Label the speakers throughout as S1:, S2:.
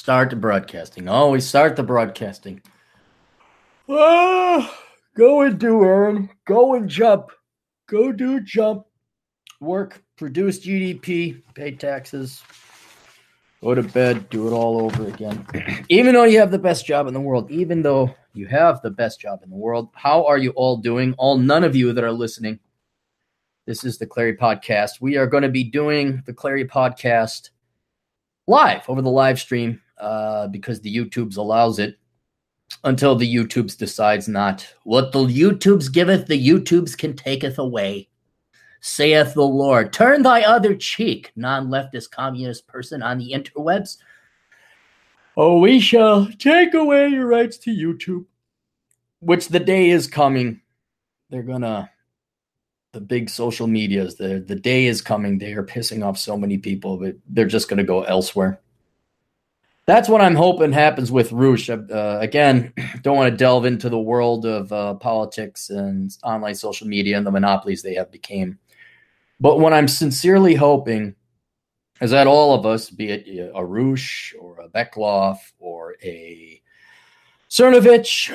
S1: Start the broadcasting. Always start the broadcasting. Ah, go and do, Aaron. Go and jump. Go do jump. Work, produce GDP, pay taxes, go to bed, do it all over again. even though you have the best job in the world, even though you have the best job in the world, how are you all doing? All none of you that are listening. This is the Clarey Podcast. We are going to be doing the Clarey Podcast live over the live stream uh, because the YouTubes allows it until the YouTubes decides not. What the YouTubes giveth, the YouTubes can taketh away, saith the Lord. Turn thy other cheek, non-leftist communist person on the interwebs. Oh, we shall take away your rights to YouTube. Which the day is coming. They're gonna the big social medias, the the day is coming. They are pissing off so many people, but they're just gonna go elsewhere that's what I'm hoping happens with Roosh. Uh, again, don't want to delve into the world of uh, politics and online social media and the monopolies they have became. But what I'm sincerely hoping is that all of us, be it a Roosh or a Beckloff or a Cernovich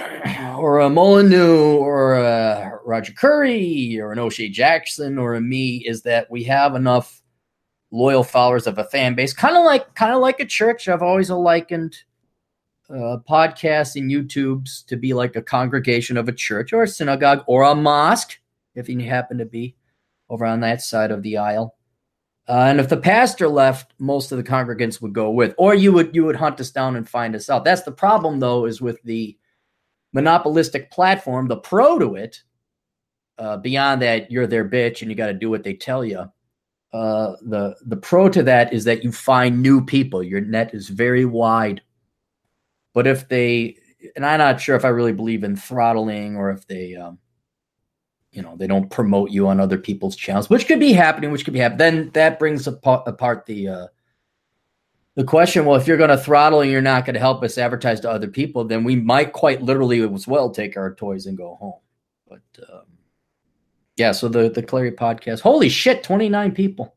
S1: or a Molyneux or a Roger Curry or an O'Shea Jackson or a me, is that we have enough loyal followers of a fan base, kind of like kind of like a church. I've always likened uh, podcasts and YouTubes to be like a congregation of a church or a synagogue or a mosque, if you happen to be over on that side of the aisle. Uh, and if the pastor left, most of the congregants would go with, or you would you would hunt us down and find us out. That's the problem, though, is with the monopolistic platform, the pro to it. Uh, beyond that, you're their bitch and you got to do what they tell you. Uh, the the pro to that is that you find new people. Your net is very wide. But if they, and I'm not sure if I really believe in throttling or if they, um, you know, they don't promote you on other people's channels, which could be happening, which could be happening. Then that brings apart, apart the uh, the question. Well, if you're going to throttle and you're not going to help us advertise to other people, then we might quite literally as well take our toys and go home. But um, yeah, so the the Clarey podcast. Holy shit, 29 people.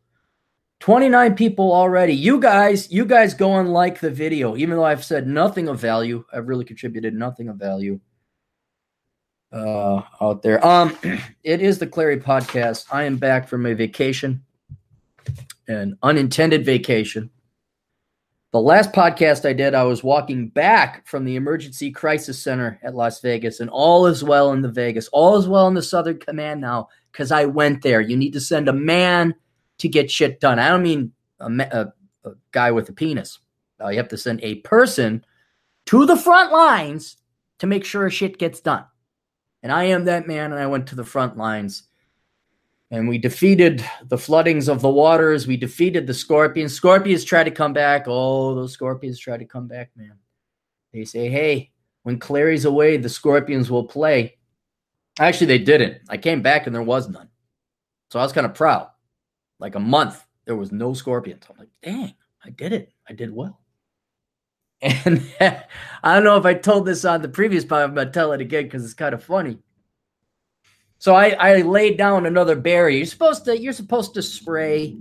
S1: 29 people already. You guys, you guys go and like the video, even though I've said nothing of value. I've really contributed nothing of value uh out there. Um it is the Clarey podcast. I am back from a vacation, an unintended vacation. The last podcast I did, I was walking back from the emergency crisis center at Las Vegas, and all is well in the Vegas. All is well in the Southern Command now because I went there. You need to send a man to get shit done. I don't mean a, a, a guy with a penis. Uh, you have to send a person to the front lines to make sure shit gets done. And I am that man, and I went to the front lines and we defeated the floodings of the waters. We defeated the scorpions. Scorpions try to come back. Oh, those scorpions try to come back, man. They say, hey, when Clarey's away, the scorpions will play. Actually, they didn't. I came back and there was none. So I was kind of proud. Like a month, there was no scorpions. I'm like, dang, I did it. I did well. And I don't know if I told this on the previous podcast, I'm going to tell it again because it's kind of funny. So I, I laid down another barrier. You're supposed to you're supposed to spray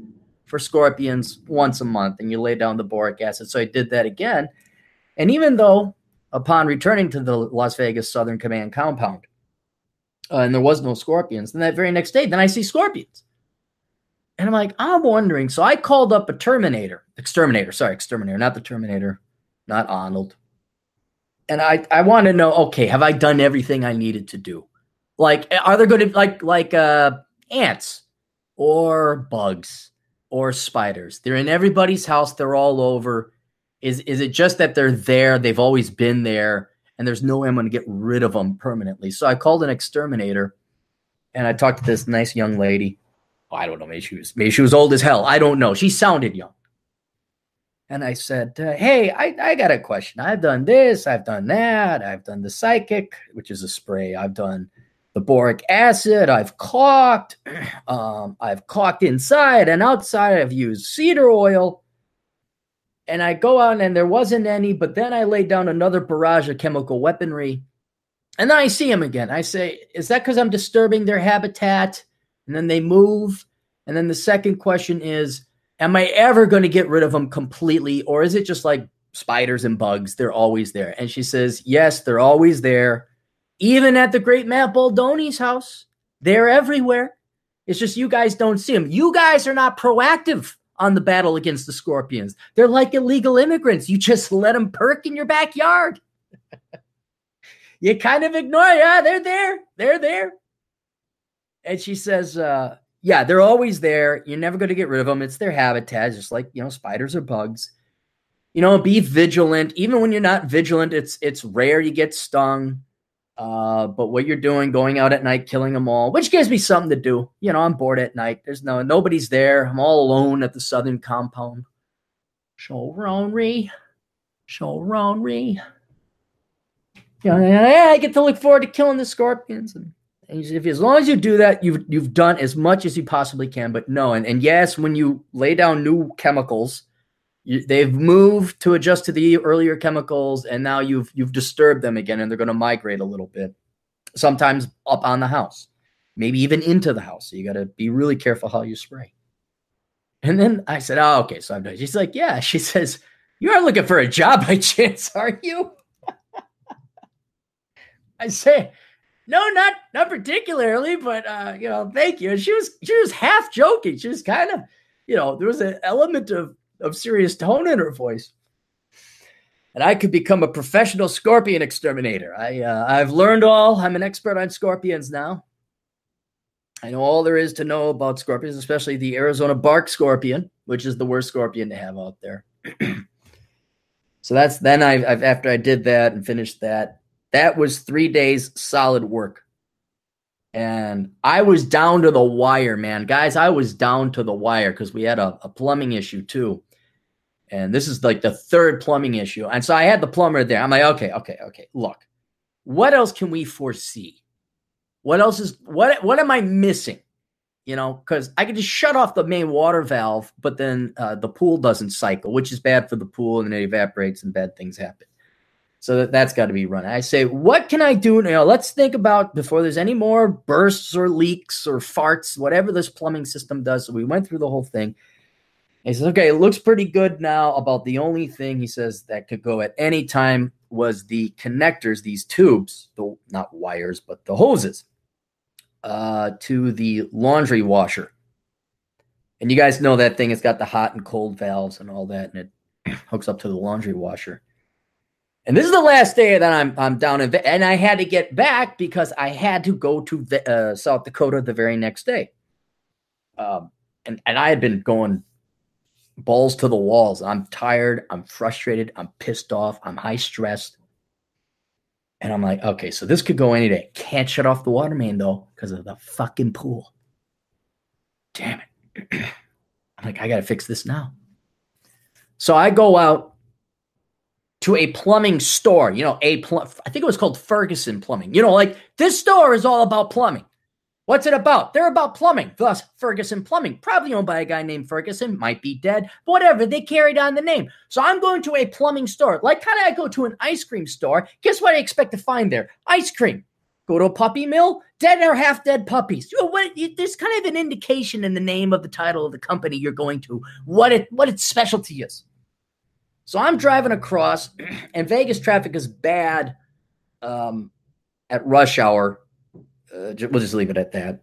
S1: for scorpions once a month, and you lay down the boric acid. So I did that again, and even though upon returning to the Las Vegas Southern Command compound, uh, and there was no scorpions, then that very next day, then I see scorpions, and I'm like, I'm wondering. So I called up a Terminator, exterminator, sorry, exterminator, not the Terminator, not Arnold, and I I want to know, okay, have I done everything I needed to do? Like, are there going to like like uh, ants or bugs or spiders? They're in everybody's house. They're all over. Is is it just that they're there? They've always been there, and there's no way I'm going to get rid of them permanently. So I called an exterminator, and I talked to this nice young lady. Oh, I don't know. Maybe she was maybe she was old as hell. I don't know. She sounded young. And I said, uh, Hey, I, I got a question. I've done this, I've done that, I've done the Cy-Kick, which is a spray, I've done the boric acid. I've caulked. Um, I've caulked inside and outside. I've used cedar oil. And I go out and there wasn't any, but then I laid down another barrage of chemical weaponry. And then I see them again. I say, is that because I'm disturbing their habitat? And then they move. And then the second question is, am I ever going to get rid of them completely? Or is it just like spiders and bugs, they're always there. And she says, Yes, they're always there. Even at the great Matt Baldoni's house, they're everywhere. It's just you guys don't see them. You guys are not proactive on the battle against the scorpions. They're like illegal immigrants. You just let them perk in your backyard. you kind of ignore, yeah, they're there. They're there. And she says, uh, yeah, they're always there. You're never going to get rid of them. It's their habitat, just like, you know, spiders or bugs. You know, be vigilant. Even when you're not vigilant, it's it's rare you get stung. Uh, but what you're doing, going out at night, killing them all, which gives me something to do. You know, I'm bored at night. There's no nobody's there. I'm all alone at the southern compound. Showronry, showronry. You know, yeah, I get to look forward to killing the scorpions. And, and if as long as you do that, you've you've done as much as you possibly can. But no, and, and yes, when you lay down new chemicals, they've moved to adjust to the earlier chemicals, and now you've you've disturbed them again, and they're going to migrate a little bit. Sometimes up on the house, maybe even into the house. So you got to be really careful how you spray. And then I said, "Oh, okay." So I'm done. She's like, "Yeah." She says, "You are looking for a job by chance, are you?" I say, "No, not not particularly, but uh, you know, thank you." And she was she was half joking. She was kind of, you know, there was an element of of serious tone in her voice. And I could become a professional scorpion exterminator. I uh, I've learned all. I'm an expert on scorpions now. I know all there is to know about scorpions, especially the Arizona bark scorpion, which is the worst scorpion to have out there. so that's then I, I've after I did that and finished that. That was three days solid work and I was down to the wire, man. Guys, I was down to the wire because we had a, a, plumbing issue too. And this is like the third plumbing issue. And so I had the plumber there. I'm like, okay, okay, okay. Look, what else can we foresee? What else is what what am I missing? You know, because I could just shut off the main water valve, but then uh, the pool doesn't cycle, which is bad for the pool, and it evaporates and bad things happen. So that, that's got to be run. I say, what can I do? You know, let's think about before there's any more bursts or leaks or farts, whatever this plumbing system does. So we went through the whole thing. He says, okay, it looks pretty good now. About the only thing he says that could go at any time was the connectors, these tubes, the not wires, but the hoses uh, to the laundry washer. And you guys know that thing. It's got the hot and cold valves and all that, and it hooks up to the laundry washer. And this is the last day that I'm I'm down in, and I had to get back because I had to go to the, uh, South Dakota the very next day. Um, and and I had been going balls to the walls. I'm tired. I'm frustrated. I'm pissed off. I'm high stressed. And I'm like, okay, so this could go any day. Can't shut off the water main though because of the fucking pool. Damn it. I'm like, I got to fix this now. So I go out to a plumbing store, you know, a pl- I think it was called Ferguson Plumbing. You know, like this store is all about plumbing. What's it about? They're about plumbing. Thus, Ferguson Plumbing, probably owned by a guy named Ferguson, might be dead, but whatever. They carried on the name. So I'm going to a plumbing store. Like kind of I go to an ice cream store. Guess what I expect to find there? Ice cream. Go to a puppy mill, dead or half dead puppies. You know, what, there's kind of an indication in the name of the title of the company you're going to, what it what its specialty is. So I'm driving across, and Vegas traffic is bad um, at rush hour uh, we'll just leave it at that.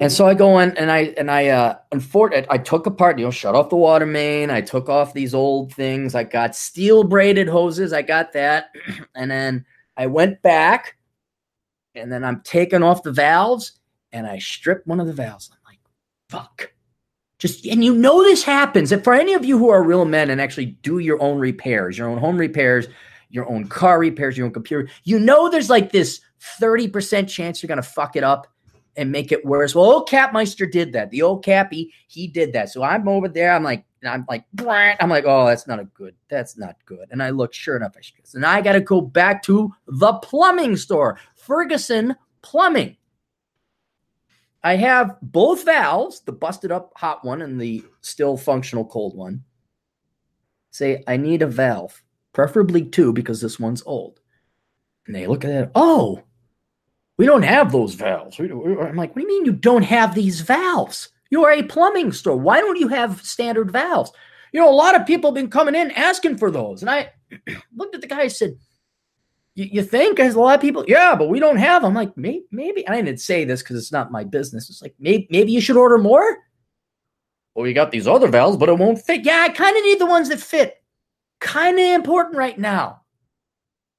S1: And so I go in and I and I uh unfortunately I took apart, you know, shut off the water main. I took off these old things. I got steel braided hoses. I got that. And then I went back and then I'm taking off the valves and I stripped one of the valves. I'm like, fuck. Just and you know this happens. And for any of you who are real men and actually do your own repairs, your own home repairs, your own car repairs, your own computer, you know there's like this 30% chance you're going to fuck it up and make it worse. Well, old Capmeister did that. The old Cappy, he did that. So I'm over there. I'm like, I'm like, I'm like, oh, that's not a good. That's not good. And I look, sure enough, I stress. And I got to go back to the plumbing store, Ferguson Plumbing. I have both valves, the busted up hot one and the still functional cold one. Say, I need a valve, preferably two because this one's old. And they look at it, oh, we don't have those valves. I'm like, what do you mean you don't have these valves? You are a plumbing store. Why don't you have standard valves? You know, a lot of people have been coming in asking for those. And I looked at the guy, I said, you think? There's a lot of people, yeah, but we don't have them. I'm like, maybe, maybe. I didn't say this because it's not my business. It's like, maybe, maybe you should order more. Well, we got these other valves, but it won't fit. Yeah, I kind of need the ones that fit. Kind of important right now.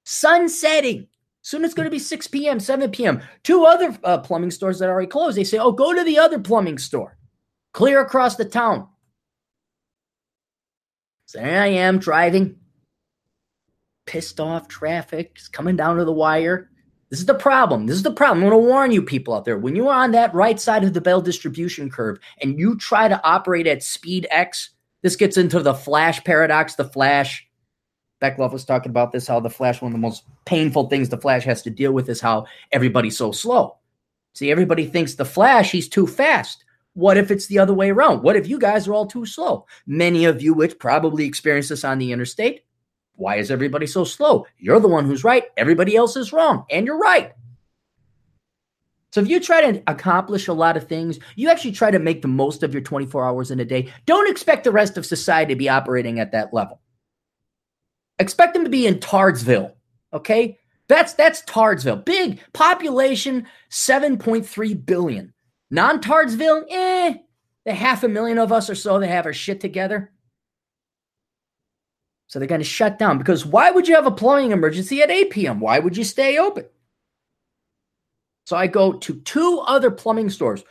S1: Sun setting. Soon it's going to be 6 p.m., 7 p.m. Two other uh, plumbing stores that are already closed. They say, oh, go to the other plumbing store. Clear across the town. So there I am driving, pissed off traffic, it's coming down to the wire. This is the problem. This is the problem. I'm going to warn you people out there. When you are on that right side of the bell distribution curve and you try to operate at speed X, this gets into the flash paradox. The flash, Beckloff was talking about this, how the flash, one of the most painful things the flash has to deal with is how everybody's so slow. See, everybody thinks the flash, he's too fast. What if it's the other way around? What if you guys are all too slow? Many of you, which probably experience this on the interstate, why is everybody so slow? You're the one who's right. Everybody else is wrong. And you're right. So if you try to accomplish a lot of things, you actually try to make the most of your 24 hours in a day. Don't expect the rest of society to be operating at that level. Expect them to be in Tardsville. Okay? That's that's Tardsville. Big population, 7.3 billion. Non Tardsville, eh, the half a million of us or so that have our shit together. So they're going to shut down because why would you have a plumbing emergency at 8 p.m.? Why would you stay open? So I go to two other plumbing stores.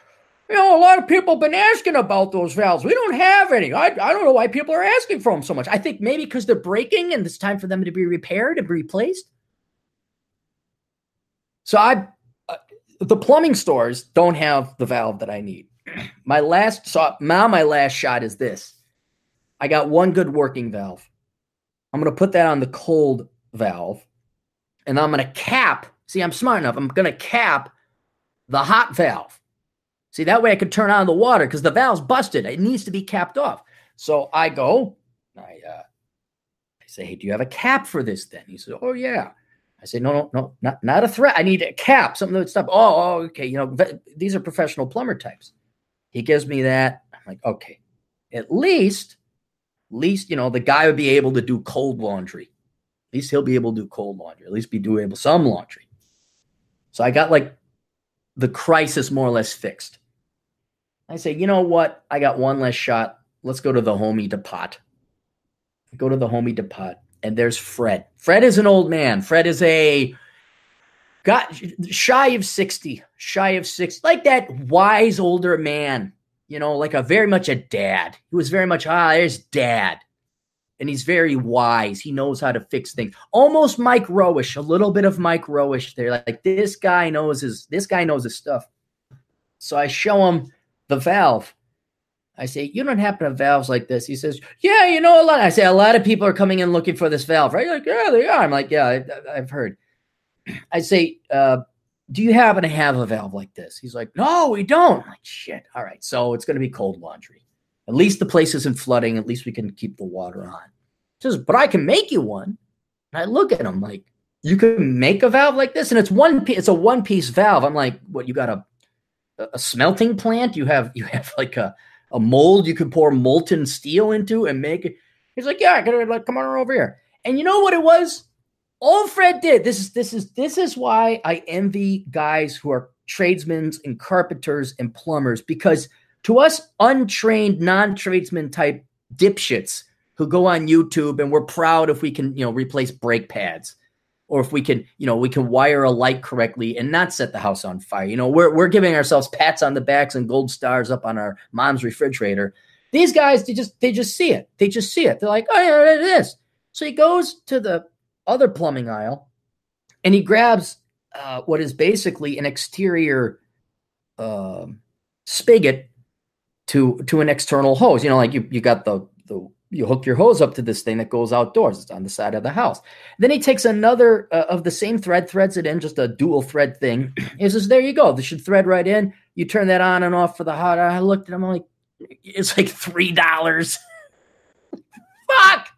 S1: You know, a lot of people have been asking about those valves. We don't have any. I, I don't know why people are asking for them so much. I think maybe because they're breaking and it's time for them to be repaired and replaced. So I uh, the plumbing stores don't have the valve that I need. My last so now my last shot is this. I got one good working valve. I'm going to put that on the cold valve and I'm going to cap. See, I'm smart enough. I'm going to cap the hot valve. See, that way I could turn on the water because the valve's busted. It needs to be capped off. So I go, I, uh, I say, hey, do you have a cap for this then? He says, oh, yeah. I say, no, no, no, not, not a threat. I need a cap, something that would stop. Oh, oh, okay. You know, these are professional plumber types. He gives me that. I'm like, okay, at least, least, you know, the guy would be able to do cold laundry. At least he'll be able to do cold laundry. At least be doing able some laundry. So I got like the crisis more or less fixed. I say, you know what? I got one less shot. Let's go to the homie depot. Go to the homie depot and there's Fred. Fred is an old man. Fred is a got shy of 60, shy of six, like that wise older man, you know, like a very much a dad. He was very much, ah, there's dad. And he's very wise. He knows how to fix things. Almost Mike Rowish, a little bit of Mike Rowish there. Like this guy knows his this guy knows his stuff. So I show him the valve I say, you don't happen to have valves like this. He says, yeah, you know a lot. I say, a lot of people are coming in looking for this valve, right? like, yeah, they are. I'm like, yeah, I, have heard. I say, uh, do you happen to have a valve like this? He's like, no, we don't. I'm like, shit. All right. So it's going to be cold laundry. At least the place isn't flooding. At least we can keep the water on. He says, but I can make you one. And I look at him like, you can make a valve like this? And it's one, it's a one piece valve. I'm like, what, you got a, a smelting plant? You have, you have like a, a mold you could pour molten steel into and make it. He's like, yeah, I gotta like come on over here. And you know what it was? All Fred did. This is this is this is why I envy guys who are tradesmen and carpenters and plumbers because to us untrained non-tradesman type dipshits who go on YouTube and we're proud if we can you know replace brake pads or if we can, you know, we can wire a light correctly and not set the house on fire. You know, we're we're giving ourselves pats on the backs and gold stars up on our mom's refrigerator. These guys, they just they just see it. They just see it. They're like, oh yeah, it is. So he goes to the other plumbing aisle and he grabs uh, what is basically an exterior uh, spigot to to an external hose. You know, like you you got the the you hook your hose up to this thing that goes outdoors. It's on the side of the house. Then he takes another uh, of the same thread, threads it in, just a dual thread thing. He says, "There you go. This should thread right in. You turn that on and off for the hot." I looked at him I'm like, "It's like three dollars." Fuck!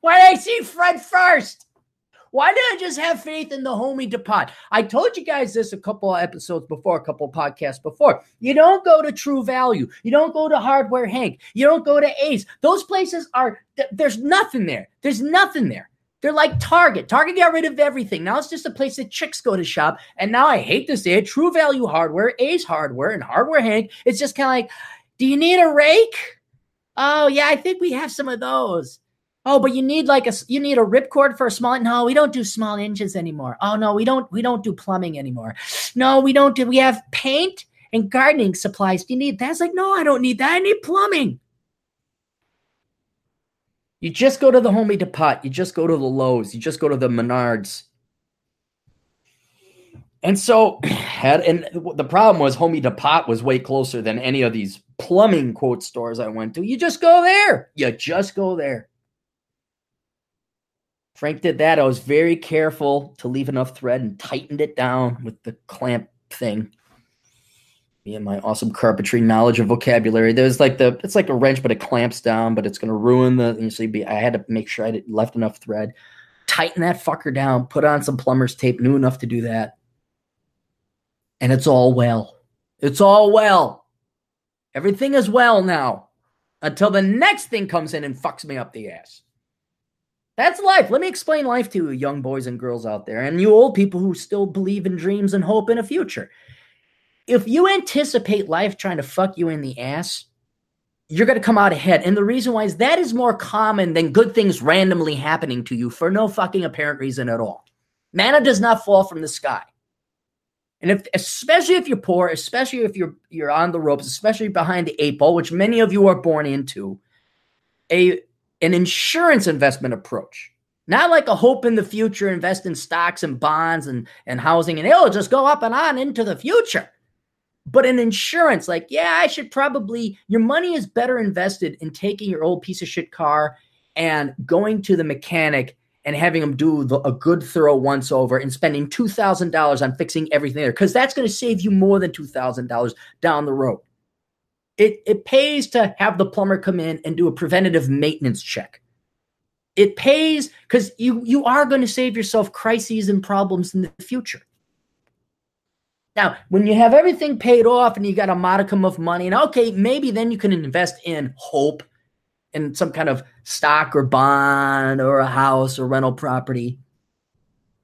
S1: Why did I see Fred first? Why did I just have faith in the homie depot? I told you guys this a couple of episodes before, a couple of podcasts before. You don't go to True Value. You don't go to Hardware Hank. You don't go to Ace. Those places are, there's nothing there. There's nothing there. They're like Target. Target got rid of everything. Now it's just a place that chicks go to shop. And now I hate to say it, True Value Hardware, Ace Hardware, and Hardware Hank. It's just kind of like, do you need a rake? Oh yeah, I think we have some of those. Oh, but you need like a you need a ripcord for a small. No, we don't do small engines anymore. Oh no, we don't we don't do plumbing anymore. No, we don't do. We have paint and gardening supplies. Do you need that? It's like no, I don't need that. I need plumbing. You just go to the Home Depot. You just go to the Lowe's. You just go to the Menards. And so, had and the problem was Home Depot was way closer than any of these plumbing quote stores I went to. You just go there. You just go there. Frank did that. I was very careful to leave enough thread and tightened it down with the clamp thing. Me and my awesome carpentry knowledge and vocabulary. There's like the it's like a wrench, but it clamps down, but it's gonna ruin the you be I had to make sure I left enough thread. Tighten that fucker down, put on some plumber's tape, knew enough to do that. And it's all well. It's all well. Everything is well now. Until the next thing comes in and fucks me up the ass. That's life. Let me explain life to you, young boys and girls out there, and you old people who still believe in dreams and hope in a future. If you anticipate life trying to fuck you in the ass, you're going to come out ahead. And the reason why is that is more common than good things randomly happening to you for no fucking apparent reason at all. Manna does not fall from the sky. And if especially if you're poor, especially if you're you're on the ropes, especially behind the eight ball, which many of you are born into, a an insurance investment approach. Not like a hope in the future, invest in stocks and bonds and, and housing, and it'll just go up and on into the future. But an insurance, like, yeah, I should probably, your money is better invested in taking your old piece of shit car and going to the mechanic and having them do the, a good thorough once over and spending $2,000 on fixing everything there because that's going to save you more than $2,000 down the road. It, it pays to have the plumber come in and do a preventative maintenance check. It pays because you, you are going to save yourself crises and problems in the future. Now, when you have everything paid off and you got a modicum of money, and okay, maybe then you can invest in hope in some kind of stock or bond or a house or rental property.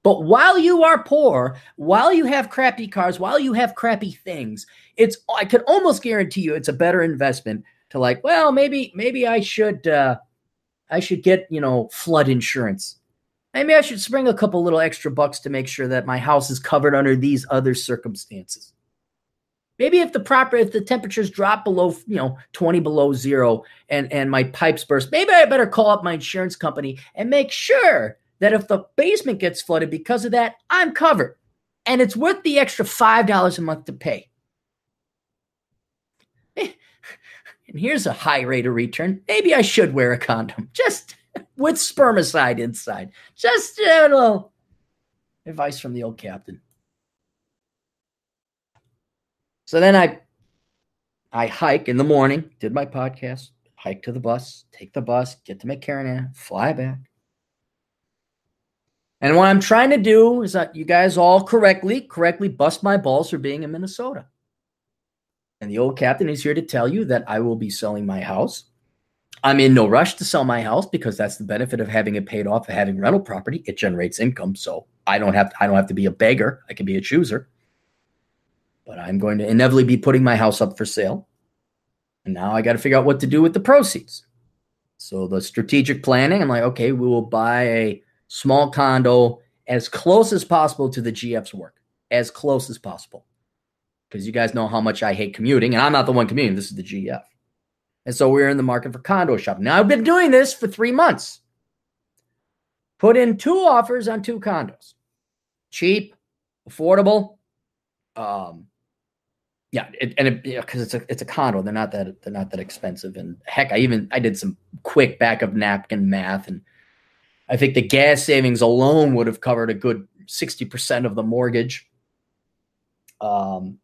S1: But while you are poor, while you have crappy cars, while you have crappy things, it's I could almost guarantee you it's a better investment to like, well, maybe maybe I should uh I should get, you know, flood insurance. Maybe I should spring a couple little extra bucks to make sure that my house is covered under these other circumstances. Maybe if the proper if the temperatures drop below, you know, 20 below zero and and my pipes burst, maybe I better call up my insurance company and make sure that if the basement gets flooded because of that, I'm covered. And it's worth the extra $5 a month to pay. And here's a high rate of return. Maybe I should wear a condom just with spermicide inside. Just a little advice from the old captain. So then I I hike in the morning, did my podcast, hike to the bus, take the bus, get to McCarran, fly back. And what I'm trying to do is that you guys all correctly, correctly bust my balls for being in Minnesota. And the old captain is here to tell you that I will be selling my house. I'm in no rush to sell my house because that's the benefit of having it paid off, of having rental property. It generates income, so I don't have to, I don't have to be a beggar. I can be a chooser. But I'm going to inevitably be putting my house up for sale. And now I got to figure out what to do with the proceeds. So the strategic planning, I'm like, okay, we will buy a small condo as close as possible to the GF's work, as close as possible. Because you guys know how much I hate commuting, and I'm not the one commuting. This is the GF. And so we're in the market for condo shopping. Now, I've been doing this for three months. Put in two offers on two condos cheap, affordable. Um, yeah, it, and because it's a it's a condo, they're not that they're not that expensive. And heck, I even I did some quick back of napkin math, and I think the gas savings alone would have covered a good 60% of the mortgage. Um,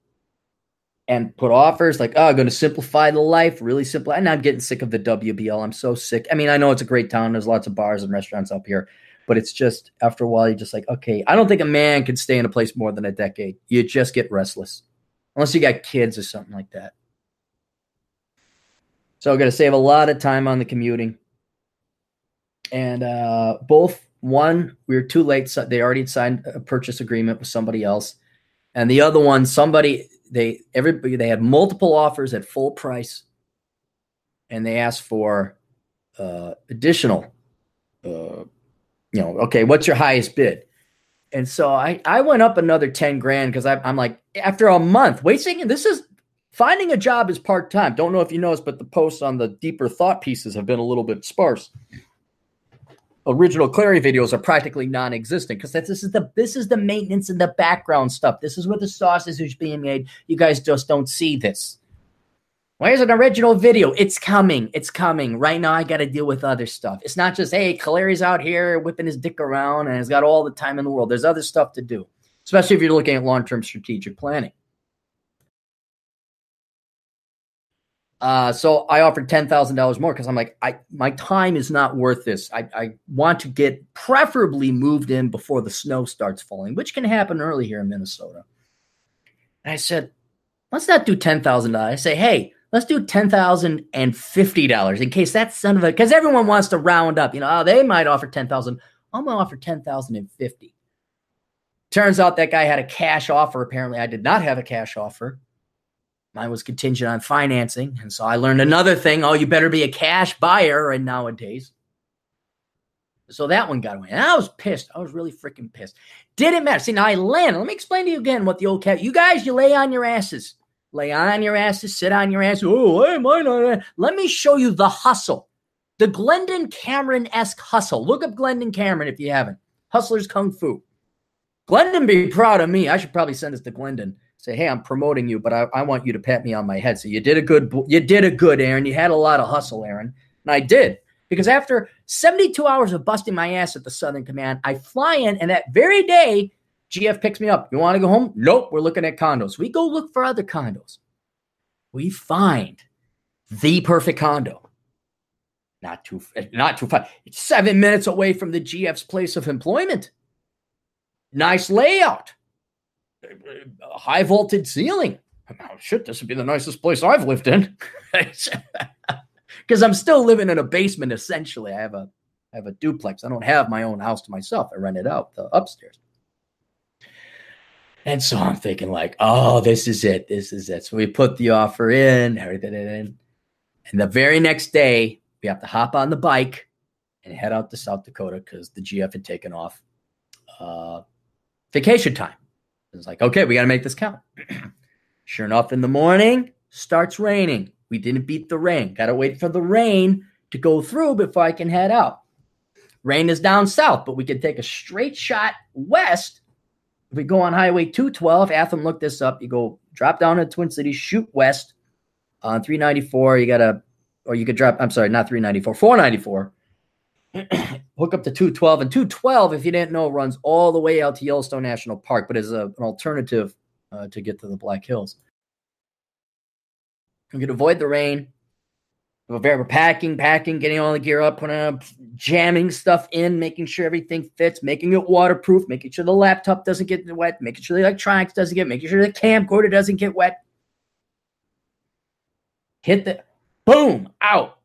S1: and put offers like, oh, I'm going to simplify the life, really simple. And I'm getting sick of the WBL. I'm so sick. I mean, I know it's a great town. There's lots of bars and restaurants up here, but it's just after a while you're just like, okay, I don't think a man can stay in a place more than a decade. You just get restless. Unless you got kids or something like that. So I'm gonna save a lot of time on the commuting. And uh both one, we were too late. So they already signed a purchase agreement with somebody else. And the other one, somebody they everybody they had multiple offers at full price and they asked for uh additional uh you know, okay, what's your highest bid? And so I, I went up another 10 grand because I'm like, after a month, wait a second, this is finding a job is part time. Don't know if you noticed, but the posts on the deeper thought pieces have been a little bit sparse. Original Clarey videos are practically non-existent because this is the this is the maintenance and the background stuff. This is where the sausage is being made. You guys just don't see this. Where's an original video? It's coming. It's coming. Right now, I got to deal with other stuff. It's not just, hey, Clarey's out here whipping his dick around and he's got all the time in the world. There's other stuff to do, especially if you're looking at long term strategic planning. Uh, so I offered ten thousand dollars more because I'm like, I my time is not worth this. I, I want to get preferably moved in before the snow starts falling, which can happen early here in Minnesota. And I said, let's not do ten thousand dollars. I say, hey, let's do ten thousand and fifty dollars in case that son of a because everyone wants to round up. You know, oh, they might offer ten thousand. I'm gonna offer ten thousand and fifty. Turns out that guy had a cash offer. Apparently, I did not have a cash offer. Mine was contingent on financing, and so I learned another thing. Oh, you better be a cash buyer, and nowadays. So that one got away. And I was pissed. I was really freaking pissed. Didn't matter. See, now I land. Let me explain to you again what the old cat. You guys, you lay on your asses lay on your asses, sit on your asses. Oh, hey, mine on Let me show you the hustle, the Glendon Cameron esque hustle. Look up Glendon Cameron if you haven't. Hustlers Kung Fu. Glendon be proud of me. I should probably send this to Glendon. Say, hey, I'm promoting you, but I, I want you to pat me on my head. So you did a good, you did a good, Aaron. You had a lot of hustle, Aaron, and I did because after 72 hours of busting my ass at the Southern Command, I fly in, and that very day GF picks me up. You want to go home? Nope. We're looking at condos. We go look for other condos. We find the perfect condo. Not too, not too far. It's seven minutes away from the GF's place of employment. Nice layout. High vaulted ceiling. Oh, shit, this would be the nicest place I've lived in. Because I'm still living in a basement, essentially. I have a I have a duplex. I don't have my own house to myself. I rent it out the upstairs. And so I'm thinking like, oh, this is it. This is it. So we put the offer in, everything in. And the very next day, we have to hop on the bike and head out to South Dakota because the GF had taken off uh, vacation time. It's like, okay, we got to make this count. sure enough, in the morning, starts raining. We didn't beat the rain. Got to wait for the rain to go through before I can head out. Rain is down south, but we can take a straight shot west if we go on Highway 212, Atham looked this up. You go drop down to Twin Cities, shoot west on 394. You got to, or you could drop, I'm sorry, not 394, 494. Hook up to 212. And 212, if you didn't know, runs all the way out to Yellowstone National Park, but is a, an alternative uh, to get to the Black Hills. You could avoid the rain, packing, packing, getting all the gear up, putting up, jamming stuff in, making sure everything fits, making it waterproof, making sure the laptop doesn't get wet, making sure the electronics doesn't get, making sure the camcorder doesn't get wet. Hit the boom out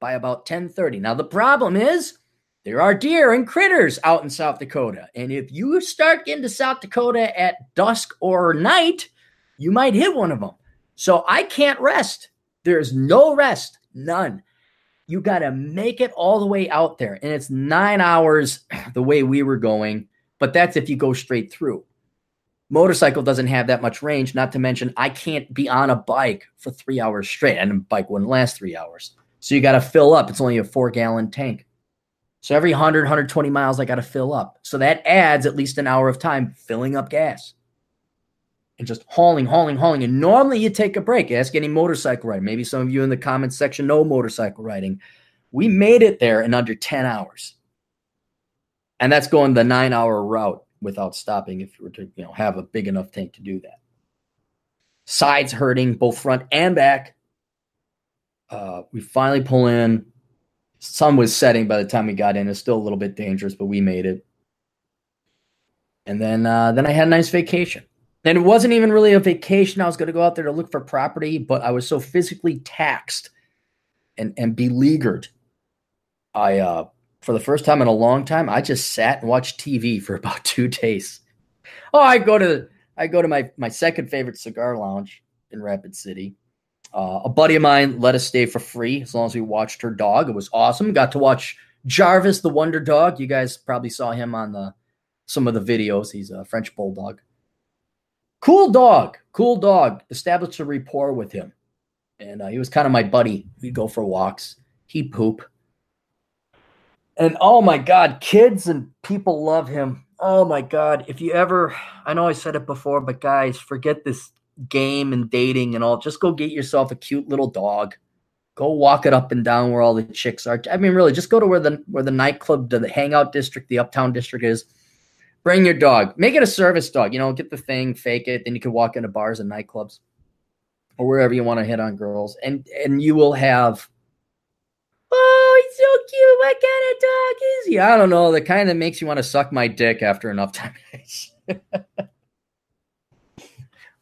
S1: by about 10:30. Now the problem is there are deer and critters out in South Dakota, and if you start getting to South Dakota at dusk or night, you might hit one of them. So I can't rest. There's no rest None. You got to make it all the way out there. And it's nine hours the way we were going, but that's if you go straight through. Motorcycle doesn't have that much range, not to mention, I can't be on a bike for three hours straight, and a bike wouldn't last three hours. So you got to fill up. It's only a four gallon tank. So every 100, 120 miles, I got to fill up. So that adds at least an hour of time filling up gas and just hauling, hauling, hauling. And normally you take a break. Ask any motorcycle rider. Maybe some of you in the comments section know motorcycle riding. We made it there in under 10 hours. And that's going the nine hour route without stopping if you were to, you know, have a big enough tank to do that. Sides hurting, both front and back. Uh, we finally pull in. sun was setting by the time we got in. It's still a little bit dangerous, but we made it. And then uh, then I had a nice vacation. And it wasn't even really a vacation. I was going to go out there to look for property, but I was so physically taxed and and beleaguered. I uh for the first time in a long time, I just sat and watched TV for about two days. Oh, I go to I go to my my second favorite cigar lounge in Rapid City. Uh, a buddy of mine let us stay for free as long as we watched her dog. It was awesome. Got to watch Jarvis, the Wonder Dog. You guys probably saw him on the some of the videos. He's a French bulldog. Cool dog, cool dog. Established a rapport with him, and uh, he was kind of my buddy. We'd go for walks. He'd poop, and oh my god, kids and people love him. Oh my god, if you ever, I know I said it before, but guys, forget this game and dating and all. Just go get yourself a cute little dog. Go walk it up and down where all the chicks are. I mean, really, just go to where the where the nightclub, the hangout district, the uptown district is. Bring your dog. Make it a service dog. You know, get the thing, fake it. Then you can walk into bars and nightclubs or wherever you want to hit on girls, and and you will have. Oh, he's so cute. What kind of dog is he? I don't know. The kind that makes you want to suck my dick after enough time.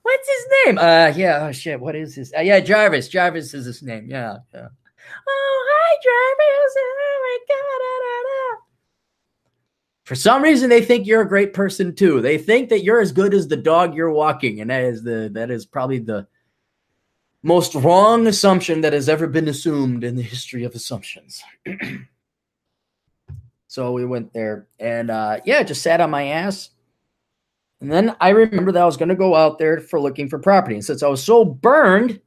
S1: What's his name? Uh, yeah. Oh shit. What is his? Uh, yeah, Jarvis. Jarvis is his name. Yeah. Yeah. Oh, hi, Jarvis. Oh my god. Da, da, da. For some reason, they think you're a great person too. They think that you're as good as the dog you're walking, and that is the that is probably the most wrong assumption that has ever been assumed in the history of assumptions. so we went there, and uh, yeah, just sat on my ass and then I remember that I was going to go out there for looking for property. And since I was so burned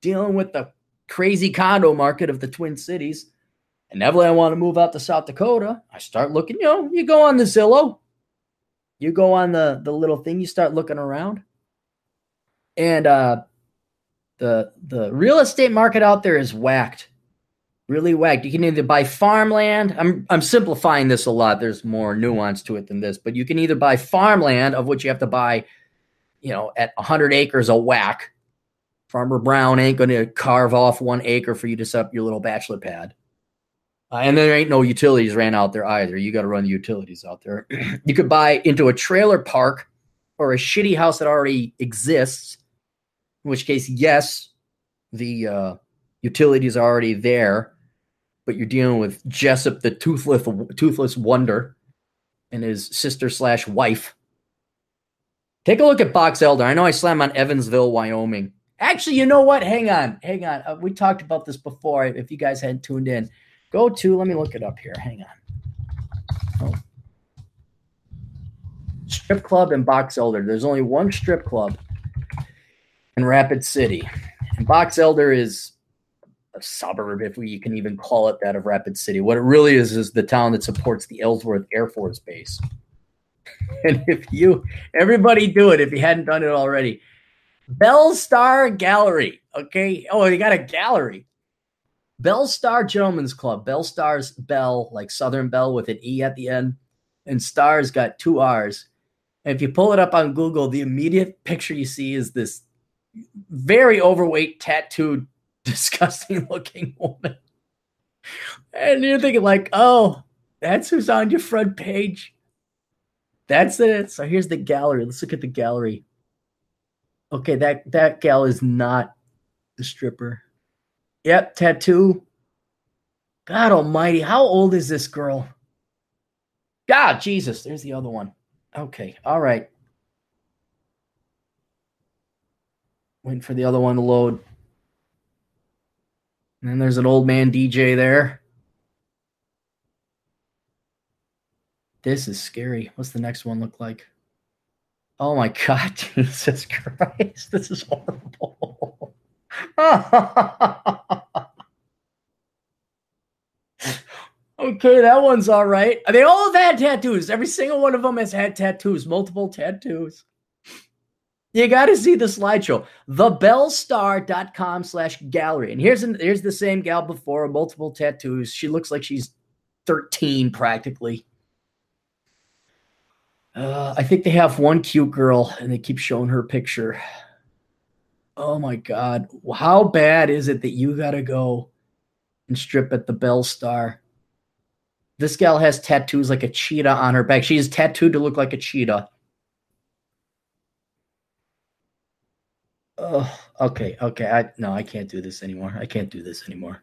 S1: dealing with the crazy condo market of the Twin Cities, and inevitably I want to move out to South Dakota, I start looking, you know, you go on the Zillow, you go on the, the little thing, you start looking around. And uh, the the real estate market out there is whacked really whacked. You can either buy farmland. I'm I'm simplifying this a lot. There's more nuance to it than this, but you can either buy farmland, of which you have to buy, you know, at 100 acres a whack. Farmer Brown ain't going to carve off one acre for you to set up your little bachelor pad. Uh, and there ain't no utilities ran out there either. You got to run the utilities out there. you could buy into a trailer park or a shitty house that already exists. In which case, yes, the uh, utilities are already there but you're dealing with Jessup, the toothless toothless wonder, and his sister slash wife. Take a look at Box Elder. I know I slam on Evansville, Wyoming. Actually, you know what? Hang on, hang on. Uh, we talked about this before. If you guys hadn't tuned in, go to. Let me look it up here. Hang on. Oh. Strip club in Box Elder. There's only one strip club in Rapid City, and Box Elder is suburb, if we can even call it that, of Rapid City. What it really is is the town that supports the Ellsworth Air Force Base. And if you, everybody do it if you hadn't done it already. Belle Starr Gallery. Okay. Oh, you got a gallery. Belle Starr Gentlemen's Club. Belle Starr's Belle, like Southern Belle with an E at the end. And Starr's got two R's. And if you pull it up on Google, the immediate picture you see is this very overweight tattooed disgusting looking woman. And you're thinking, like, oh, that's who's on your front page. That's it. So here's the gallery. Let's look at the gallery. Okay, that that gal is not the stripper. Yep, tattoo. God almighty, how old is this girl? God, Jesus, there's the other one. Okay, all right. Waiting for the other one to load. And then there's an old man DJ there. This is scary. What's the next one look like? Oh my God, Jesus Christ. This is horrible. okay, that one's all right. They all have had tattoos. Every single one of them has had tattoos, multiple tattoos. You got to see the slideshow. Thebellstar.com slash gallery. And here's, an, here's the same gal before, multiple tattoos. She looks like she's 13 practically. Uh, I think they have one cute girl and they keep showing her picture. Oh my God. How bad is it that you got to go and strip at the Belle Starr. This gal has tattoos like a cheetah on her back. She is tattooed to look like a cheetah. Oh, okay, okay. I no, I can't do this anymore. I can't do this anymore.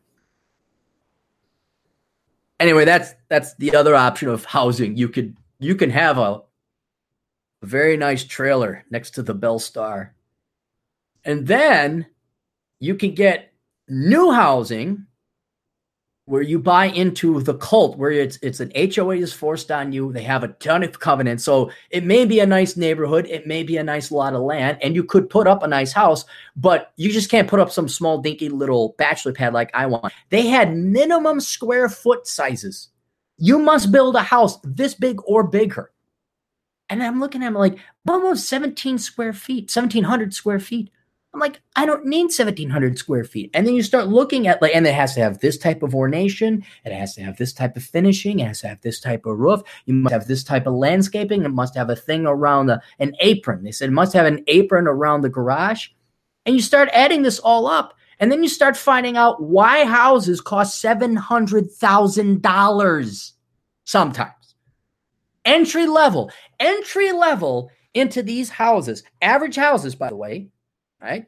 S1: Anyway, that's that's the other option of housing. You could you can have a, a very nice trailer next to the Belle Starr. And then you can get new housing where you buy into the cult where it's it's an HOA is forced on you. They have a ton of covenants. So it may be a nice neighborhood, it may be a nice lot of land, and you could put up a nice house, but you just can't put up some small dinky little bachelor pad like I want. They had minimum square foot sizes. You must build a house this big or bigger. And I'm looking at them like almost 17 square feet, 1700 square feet. I'm like, I don't need 1700 square feet. And then you start looking at like, and it has to have this type of ornation. It has to have this type of finishing. It has to have this type of roof. You must have this type of landscaping. It must have a thing around the, an apron. They said it must have an apron around the garage. And you start adding this all up. And then you start finding out why houses cost $700,000 sometimes. Entry level, entry level into these houses, average houses, by the way, right?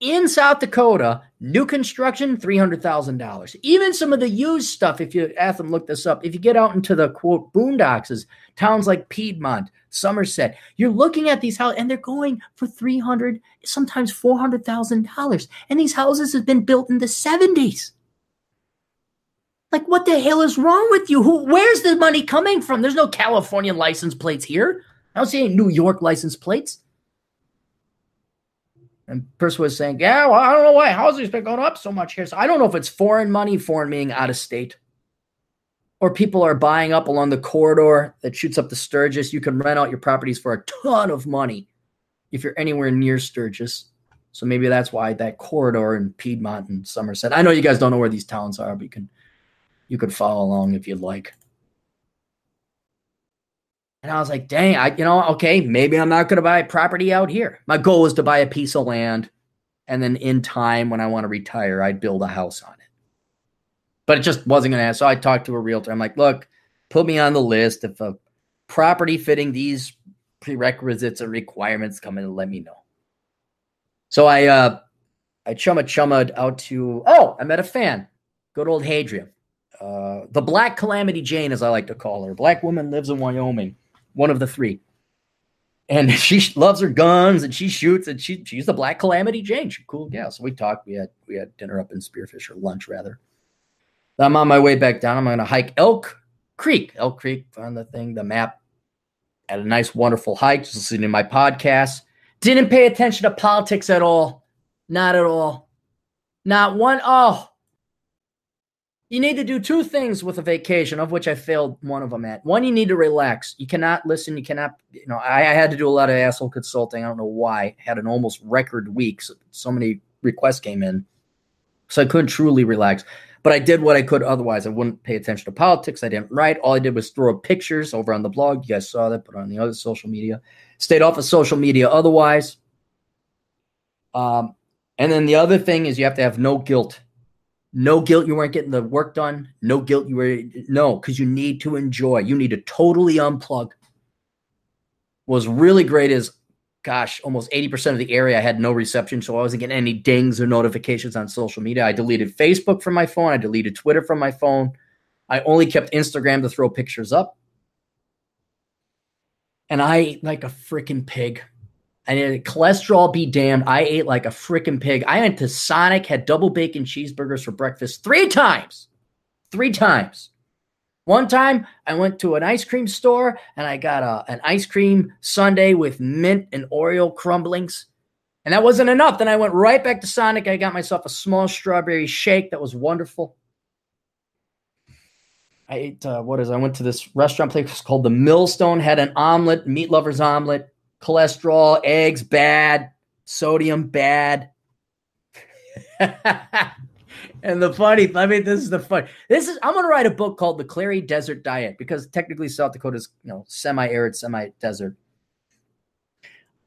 S1: In South Dakota, new construction, $300,000. Even some of the used stuff, if you ask them, look this up, if you get out into the quote boondocks, towns like Piedmont, Somerset, you're looking at these houses and they're going for 300, sometimes $400,000. And these houses have been built in the 70s. Like, what the hell is wrong with you? Who, where's the money coming from? There's no California license plates here. I don't see any New York license plates. And person was saying, yeah, well, I don't know why housing's been going up so much here. So I don't know if it's foreign money, foreign meaning out of state, or people are buying up along the corridor that shoots up to Sturgis. You can rent out your properties for a ton of money if you're anywhere near Sturgis. So maybe that's why that corridor in Piedmont and Somerset. I know you guys don't know where these towns are, but you can you could follow along if you'd like. And I was like, dang, I, you know, okay, maybe I'm not going to buy property out here. My goal is to buy a piece of land. And then in time, when I want to retire, I'd build a house on it. But it just wasn't going to happen. So I talked to a realtor. I'm like, look, put me on the list. If a property fitting these prerequisites and requirements come in, let me know. So I, uh, I chumma out to, oh, I met a fan. Good old Hadria. Uh, the Black Calamity Jane, as I like to call her. Black woman lives in Wyoming one of the three. And she loves her guns and she shoots and she she's the Black Calamity Jane. She's cool gal. So we talked. We had we had dinner up in Spearfish or lunch rather. I'm on my way back down. I'm going to hike Elk Creek. Elk Creek on the thing, the map. Had a nice, wonderful hike. Just listening to my podcast. Didn't pay attention to politics at all. Not at all. Not one. Oh, you need to do two things with a vacation, of which I failed one of them at. One, you need to relax. You cannot listen. You cannot, you know, I, I had to do a lot of asshole consulting. I don't know why. I had an almost record week. So, so many requests came in. So I couldn't truly relax. But I did what I could otherwise. I wouldn't pay attention to politics. I didn't write. All I did was throw up pictures over on the blog. You guys saw that, put on the other social media. Stayed off of social media otherwise. Um, and then the other thing is you have to have no guilt no guilt you weren't getting the work done. No guilt you were no, because you need to enjoy. You need to totally unplug. Was really great is gosh, almost 80% of the area I had no reception, so I wasn't getting any dings or notifications on social media. I deleted Facebook from my phone, I deleted Twitter from my phone. I only kept Instagram to throw pictures up. And I like a freaking pig. And cholesterol be damned. I ate like a freaking pig. I went to Sonic, had double bacon cheeseburgers for breakfast three times. Three times. One time I went to an ice cream store and I got a, an ice cream sundae with mint and Oreo crumblings. And that wasn't enough. Then I went right back to Sonic. I got myself a small strawberry shake that was wonderful. I ate, uh, what is it? I went to this restaurant place called the Millstone, had an omelet, meat lover's omelet cholesterol, eggs bad, sodium bad. and the funny, I mean, this is the fun. This is I'm gonna write a book called The Clarey Desert Diet because technically South Dakota is you know semi-arid, semi-desert.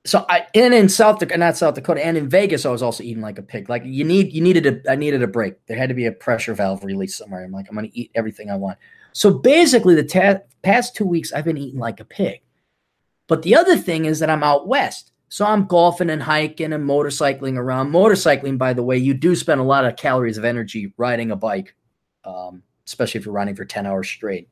S1: so I and in South Dakota, not South Dakota, and in Vegas, I was also eating like a pig. Like you need, you needed a, I needed a break. There had to be a pressure valve release somewhere. I'm like, I'm to eat everything I want. So basically, the ta- past two weeks, I've been eating like a pig. But the other thing is that I'm out west. So I'm golfing and hiking and motorcycling around. Motorcycling, by the way, you do spend a lot of calories of energy riding a bike, um, especially if you're riding for 10 hours straight.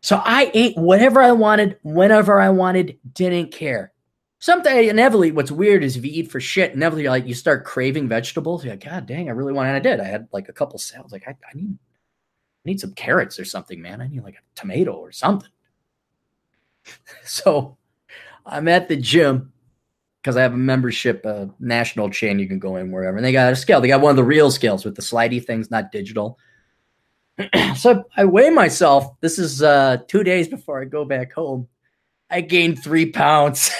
S1: So I ate whatever I wanted, whenever I wanted, didn't care. Something inevitably, what's weird is if you eat for shit, inevitably like you start craving vegetables. You're like, God dang, I really want. And I did. I had like a couple salads. Like I, I need, I need some carrots or something, man. I need like a tomato or something. so I'm at the gym because I have a membership, a national chain. You can go in wherever, and they got a scale. They got one of the real scales with the slidey things, not digital. so I weigh myself. This is uh, two days before I go back home. I gained three pounds.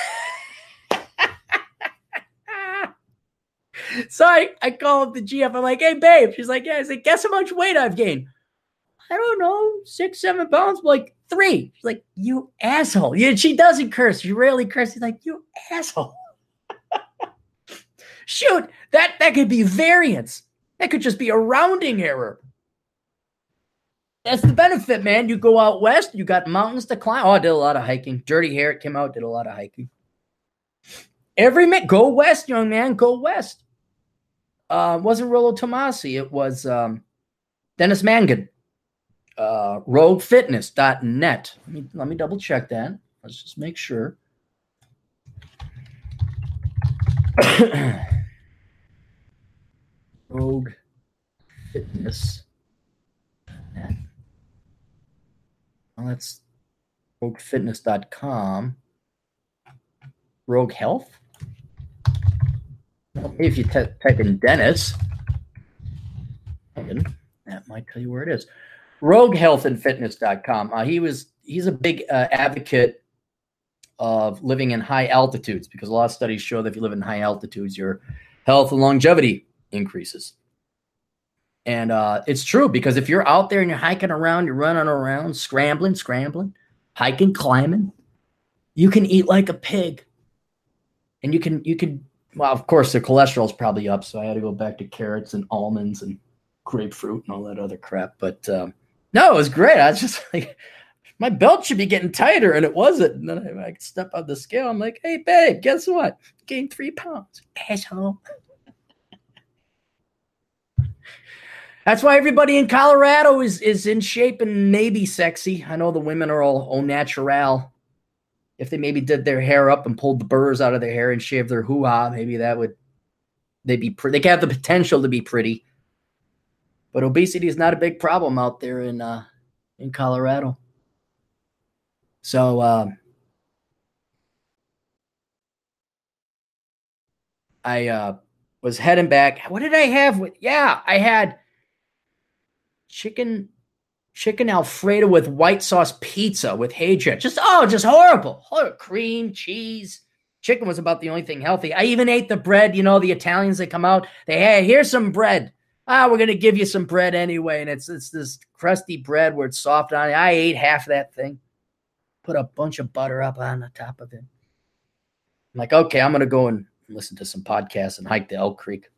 S1: so I, I call up the GF. I'm like, hey, babe. She's like, yeah. I said, guess how much weight I've gained? I don't know, six, seven pounds. Like, three. She's like, you asshole. Yeah, she doesn't curse. She rarely curses. She's like, you asshole. Shoot, that, that could be variance. That could just be a rounding error. That's the benefit, man. You go out west, you got mountains to climb. Oh, I did a lot of hiking. Dirty Hair It came out, did a lot of hiking. Every minute, go west, young man, go west uh, wasn't Rollo Tomasi. It was um, Dennis Mangan. Uh, roguefitness.net. Let me, let me double check that. Let's just make sure. Rogue. Well, that's roguefitness.com. Rogue Health? if you t- type in Dennis, that might tell you where it is. RogueHealthAndFitness.com. Uh, he was he's a big uh, advocate of living in high altitudes because a lot of studies show that if you live in high altitudes, your health and longevity increases. And uh, it's true because if you're out there and you're hiking around, you're running around, scrambling, scrambling, hiking, climbing, you can eat like a pig, and you can you can well, of course, the cholesterol's probably up, so I had to go back to carrots and almonds and grapefruit and all that other crap. But um, no, it was great. I was just like, my belt should be getting tighter, and it wasn't. And then I, I step on the scale. I'm like, hey, babe, guess what? Gained three pounds, asshole. That's why everybody in Colorado is is in shape and maybe sexy. I know the women are all au natural if they maybe did their hair up and pulled the burrs out of their hair and shaved their hoo ha, maybe that would they be pre- they have the potential to be pretty. But obesity is not a big problem out there in uh, in Colorado. So uh, I uh, was heading back. What did I have? With yeah, I had chicken chicken alfredo with white sauce pizza with Hadria. Just oh, just horrible. horrible. Cream, cheese. Chicken was about the only thing healthy. I even ate the bread. You know, the Italians that come out, they hey, here's some bread. Ah, we're gonna give you some bread anyway, and it's it's this crusty bread where it's soft on it. I ate half that thing. Put a bunch of butter up on the top of it. I'm like, okay, I'm gonna go and listen to some podcasts and hike to Elk Creek.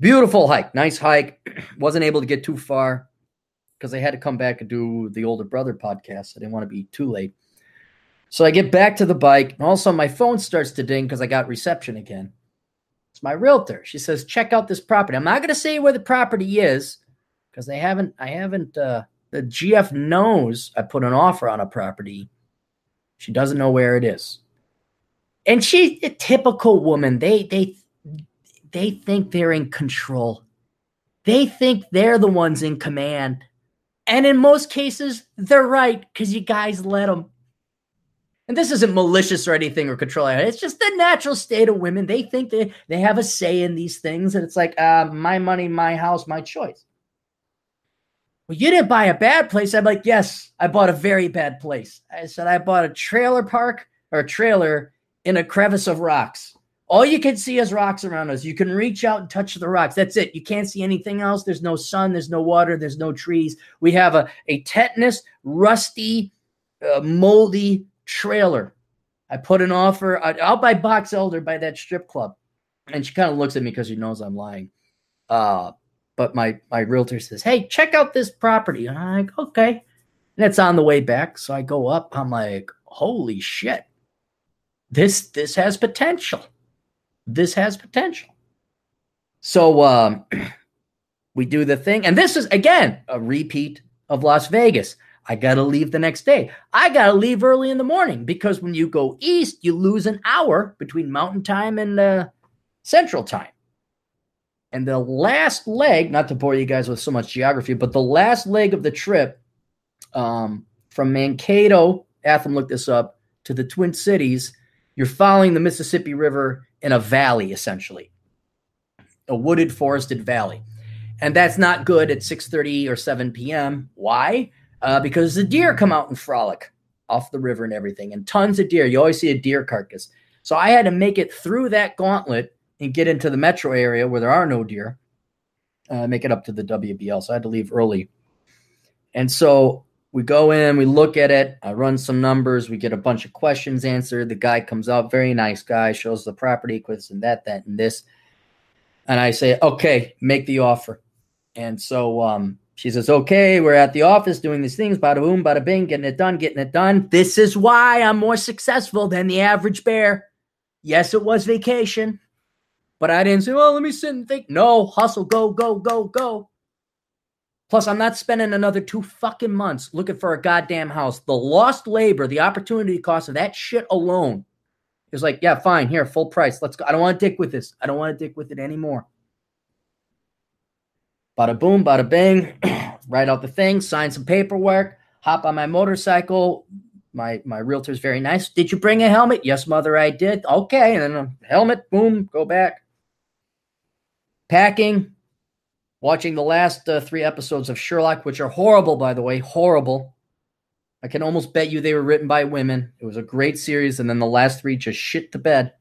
S1: Beautiful hike, nice hike. Wasn't able to get too far because I had to come back and do the older brother podcast. I didn't want to be too late. So I get back to the bike, and also my phone starts to ding because I got reception again. It's my realtor. She says, "Check out this property." I'm not going to say where the property is because they haven't. I haven't. Uh, the GF knows I put an offer on a property. She doesn't know where it is, and she's a typical woman. They they they think they're in control. They think they're the ones in command. And in most cases, they're right because you guys let them. And this isn't malicious or anything or controlling. It's just the natural state of women. They think they, they have a say in these things. And it's like, uh, my money, my house, my choice. Well, you didn't buy a bad place. I'm like, yes, I bought a very bad place. I said, I bought a trailer park or a trailer in a crevice of rocks. All you can see is rocks around us. You can reach out and touch the rocks. That's it. You can't see anything else. There's no sun. There's no water. There's no trees. We have a, a tetanus, rusty, uh, moldy trailer I put an offer out by Box Elder by that strip club. And she kind of looks at me because she knows I'm lying. Uh, but my my realtor says, Hey, check out this property. And I'm like, okay. And it's on the way back. So I go up. I'm like, holy shit. This this has potential. This has potential. So um we do the thing. And this is again a repeat of Las Vegas. I got to leave the next day. I got to leave early in the morning because when you go east, you lose an hour between mountain time and uh, central time. And the last leg, not to bore you guys with so much geography, but the last leg of the trip um, from Mankato, Atham looked this up, to the Twin Cities, you're following the Mississippi River in a valley, essentially, a wooded, forested valley. And that's not good at 6.30 or 7 p.m. Why? Uh, because the deer come out and frolic off the river and everything, and tons of deer. You always see a deer carcass. So I had to make it through that gauntlet and get into the metro area where there are no deer, uh, make it up to the WBL. So I had to leave early. And so we go in, we look at it, I run some numbers, we get a bunch of questions answered. The guy comes out, very nice guy, shows the property, quiz and that, that, and this. And I say, okay, make the offer. And so um, she says, okay, we're at the office doing these things, bada boom, bada bing, getting it done, getting it done. This is why I'm more successful than the average bear. Yes, it was vacation, but I didn't say, well, let me sit and think. No, hustle, go, go, go, go. Plus, I'm not spending another two fucking months looking for a goddamn house. The lost labor, the opportunity cost of that shit alone is like, yeah, fine, here, full price. Let's go. I don't want to dick with this. I don't want to dick with it anymore. Bada boom, bada bing, write out the thing, sign some paperwork, hop on my motorcycle. My my realtor's very nice. Did you bring a helmet? Yes, mother, I did. Okay, and then a helmet, boom, go back. Packing, watching the last uh, three episodes of Sherlock, which are horrible, by the way, horrible. I can almost bet you they were written by women. It was a great series, and then the last three just shit to bed.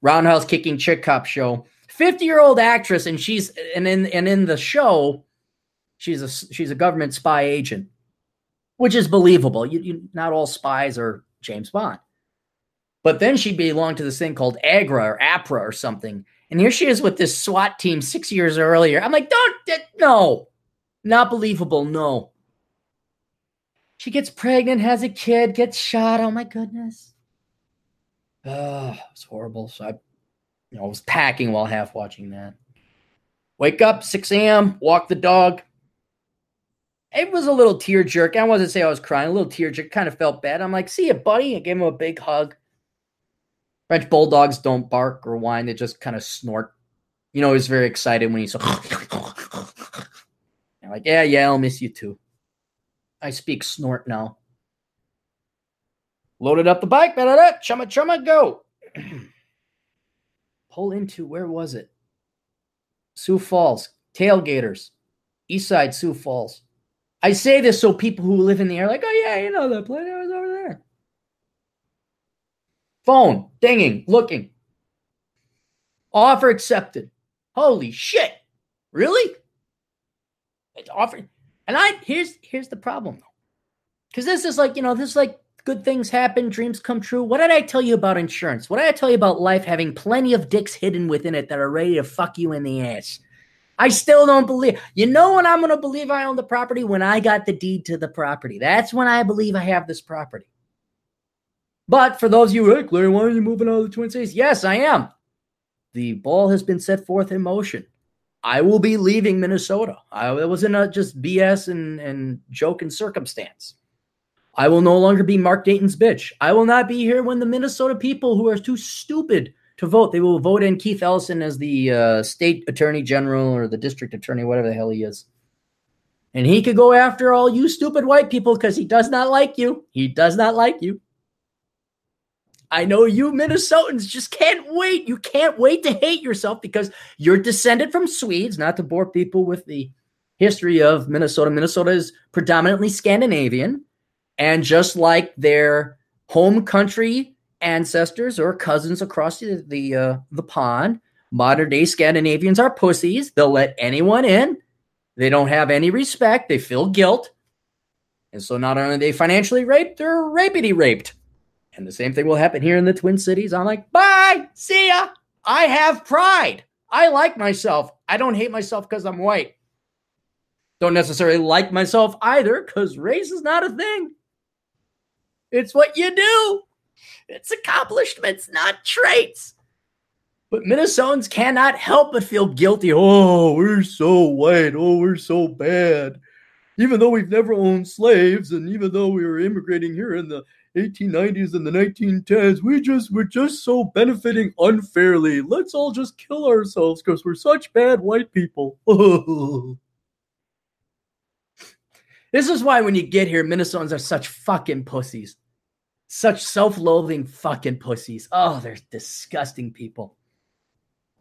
S1: Roundhouse kicking chick cop show 50 year old actress, and she's and in and in the show, she's a she's a government spy agent, which is believable. You, you not all spies are James Bond, but then she belonged to this thing called AGRA or APRA or something, and here she is with this SWAT team six years earlier. I'm like, don't no, not believable. No. She gets pregnant, has a kid, gets shot. Oh my goodness. Oh, it's horrible. So I you know, I was packing while half watching that. Wake up, 6 a.m., walk the dog. It was a little tear jerk. I wasn't say I was crying, a little tear jerk. Kind of felt bad. I'm like, see you, buddy. I gave him a big hug. French bulldogs don't bark or whine, they just kind of snort. You know, he's very excited when he's like, yeah, yeah, I'll miss you too. I speak snort now. Loaded up the bike, chumma chumma, go. Pull into where was it? Sioux Falls, tailgaters, East Side Sioux Falls. I say this so people who live in the area like, oh yeah, you know that place. I was over there. Phone dinging, looking. Offer accepted. Holy shit! Really? It's offered. And I here's here's the problem though, because this is like you know this is like good things happen, dreams come true. What did I tell you about insurance? What did I tell you about life having plenty of dicks hidden within it that are ready to fuck you in the ass? I still don't believe. You know when I'm going to believe I own the property? When I got the deed to the property. That's when I believe I have this property. But for those of you, who hey, Larry, why are you moving out of the Twin Cities? Yes, I am. The ball has been set forth in motion. I will be leaving Minnesota. I, it wasn't a just BS and, and joke and circumstance. I will no longer be Mark Dayton's bitch. I will not be here when the Minnesota people who are too stupid to vote, they will vote in Keith Ellison as the uh, state attorney general or the district attorney, whatever the hell he is. And he could go after all you stupid white people because he does not like you. He does not like you. I know you Minnesotans just can't wait. You can't wait to hate yourself because you're descended from Swedes, not to bore people with the history of Minnesota. Minnesota is predominantly Scandinavian. And just like their home country ancestors or cousins across the the, uh, the pond, modern day Scandinavians are pussies. They'll let anyone in. They don't have any respect. They feel guilt. And so not only are they financially raped, they're rapity raped. And the same thing will happen here in the Twin Cities. I'm like, bye, see ya. I have pride. I like myself. I don't hate myself because I'm white. Don't necessarily like myself either because race is not a thing. It's what you do, it's accomplishments, not traits. But Minnesotans cannot help but feel guilty. Oh, we're so white. Oh, we're so bad. Even though we've never owned slaves, and even though we were immigrating here in the 1890s and the 1910s, we just we're just so benefiting unfairly. Let's all just kill ourselves because we're such bad white people. this is why when you get here, Minnesotans are such fucking pussies. Such self-loathing fucking pussies. Oh, they're disgusting people.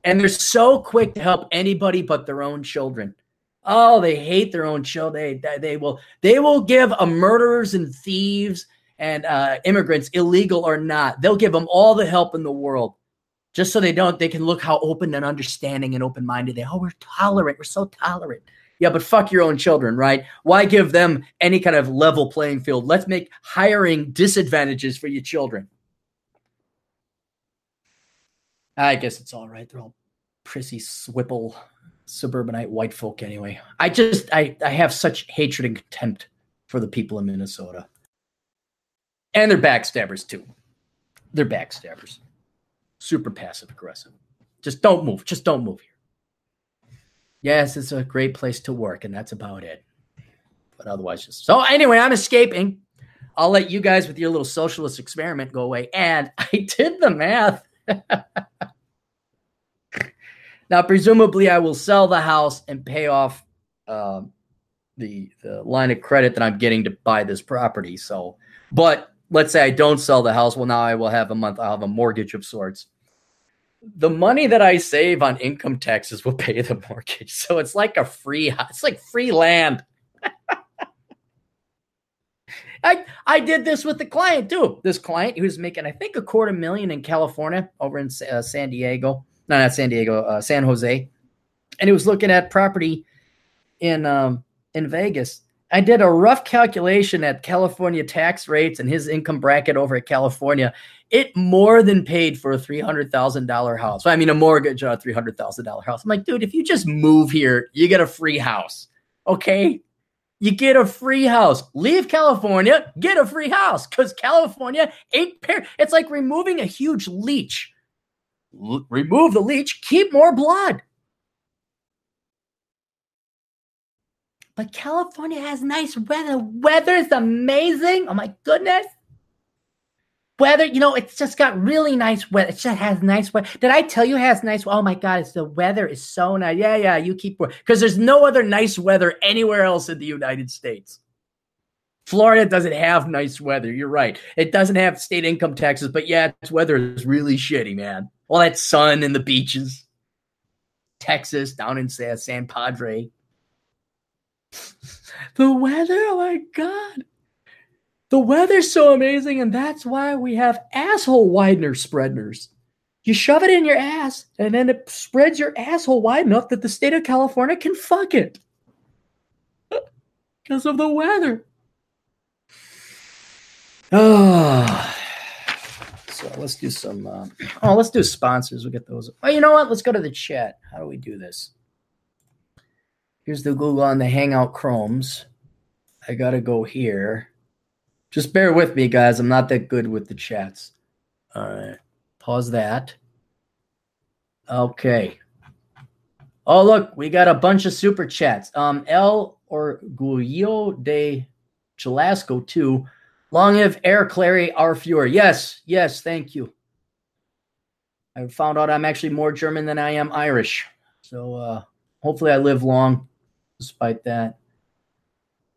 S1: And they're so quick to help anybody but their own children. Oh, they hate their own children. They, they will they will give a murderers and thieves and uh, immigrants, illegal or not, they'll give them all the help in the world, just so they don't. They can look how open and understanding and open minded they. Oh, we're tolerant. We're so tolerant. Yeah, but fuck your own children, right? Why give them any kind of level playing field? Let's make hiring disadvantages for your children. I guess it's all right. They're all prissy, swipple, suburbanite white folk anyway. I just I I have such hatred and contempt for the people in Minnesota. And they're backstabbers too. They're backstabbers. Super passive aggressive. Just don't move. Just don't move here. Yes, it's a great place to work, and that's about it. But otherwise, just so anyway, I'm escaping. I'll let you guys with your little socialist experiment go away. And I did the math. now, presumably, I will sell the house and pay off uh, the the line of credit that I'm getting to buy this property. So, but let's say I don't sell the house. Well, now I will have a month. I'll have a mortgage of sorts. The money that I save on income taxes will pay the mortgage. So it's like a free. It's like free land. I, I did this with the client too. This client who's making, I think, a quarter million in California over in uh, San Diego. No, not San Diego, uh, San Jose. And he was looking at property in um, in Vegas. I did a rough calculation at California tax rates and his income bracket over at California. It more than paid for a three hundred thousand dollar house. I mean, a mortgage on a three hundred thousand dollar house. I'm like, dude, if you just move here, you get a free house. Okay, you get a free house. Leave California, get a free house because California ain't pair. It's like removing a huge leech. L- remove the leech, keep more blood. But California has nice weather. Weather is amazing. Oh my goodness. Weather, you know, it's just got really nice weather. It just has nice weather. Did I tell you it has nice? Oh my God, it's the weather is so nice. Yeah, yeah, you keep because there's no other nice weather anywhere else in the United States. Florida doesn't have nice weather. You're right. It doesn't have state income taxes, but yeah, its weather is really shitty, man. All that sun and the beaches. Texas down in San Padre. the weather, oh my God. The weather's so amazing, and that's why we have asshole widener spreaders. You shove it in your ass, and then it spreads your asshole wide enough that the state of California can fuck it. Because of the weather. Oh. So let's do some. Uh, oh, let's do sponsors. We'll get those. Oh, you know what? Let's go to the chat. How do we do this? Here's the Google on the Hangout Chromes. I got to go here. Just bear with me, guys. I'm not that good with the chats. All right. Pause that. Okay. Oh, look, we got a bunch of super chats. Um, El Orgullo de Chalasco, too. Long live Air Clarey our Fuhrer. Yes, yes, thank you. I found out I'm actually more German than I am Irish. So uh, hopefully I live long despite that.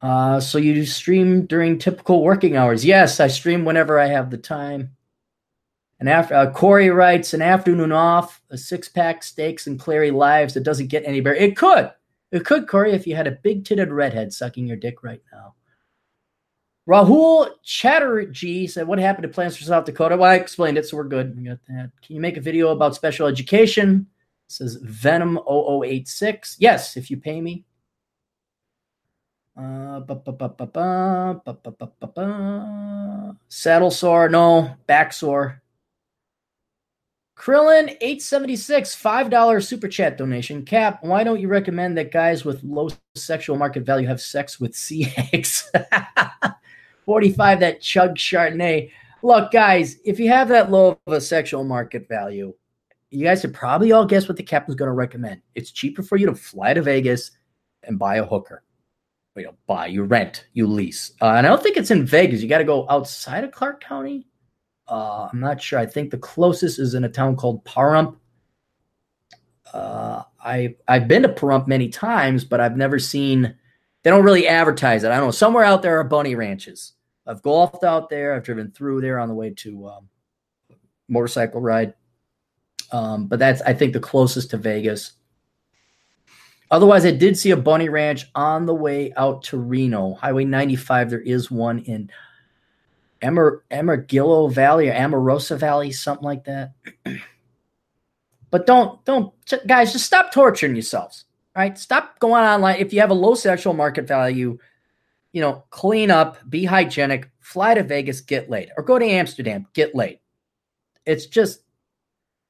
S1: Uh, so you stream during typical working hours? Yes, I stream whenever I have the time. And after uh, Corey writes, an afternoon off, a six pack steaks and Clarey lives. It doesn't get any better. It could, it could, Corey, if you had a big titted redhead sucking your dick right now. Rahul Chatterjee said, "What happened to plans for South Dakota?" Well, I explained it, so we're good. We got that. Can you make a video about special education? It says Venom 0086. Yes, if you pay me. Saddle sore, no. Back sore. Krillin, 876, $5 super chat donation. Cap, why don't you recommend that guys with low sexual market value have sex with CX? 45, that chug Chardonnay. Look, guys, if you have that low of a sexual market value, you guys should probably all guess what the captain's going to recommend. It's cheaper for you to fly to Vegas and buy a hooker. You know, buy, you rent, you lease. Uh, and I don't think it's in Vegas. You got to go outside of Clark County. Uh, I'm not sure. I think the closest is in a town called Pahrump. Uh, I I've been to Pahrump many times, but I've never seen. They don't really advertise it. I don't know. Somewhere out there are bunny ranches. I've golfed out there. I've driven through there on the way to um, motorcycle ride. Um, but that's I think the closest to Vegas. Otherwise, I did see a bunny ranch on the way out to Reno, Highway 95. There is one in Emer Emergillo Valley or Amarosa Valley, something like that. but don't don't guys just stop torturing yourselves. Right? Stop going online. If you have a low sexual market value, you know, clean up, be hygienic, fly to Vegas, get laid, or go to Amsterdam, get laid. It's just,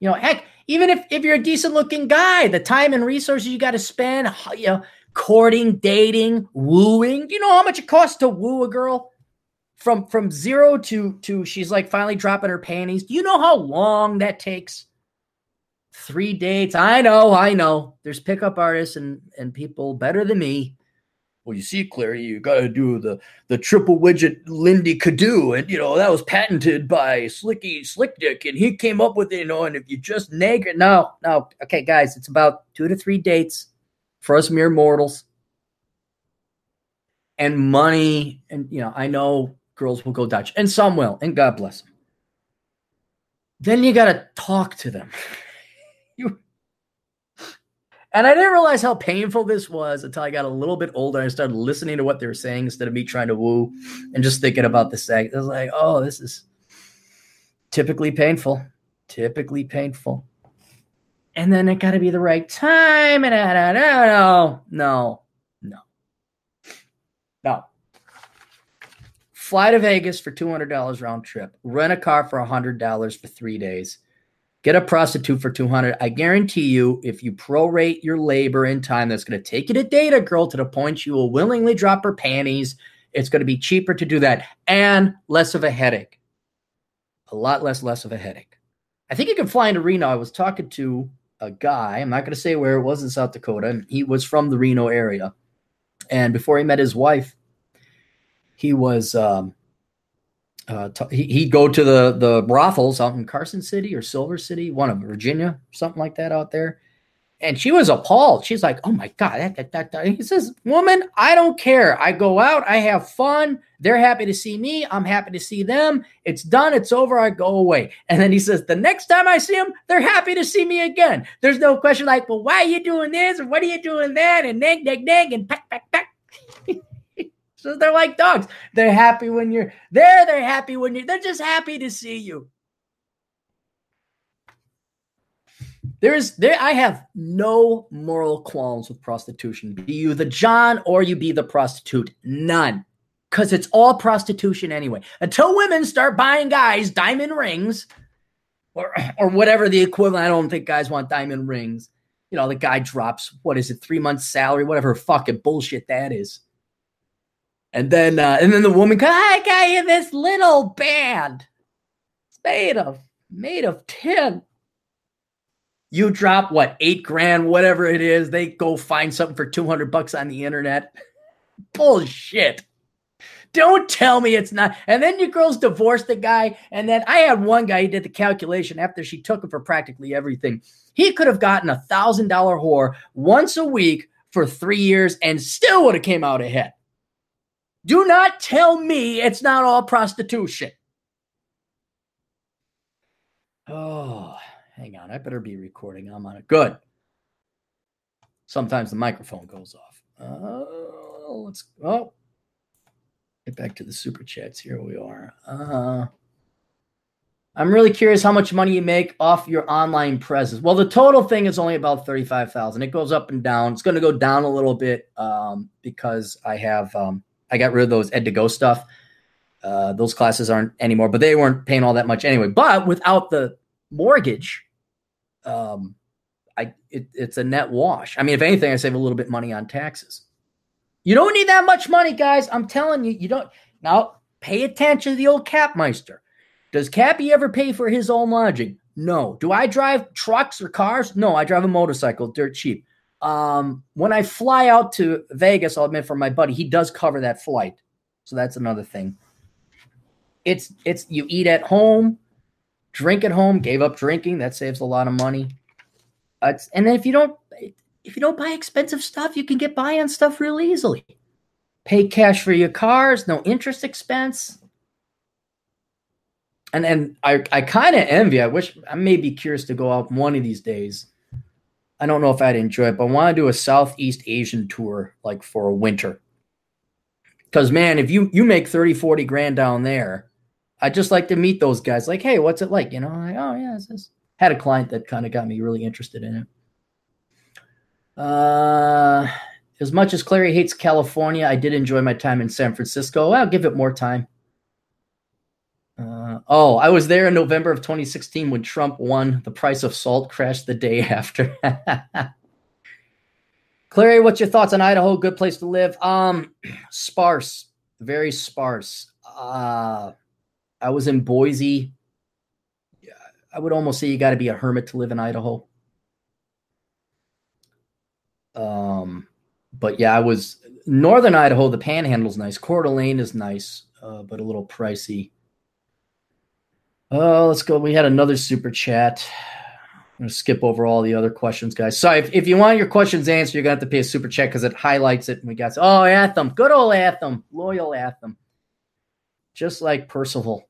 S1: you know, heck, even if, if you're a decent looking guy, the time and resources you got to spend, you know, courting, dating, wooing. You know how much it costs to woo a girl? From from zero to to she's like finally dropping her panties. Do you know how long that takes? Three dates. I know, I know. There's pickup artists and and people better than me well, you see, Clarey, you got to do the the triple widget Lindy Cadu, and you know that was patented by Slicky Slickdick, and he came up with it. You know, and if you just nag it, no, no, okay, guys, it's about two to three dates for us mere mortals, and money, and you know, I know girls will go Dutch, and some will, and God bless them. Then you got to talk to them. and I didn't realize how painful this was until I got a little bit older. I started listening to what they were saying instead of me trying to woo and just thinking about the sex. I was like, oh, this is typically painful. Typically painful. And then it got to be the right time. And I don't know. No, no, no. Fly to Vegas for $200 round trip. Rent a car for $100 for three days Get a prostitute for 200. I guarantee you, if you prorate your labor and time, that's going to take you to date a girl to the point you will willingly drop her panties. It's going to be cheaper to do that and less of a headache. A lot less, less of a headache. I think you can fly into Reno. I was talking to a guy. I'm not going to say where it was in South Dakota. And he was from the Reno area. And before he met his wife, he was um, uh, t- he'd go to the the brothels out in Carson City or Silver City, one of Virginia, something like that out there. And she was appalled. She's like, "Oh my god!" That, that, that, that. He says, "Woman, I don't care. I go out. I have fun. They're happy to see me. I'm happy to see them. It's done. It's over. I go away." And then he says, "The next time I see them, they're happy to see me again. There's no question like, well, why are you doing this or what are you doing that and neg neg neg and peck peck peck." So they're like dogs. They're happy when you're there. They're happy when you. They're just happy to see you. There's there. I have no moral qualms with prostitution. Be you the John or you be the prostitute, none, because it's all prostitution anyway. Until women start buying guys diamond rings, or or whatever the equivalent. I don't think guys want diamond rings. You know, the guy drops what is it, three months salary, whatever fucking bullshit that is and then uh, and then the woman, I got you this little band. It's made of made of tin. You drop what eight grand, whatever it is. They go find something for two hundred bucks on the internet. Bullshit. Don't tell me it's not. And then your girls divorced the guy. And then I had one guy, he did the calculation after she took him for practically everything. He could have gotten a thousand dollar whore once a week for three years and still would have came out ahead. Do not tell me it's not all prostitution. Oh, hang on. I better be recording. I'm on it. Good. Sometimes the microphone goes off. Uh, let's oh get back to the super chats. Here we are. Uh, I'm really curious how much money you make off your online presence. Well, the total thing is only about 35,000. It goes up and down. It's going to go down a little bit um, because I have um, I got rid of those ed2go stuff. Uh, those classes aren't anymore, but they weren't paying all that much anyway. But without the mortgage, um, I it, it's a net wash. I mean, if anything, I save a little bit money on taxes. You don't need that much money, guys. I'm telling you, you don't. Now, pay attention to the old Capmeister. Does Cappy ever pay for his own lodging? No. Do I drive trucks or cars? No, I drive a motorcycle, dirt cheap. Um, when I fly out to Vegas, I'll admit for my buddy, he does cover that flight. So that's another thing. It's it's you eat at home, drink at home, gave up drinking, that saves a lot of money. And then if you don't if you don't buy expensive stuff, you can get by on stuff real easily. Pay cash for your cars, no interest expense and and I I kind of envy. I wish I may be curious to go out one of these days. I don't know if I'd enjoy it, but I want to do a Southeast Asian tour like for a winter. Cause man, if you you make 30, 40 grand down there, I'd just like to meet those guys. Like, hey, what's it like? You know, like, oh yeah, this had a client that kind of got me really interested in it. Uh as much as Clarey hates California, I did enjoy my time in San Francisco. I'll give it more time. Uh, oh, I was there in November of 2016 when Trump won. The price of salt crashed the day after. Clarey, what's your thoughts on Idaho? Good place to live. Um, sparse, very sparse. Uh, I was in Boise. I would almost say you got to be a hermit to live in Idaho. Um, but yeah, I was northern Idaho. The Panhandle's nice. Coeur d'Alene is nice, uh, but a little pricey. Oh, let's go. We had another super chat. I'm going to skip over all the other questions, guys. Sorry, if, if you want your questions answered, you're going to have to pay a super chat because it highlights it. And we got, oh, Atham. Good old Atham. Loyal Atham. Just like Percival.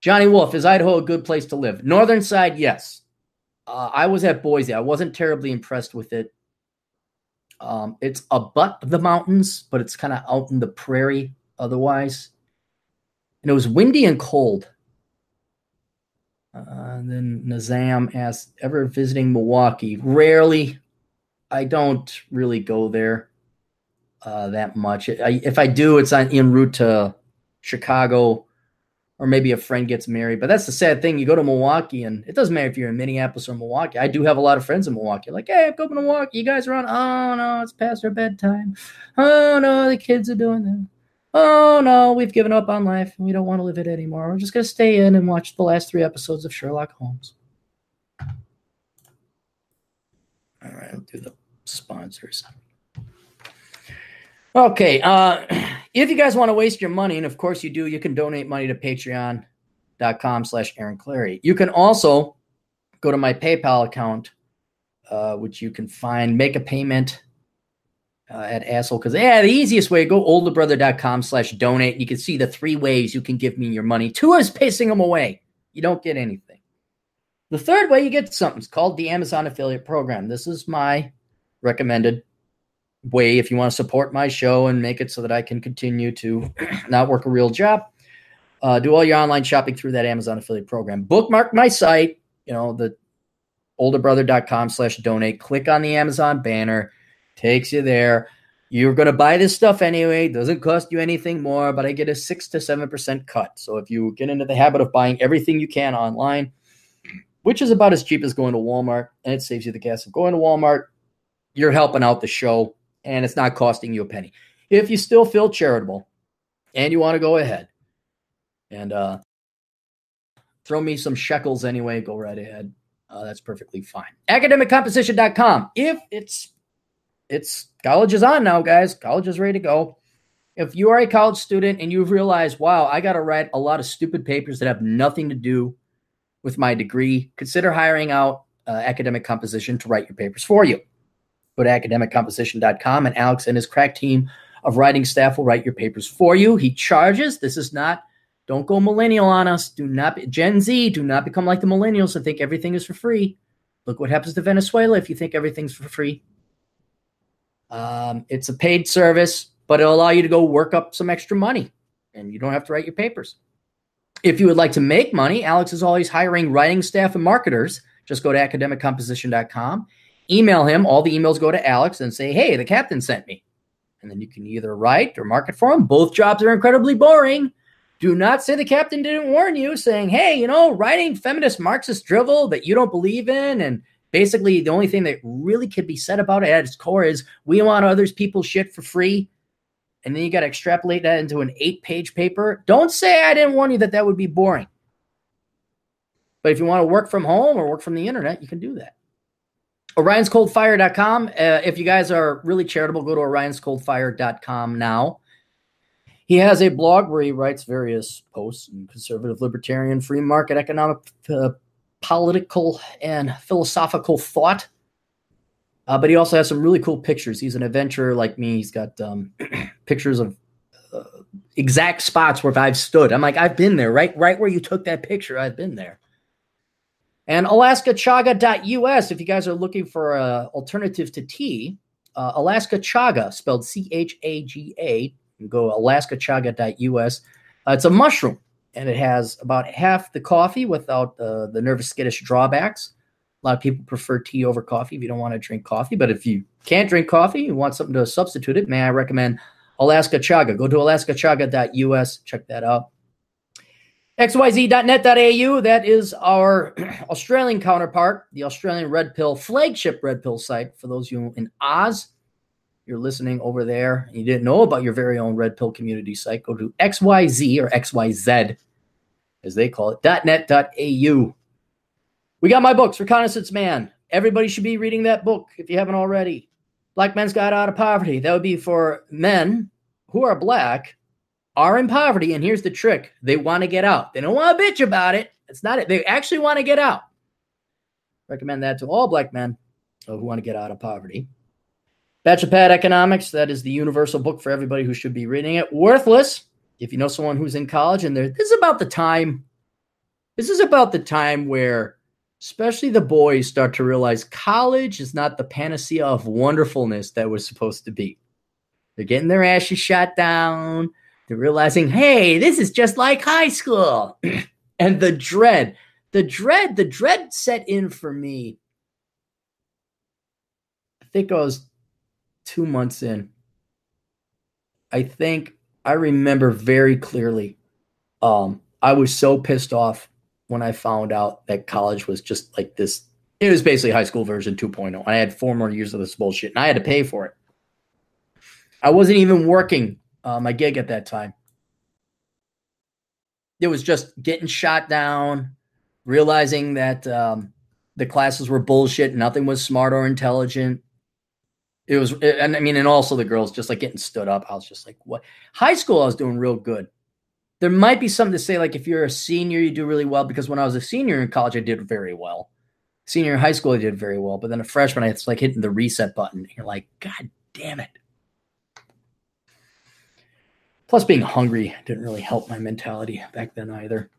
S1: Johnny Wolf, is Idaho a good place to live? Northern side, yes. Uh, I was at Boise. I wasn't terribly impressed with it. Um, it's abut the mountains, but it's kind of out in the prairie otherwise. And it was windy and cold. Uh, then Nazam asks, ever visiting Milwaukee? Rarely. I don't really go there uh, that much. I, if I do, it's on en route to Chicago, or maybe a friend gets married. But that's the sad thing. You go to Milwaukee, and it doesn't matter if you're in Minneapolis or Milwaukee. I do have a lot of friends in Milwaukee. Like, hey, I'm going to Milwaukee. You guys are on. Oh no, it's past our bedtime. Oh no, the kids are doing that oh no, we've given up on life and we don't want to live it anymore. We're just going to stay in and watch the last three episodes of Sherlock Holmes. All right, I'll do the sponsors. Okay, uh, if you guys want to waste your money, and of course you do, you can donate money to patreon.com slash Aaron Clarey. You can also go to my PayPal account, uh, which you can find, make a payment uh, at asshole because yeah the easiest way go olderbrother.com slash donate. You can see the three ways you can give me your money. Two is pacing them away. You don't get anything. The third way you get something it's called the amazon affiliate program. This is my recommended way if you want to support my show and make it so that i can continue to not work a real job. Uh, do all your online shopping through that amazon affiliate program. Bookmark my site you know the olderbrother.com slash donate. Click on the amazon banner takes you there. You're going to buy this stuff anyway. It doesn't cost you anything more, but I get a six to seven percent cut. So if you get into the habit of buying everything you can online, which is about as cheap as going to Walmart, and it saves you the gas of going to Walmart, you're helping out the show, and it's not costing you a penny. If you still feel charitable and you want to go ahead and uh, throw me some shekels anyway, go right ahead. Uh, that's perfectly fine. Academiccomposition.com. If it's it's college is on now, guys. College is ready to go. If you are a college student and you've realized, wow, I got to write a lot of stupid papers that have nothing to do with my degree, consider hiring out uh, academic composition to write your papers for you. Go to academiccomposition.com and Alex and his crack team of writing staff will write your papers for you. He charges. This is not, don't go millennial on us. Do not, be, Gen Z, do not become like the millennials and think everything is for free. Look what happens to Venezuela if you think everything's for free. Um, it's a paid service, but it'll allow you to go work up some extra money and you don't have to write your papers. If you would like to make money, Alex is always hiring writing staff and marketers. Just go to academiccomposition.com, email him. All the emails go to Alex and say, hey, the captain sent me. And then you can either write or market for him. Both jobs are incredibly boring. Do not say the captain didn't warn you, saying, hey, you know, writing feminist Marxist drivel that you don't believe in. And basically, the only thing that really can be said about it at its core is we want others people's shit for free. And then you got to extrapolate that into an eight page paper. Don't say I didn't warn you that that would be boring. But if you want to work from home or work from the internet, you can do that. Orion'sColdFire.com. Uh, if you guys are really charitable, go to Orion'sColdFire.com now. He has a blog where he writes various posts in conservative, libertarian, free market, economic, uh, political, and philosophical thought. Uh, but he also has some really cool pictures. He's an adventurer like me. He's got um, pictures of uh, exact spots where I've stood. I'm like, I've been there, right, right where you took that picture. I've been there. And AlaskaChaga.us, if you guys are looking for an alternative to tea, uh, Alaska Chaga, spelled C H A G A, go alaskachaga.us. Uh, it's a mushroom, and it has about half the coffee without uh, the nervous skittish drawbacks. A lot of people prefer tea over coffee if you don't want to drink coffee. But if you can't drink coffee, you want something to substitute it, may I recommend Alaska Chaga? Go to alaskachaga.us, check that out. XYZ.net.au, that is our Australian counterpart, the Australian Red Pill flagship Red Pill site. For those of you in Oz, you're listening over there, you didn't know about your very own Red Pill community site, go to XYZ or XYZ, as they call it, .net.au. We got my books, Reconnaissance Man. Everybody should be reading that book if you haven't already. Black Men's Guide Out of Poverty. That would be for men who are black are in poverty, and here's the trick: they want to get out. They don't want to bitch about it. It's not it. They actually want to get out. Recommend that to all black men uh, who want to get out of poverty. Bachelor Pad Economics, that is the universal book for everybody who should be reading it. Worthless, if you know someone who's in college and they're this is about the time. This is about the time where especially the boys start to realize college is not the panacea of wonderfulness that was supposed to be. They're getting their ashes shot down. They're realizing, hey, this is just like high school. and the dread, the dread, the dread set in for me. I think I was two months in. I think I remember very clearly. Um, I was so pissed off when I found out that college was just like this. It was basically high school version 2.0. I had four more years of this bullshit and I had to pay for it. I wasn't even working uh, my gig at that time. It was just getting shot down, realizing that um, the classes were bullshit, nothing was smart or intelligent. It was, and I mean, and also the girls just like getting stood up. I was just like, what? High school, I was doing real good. There might be something to say, like if you're a senior, you do really well. Because when I was a senior in college, I did very well. Senior in high school, I did very well. But then a freshman, it's like hitting the reset button. You're like, God damn it. Plus, being hungry didn't really help my mentality back then either.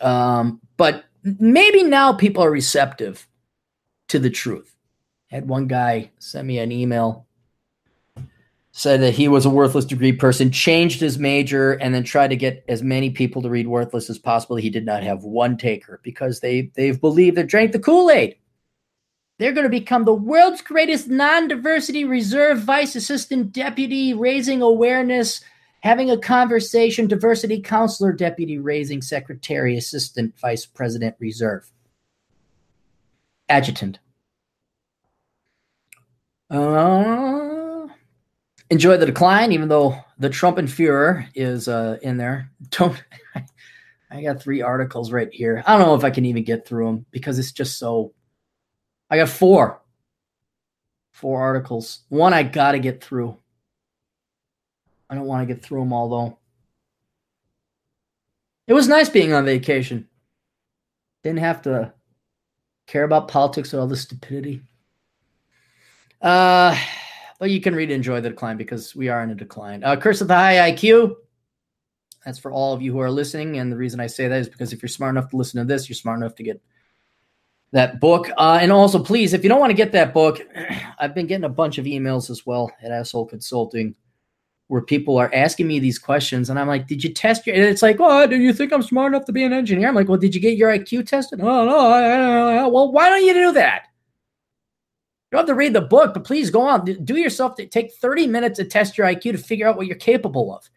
S1: Um, but maybe now people are receptive to the truth. Had one guy send me an email, said that he was a worthless degree person, changed his major, and then tried to get as many people to read worthless as possible. He did not have one taker because they they've believed they drank the Kool Aid. They're going to become the world's greatest non diversity reserve vice assistant deputy, raising awareness having a conversation, diversity counselor, deputy raising secretary, assistant vice president, reserve, adjutant. Uh, enjoy the decline, even though the Trump and Fuhrer is uh, in there. Don't. I got three articles right here. I don't know if I can even get through them because it's just so. I got four. Four articles. One I got to get through. I don't want to get through them all though. It was nice being on vacation. Didn't have to care about politics or all the stupidity. Uh, but you can read enjoy the decline because we are in a decline. Uh, Curse of the High IQ. That's for all of you who are listening. And the reason I say that is because if you're smart enough to listen to this, you're smart enough to get that book. Uh, and also, please, if you don't want to get that book, I've been getting a bunch of emails as well at Asshole Consulting where people are asking me these questions and I'm like, did you test your, and it's like, oh, do you think I'm smart enough to be an engineer? I'm like, well, did you get your IQ tested? Oh, no. I, I, I, well, why don't you do that? You don't have to read the book, but please go on. Do yourself to take 30 minutes to test your IQ to figure out what you're capable of.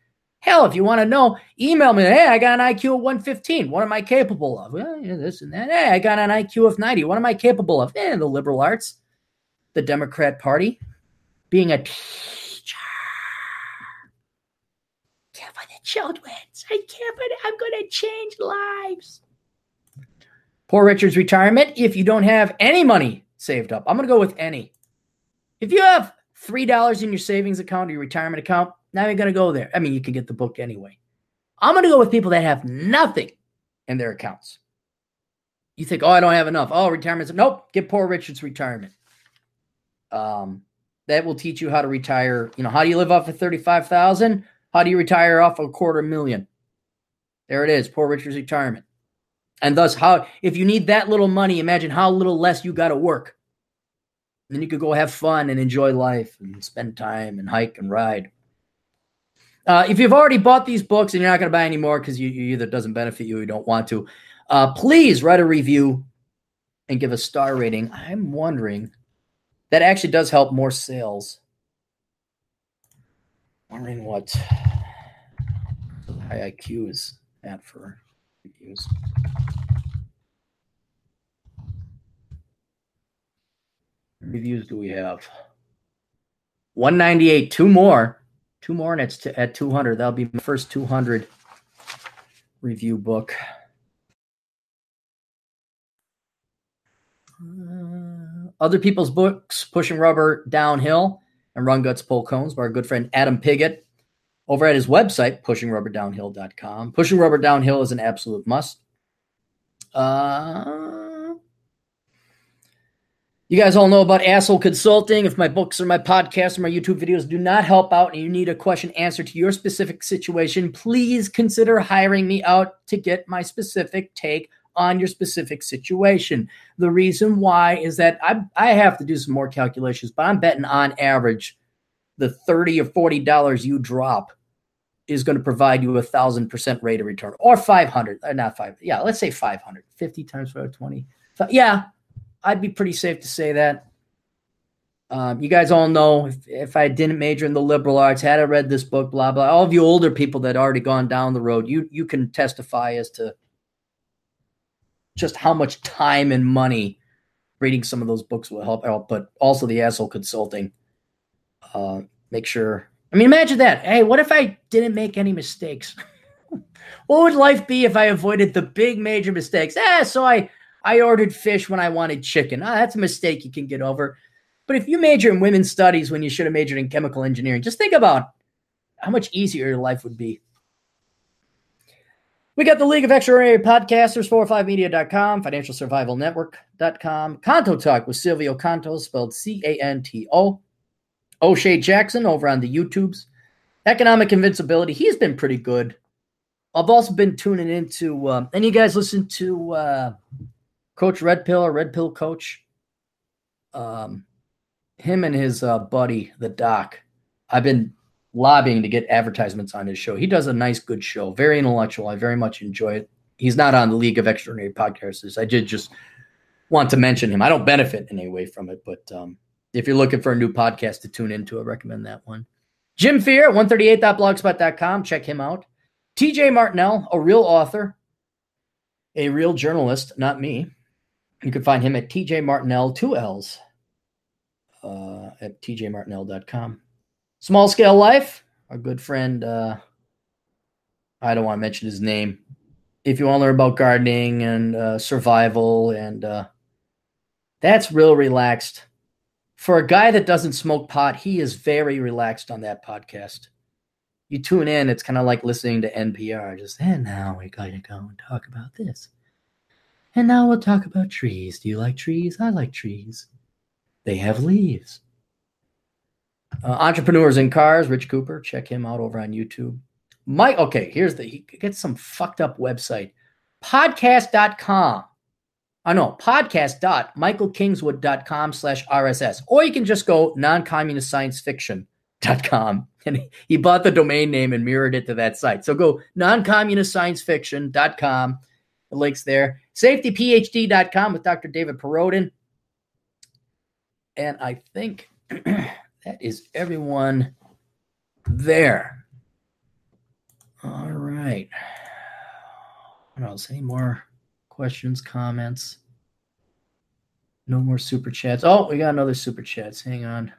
S1: Hell, if you want to know, email me. Hey, I got an IQ of 115. What am I capable of? Well, this and that. Hey, I got an IQ of 90. What am I capable of? Eh, the liberal arts, the Democrat Party, being a teacher. Care for the children. I can't, but I'm going to change lives. Poor Richard's retirement. If you don't have any money saved up, I'm going to go with any. If you have $3 in your savings account or your retirement account, now you're going to go there. I mean, you can get the book anyway. I'm going to go with people that have nothing in their accounts. You think, oh, I don't have enough. Oh, retirement. Nope. Get Poor Richard's retirement. Um, that will teach you how to retire. You know, how do you live off of 35,000? How do you retire off of a quarter million? There it is, poor Richard's retirement. And thus, how if you need that little money, imagine how little less you got to work. And then you could go have fun and enjoy life and spend time and hike and ride. Uh, if you've already bought these books and you're not going to buy any more because you, you, either doesn't benefit you or you don't want to, uh, please write a review and give a star rating. I'm wondering that actually does help more sales wondering what high IQ is at for reviews. Reviews do we have? 198, two more. Two more, and it's to, at 200. That'll be my first 200 review book. Uh, other people's books, Pushing Rubber Downhill and Run Guts Pull Cones by our good friend Adam Piggott over at his website, pushingrubberdownhill.com. Pushing Rubber Downhill is an absolute must. Uh, you guys all know about Asshole Consulting. If my books or my podcasts or my YouTube videos do not help out and you need a question answered to your specific situation, please consider hiring me out to get my specific take on your specific situation. The reason why is that I, I have to do some more calculations, but I'm betting on average the 30 or 40 dollars you drop is going to provide you a thousand percent rate of return or 500 uh, not five yeah let's say 500 50 times 20 yeah i'd be pretty safe to say that. Um, you guys all know if, if i didn't major in the liberal arts had i read this book blah blah all of you older people that already gone down the road you you can testify as to just how much time and money reading some of those books will help out, but also the asshole consulting. Uh, make sure. I mean, imagine that. Hey, what if I didn't make any mistakes? what would life be if I avoided the big major mistakes? Ah, so I I ordered fish when I wanted chicken. Ah, that's a mistake you can get over. But if you major in women's studies when you should have majored in chemical engineering, just think about how much easier your life would be. We got the League of Extraordinary Podcasters, 45media.com, financialsurvivalnetwork.com, Canto Talk with Silvio Canto, spelled C A N T O. O'Shea Jackson over on the YouTubes. Economic Invincibility, he's been pretty good. I've also been tuning into, um, and you guys listen to uh, Coach Red Pill or Red Pill Coach? Um, him and his uh, buddy, the Doc. I've been lobbying to get advertisements on his show. He does a nice, good show, very intellectual. I very much enjoy it. He's not on the League of Extraordinary Podcasters. I did just want to mention him. I don't benefit in any way from it, but um, if you're looking for a new podcast to tune into, I recommend that one. Jim Fear, at 138.blogspot.com. Check him out. TJ Martinell, a real author, a real journalist, not me. You can find him at TJ Martinell, two L's, uh, at tjmartinell.com. Small Scale Life, our good friend, uh, I don't want to mention his name. If you want to learn about gardening and uh, survival, and uh, that's real relaxed. For a guy that doesn't smoke pot, he is very relaxed on that podcast. You tune in, it's kind of like listening to NPR. Just, and now going to go and talk about this. And now we'll talk about trees. Do you like trees? I like trees. They have leaves. Uh, Entrepreneurs in Cars, Rich Cooper. Check him out over on YouTube. Mike, okay, here's the, he gets some fucked up website. Podcast.com. Uh, I know, podcast.michaelkingswood.com slash RSS. Or you can just go non-communist science fiction.com And he bought the domain name and mirrored it to that site. So go noncommunistsciencefiction.com. The link's there. Safetyphd.com with Dr. David Perrodin. And I think that is everyone there. All right. What else? Any more questions, comments? No more super chats. Oh, we got another super chats. Hang on.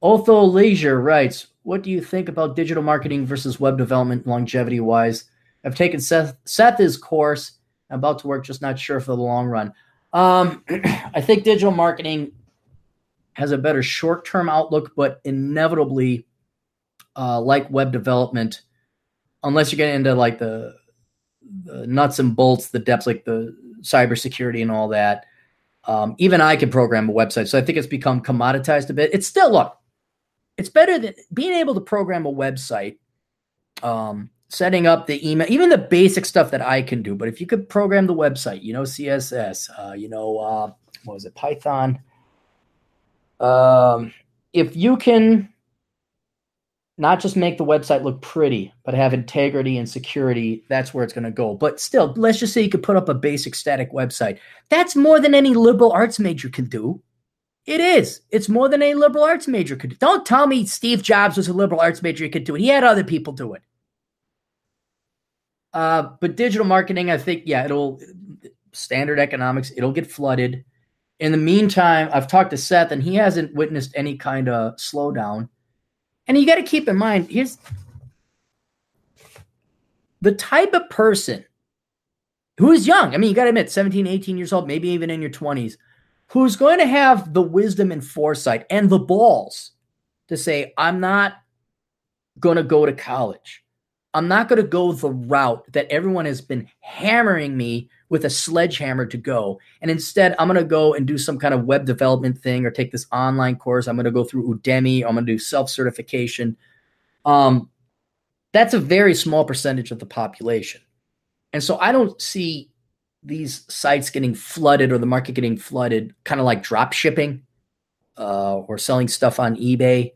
S1: Otho Leisure writes, What do you think about digital marketing versus web development longevity wise? I've taken Seth Seth's course. I'm about to work, just not sure for the long run. Um, I think digital marketing has a better short term outlook, but inevitably, uh, like web development, unless you get into like the, the nuts and bolts, the depths, like the cybersecurity and all that, um, even I can program a website. So I think it's become commoditized a bit. It's still, look, it's better than being able to program a website, um, setting up the email, even the basic stuff that I can do. But if you could program the website, you know, CSS, uh, you know, uh, what was it, Python? Um, if you can not just make the website look pretty, but have integrity and security, that's where it's going to go. But still, let's just say you could put up a basic static website. That's more than any liberal arts major can do. It is. It's more than a liberal arts major could do. Don't tell me Steve Jobs was a liberal arts major he could do it. He had other people do it. Uh, but digital marketing, I think, yeah, it'll standard economics, it'll get flooded. In the meantime, I've talked to Seth and he hasn't witnessed any kind of slowdown. And you got to keep in mind, here's the type of person who is young. I mean, you got to admit, 17, 18 years old, maybe even in your 20s, who's going to have the wisdom and foresight and the balls to say, I'm not going to go to college. I'm not going to go the route that everyone has been hammering me with a sledgehammer to go. And instead, I'm going to go and do some kind of web development thing or take this online course. I'm going to go through Udemy. I'm going to do self certification. Um, that's a very small percentage of the population. And so I don't see these sites getting flooded or the market getting flooded, kind of like drop shipping uh, or selling stuff on eBay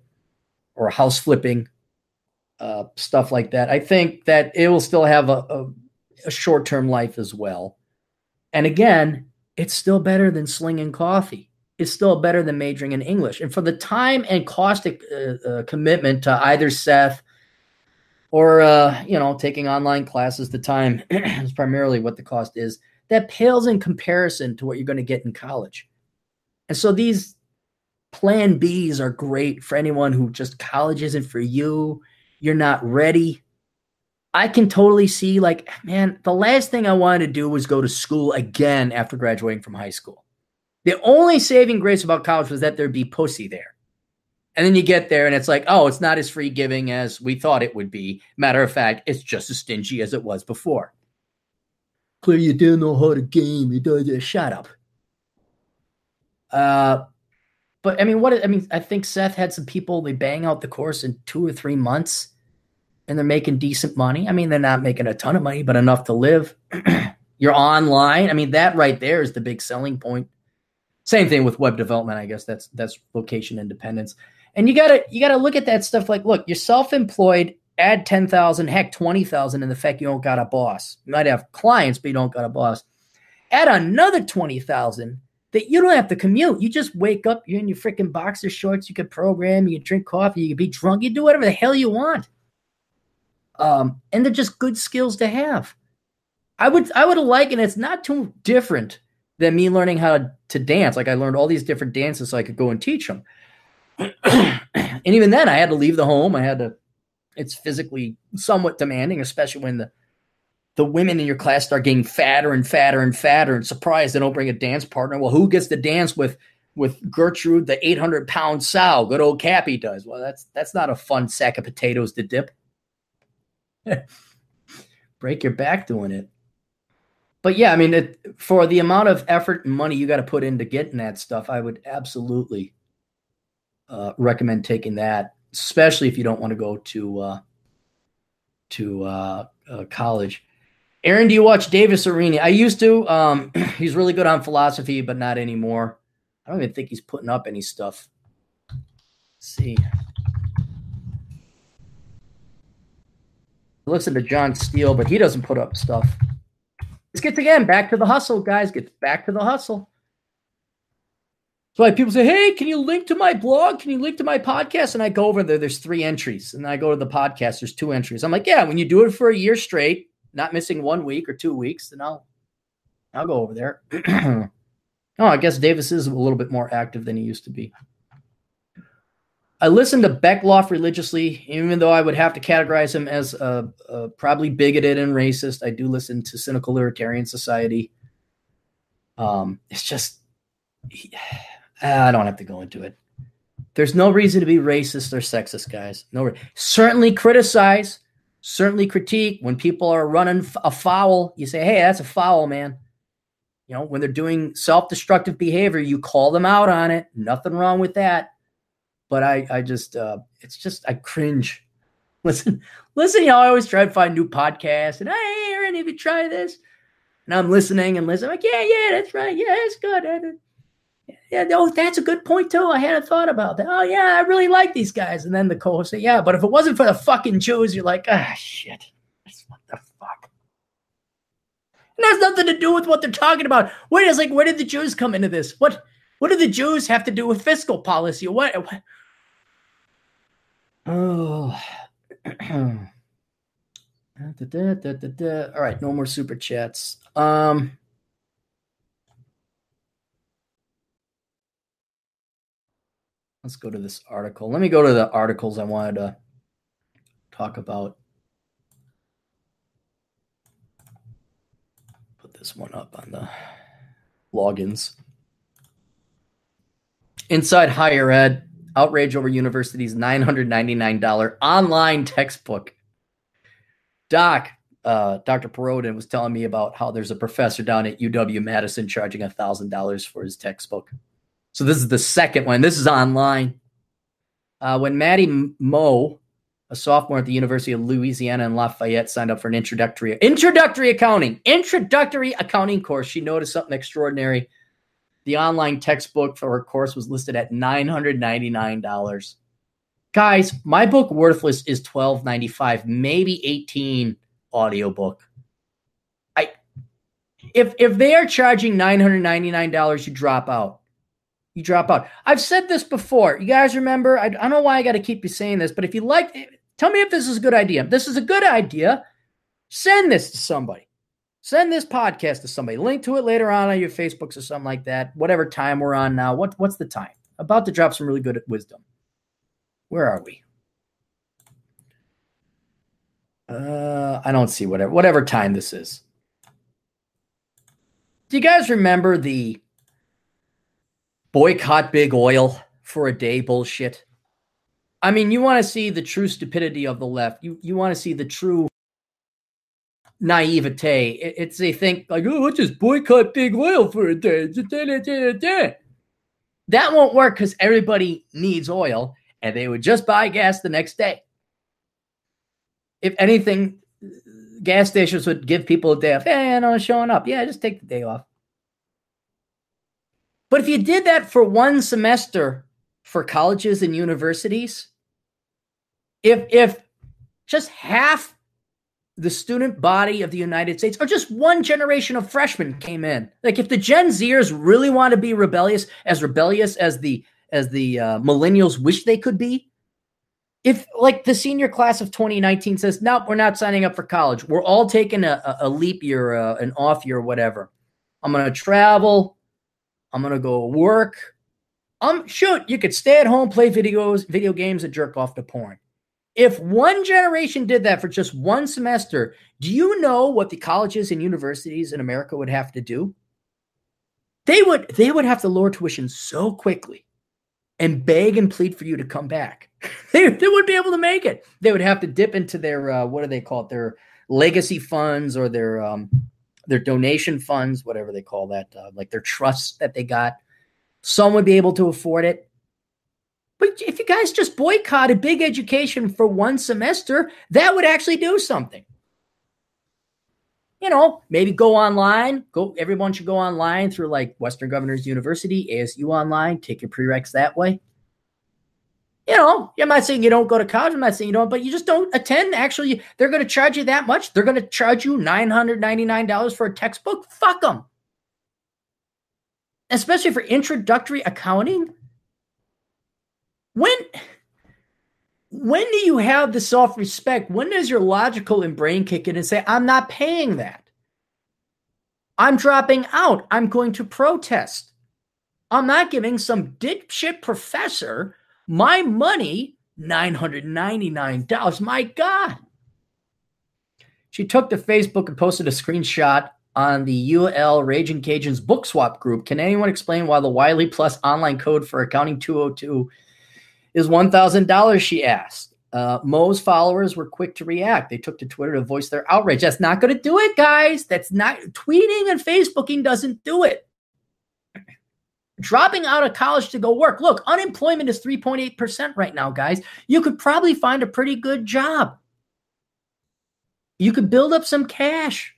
S1: or house flipping, uh, stuff like that. I think that it will still have a, a, a short term life as well. And again, it's still better than slinging coffee. It's still better than majoring in English. And for the time and cost uh, uh, commitment to either Seth or uh, you know taking online classes, the time is primarily what the cost is that pales in comparison to what you're going to get in college. And so these plan Bs are great for anyone who just college isn't for you, you're not ready. I can totally see, like, man, the last thing I wanted to do was go to school again after graduating from high school. The only saving grace about college was that there'd be pussy there. And then you get there and it's like, oh, it's not as free giving as we thought it would be. Matter of fact, it's just as stingy as it was before. Clarey, you don't know how to game. You don't just shut up. Uh, but I mean, what I mean, I think Seth had some people they bang out the course in two or three months, and they're making decent money. I mean, they're not making a ton of money, but enough to live. You're online. I mean, that right there is the big selling point. Same thing with web development. I guess that's that's location independence, and you gotta you gotta look at that stuff. Like, look, you're self-employed add 10,000, heck, 20,000 in the fact you don't got a boss. You might have clients, but you don't got a boss. Add another 20,000 that you don't have to commute. You just wake up, you're in your freaking boxer shorts, you can program, you can drink coffee, you can be drunk, you do whatever the hell you want. Um, and they're just good skills to have. I would I would like, and it's not too different than me learning how to, dance. Like I learned all these different dances so I could go and teach them. and even then I had to leave the home. I had to it's physically somewhat demanding, especially when the the women in your class start getting fatter and fatter and fatter and surprised they don't bring a dance partner. Well, who gets to dance with with Gertrude, the 800 pound sow? Good old Cappy does. Well, that's that's not a fun sack of potatoes to dip. Break your back doing it. But yeah, I mean, it, for the amount of effort and money you got to put into getting that stuff, I would absolutely uh, recommend taking that especially if you don't want to go to uh, to uh, uh, college. Aaron, do you watch Davis Aurini? I used to. Um, he's really good on philosophy, but not anymore. I don't even think he's putting up any stuff. Let's see. Listen to John Steele, but he doesn't put up stuff. Let's get again back to the hustle, guys. Get back to the hustle. So like people say, "Hey, can you link to my blog? Can you link to my podcast?" And I go over there. There's three entries, and I go to the podcast. There's two entries. I'm like, "Yeah, when you do it for a year straight, not missing one week or two weeks, then I'll I'll go over there." oh, I guess Davis is a little bit more active than he used to be. I listen to Beckloff religiously, even though I would have to categorize him as a, a probably bigoted and racist. I do listen to Cynical Libertarian Society. Um, it's just. I don't have to go into it. There's no reason to be racist or sexist, guys. No, certainly criticize, certainly critique when people are running a foul. You say, "Hey, that's a foul, man." You know, when they're doing self-destructive behavior, you call them out on it. Nothing wrong with that. But I, I just, uh, it's just, I cringe. Listen, listen. Know, I always try to find new podcasts, and hey, Aaron, have you try this? And I'm listening and listening. I'm like, yeah, yeah, that's right. Yeah, that's good. Yeah, oh, that's a good point too. I hadn't thought about that. Oh yeah, I really like these guys. And then the co-host say, "Yeah, but if it wasn't for the fucking Jews, you're like, ah, shit. What the fuck?" And that's nothing to do with what they're talking about. Wait, it's like, where did the Jews come into this? What, what do the Jews have to do with fiscal policy? What? what? Oh. da, da, da, All right, no more super chats. Um. let's go to this article. Let me go to the articles I wanted to talk about. Put this one up on the logins. Inside Higher Ed, outrage over university's $999 online textbook. Doc, uh, Dr. Perrodin was telling me about how there's a professor down at UW Madison charging $1,000 for his textbook. So this is the second one. This is online. Uh, when Maddie Moe, a sophomore at the University of Louisiana in Lafayette, signed up for an introductory introductory accounting introductory accounting course, she noticed something extraordinary. The online textbook for her course was listed at nine hundred ninety nine dollars. Guys, my book Worthless is twelve ninety five, maybe eighteen audiobook. I if if they are charging nine hundred ninety nine dollars, you drop out you drop out. I've said this before. You guys remember? I, I don't know why I got to keep you saying this, but if you like, tell me if this is a good idea. If this is a good idea. Send this to somebody. Send this podcast to somebody. Link to it later on on your Facebooks or something like that. Whatever time we're on now. What what's the time? About to drop some really good wisdom. Where are we? Uh, I don't see whatever whatever time this is. Do you guys remember the boycott big oil for a day bullshit. I mean, you want to see the true stupidity of the left. You you want to see the true naivete. It's they think like, oh, let's just boycott big oil for a day. That won't work because everybody needs oil, and they would just buy gas the next day. If anything, gas stations would give people a day off. Hey, I'm showing up. Yeah, just take the day off. But if you did that for one semester for colleges and universities, if if just half the student body of the United States, or just one generation of freshmen came in, like if the Gen Zers really want to be rebellious, as rebellious as the as the uh, millennials wish they could be, if like the senior class of 2019 says, "Nope, we're not signing up for college. We're all taking a, a leap year, uh, an off year, whatever. I'm going to travel. I'm gonna go work. I'm shoot, you could stay at home, play videos, video games, and jerk off to porn. If one generation did that for just one semester, do you know what the colleges and universities in America would have to do? They would they would have to lower tuition so quickly and beg and plead for you to come back. they, they wouldn't be able to make it. They would have to dip into their uh, what do they call it? Their legacy funds or their um, their donation funds, whatever they call that, uh, like their trusts that they got. Some would be able to afford it. But if you guys just boycotted big education for one semester, that would actually do something. You know, maybe go online. Go. Everyone should go online through like Western Governors University, ASU online. Take your prereqs that way. You know, I'm not saying you don't go to college. I'm not saying you don't, but you just don't attend. Actually, they're going to charge you that much. They're going to charge you $999 for a textbook. Fuck them. Especially for introductory accounting. When when do you have the self-respect? When does your logical and brain kick in and say, I'm not paying that? I'm dropping out. I'm going to protest. I'm not giving some dipshit professor my money, $999. My God. She took to Facebook and posted a screenshot on the UL Raging Cajuns book swap group. Can anyone explain why the Wiley Plus online code for accounting 202 is $1,000? She asked. Uh, Moe's followers were quick to react. They took to Twitter to voice their outrage. That's not going to do it, guys. That's not tweeting and Facebooking doesn't do it dropping out of college to go work. Look, unemployment is 3.8% right now, guys. You could probably find a pretty good job. You could build up some cash.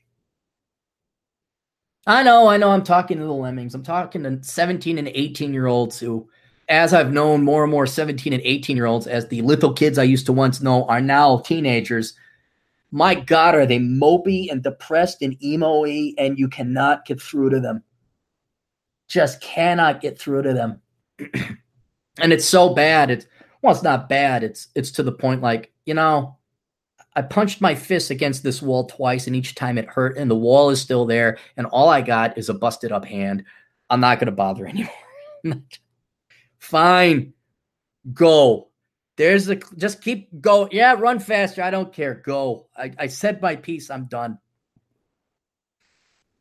S1: I know, I know, I'm talking to the lemmings. I'm talking to 17 and 18 year olds who, as I've known more and more 17 and 18 year olds, as the little kids I used to once know are now teenagers. My God, are they mopey and depressed and emo and you cannot get through to them just cannot get through to them. and it's so bad. It's well, it's not bad. It's it's to the point like, you know, I punched my fist against this wall twice, and each time it hurt, and the wall is still there, and all I got is a busted up hand. I'm not gonna bother anymore. Fine. Go. There's the just keep go. Yeah, run faster. I don't care. Go. I, I said my piece. I'm done.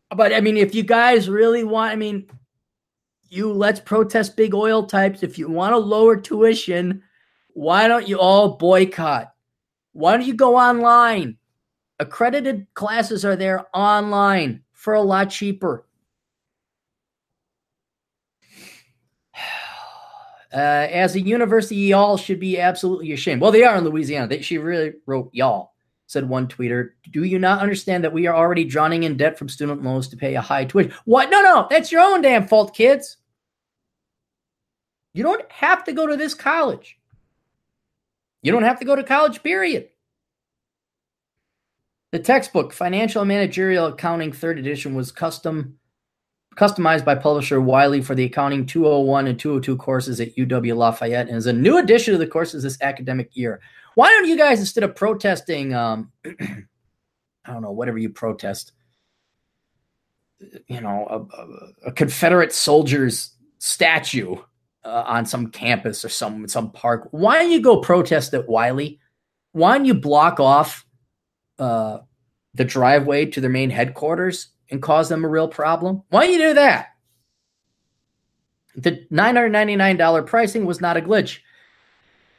S1: But I mean, if you guys really want, I mean, you let's protest big oil types. If you want to lower tuition, why don't you all boycott? Why don't you go online? Accredited classes are there online for a lot cheaper. Uh, as a university, y'all should be absolutely ashamed. Well, they are in Louisiana. They, she really wrote y'all, said one tweeter. Do you not understand that we are already drowning in debt from student loans to pay a high tuition? What? No, no, that's your own damn fault, kids. You don't have to go to this college. You don't have to go to college, period. The textbook, Financial Managerial Accounting, third edition, was custom customized by publisher Wiley for the accounting 201 and 202 courses at UW Lafayette and is a new addition to the courses this academic year. Why don't you guys, instead of protesting, um, I don't know, whatever you protest, you know, a, a, Confederate soldier's statue uh, on some campus or some some park. Why don't you go protest at Wiley? Why don't you block off uh, the driveway to their main headquarters and cause them a real problem? Why don't you do that? The $999 pricing was not a glitch.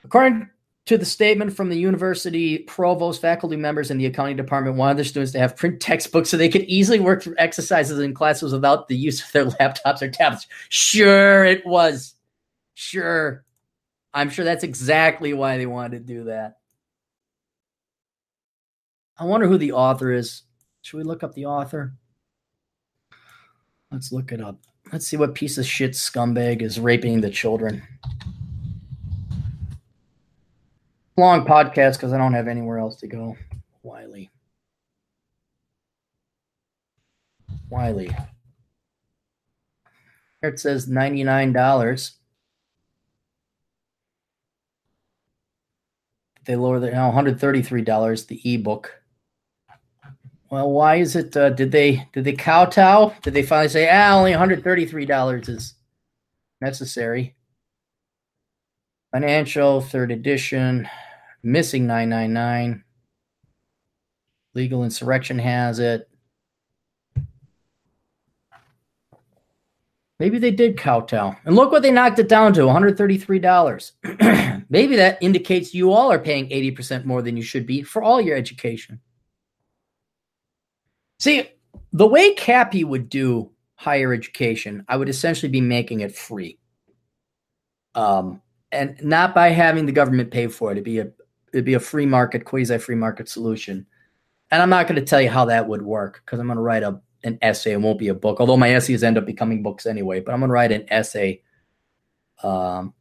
S1: According to the statement from the university provost, faculty members, and the accounting department wanted their students to have print textbooks so they could easily work through exercises in classes without the use of their laptops or tablets. Sure, it was. Sure. I'm sure that's exactly why they wanted to do that. I wonder who the author is. Should we look up the author? Let's look it up. Let's see what piece of shit scumbag is raping the children. Long podcast because I don't have anywhere else to go. Wiley. Wiley. Here it says $99. They lower the now $133 the ebook. Well, why is it? Uh, did they did they kowtow? Did they finally say, ah, only $133 is necessary? Financial third edition, missing 999. Legal insurrection has it. Maybe they did kowtow. And look what they knocked it down to $133. Maybe that indicates you all are paying 80% more than you should be for all your education. See, the way Cappy would do higher education, I would essentially be making it free. Um, and not by having the government pay for it. It'd be a it'd be a free market, quasi free market solution. And I'm not going to tell you how that would work because I'm going to write a an essay. It won't be a book, although my essays end up becoming books anyway. But I'm going to write an essay um,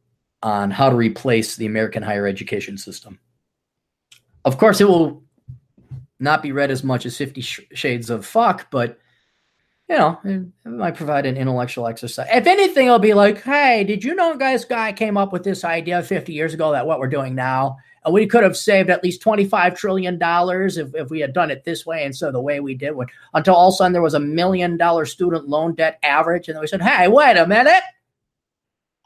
S1: on how to replace the American higher education system. Of course, it will not be read as much as Fifty Shades of Fuck, but you know, it, might provide an intellectual exercise. If anything, I'll be like, hey, did you know this guy came up with this idea 50 years ago that what we're doing now? And we could have saved at least $25 trillion if, if we had done it this way instead of the way we did. When, until all of a sudden there was a million dollar student loan debt average. And then we said, hey, wait a minute.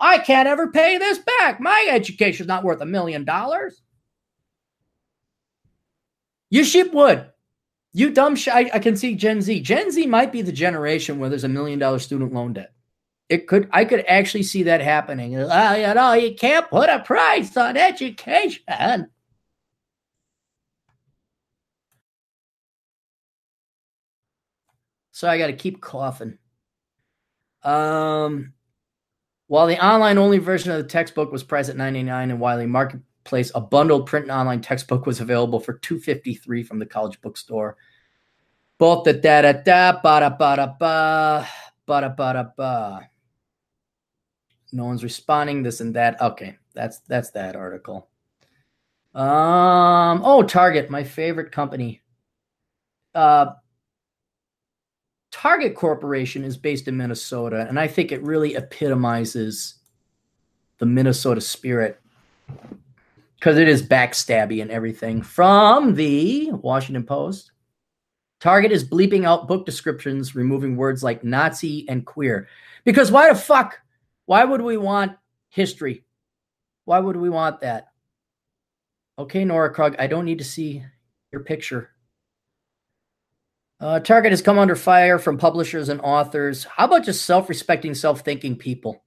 S1: I can't ever pay this back. My education's not worth a million dollars. You sheep would. You dumb sh- I, I, can see Gen Z. Gen Z might be the generation where there's a million dollar student loan debt. It could I could actually see that happening. Oh, you know, you can't put a price on education. So I got to keep coughing. Um, while the online only version of the textbook was priced at 99 and Wiley Market place, a bundled print and online textbook was available for 253 from the college bookstore. Both the da da da ba da ba da ba ba da ba da ba. No one's responding. This and that. Okay, that's that's that article. Um. Oh, Target, my favorite company. Uh, Target Corporation is based in Minnesota, and I think it really epitomizes the Minnesota spirit because it is backstabby and everything. From the Washington Post, Target is bleeping out book descriptions, removing words like Nazi and queer. Because why the fuck? Why would we want history? Why would we want that? Okay, Nora Krug, I don't need to see your picture. Uh, Target has come under fire from publishers and authors. How about just self respecting, self thinking people?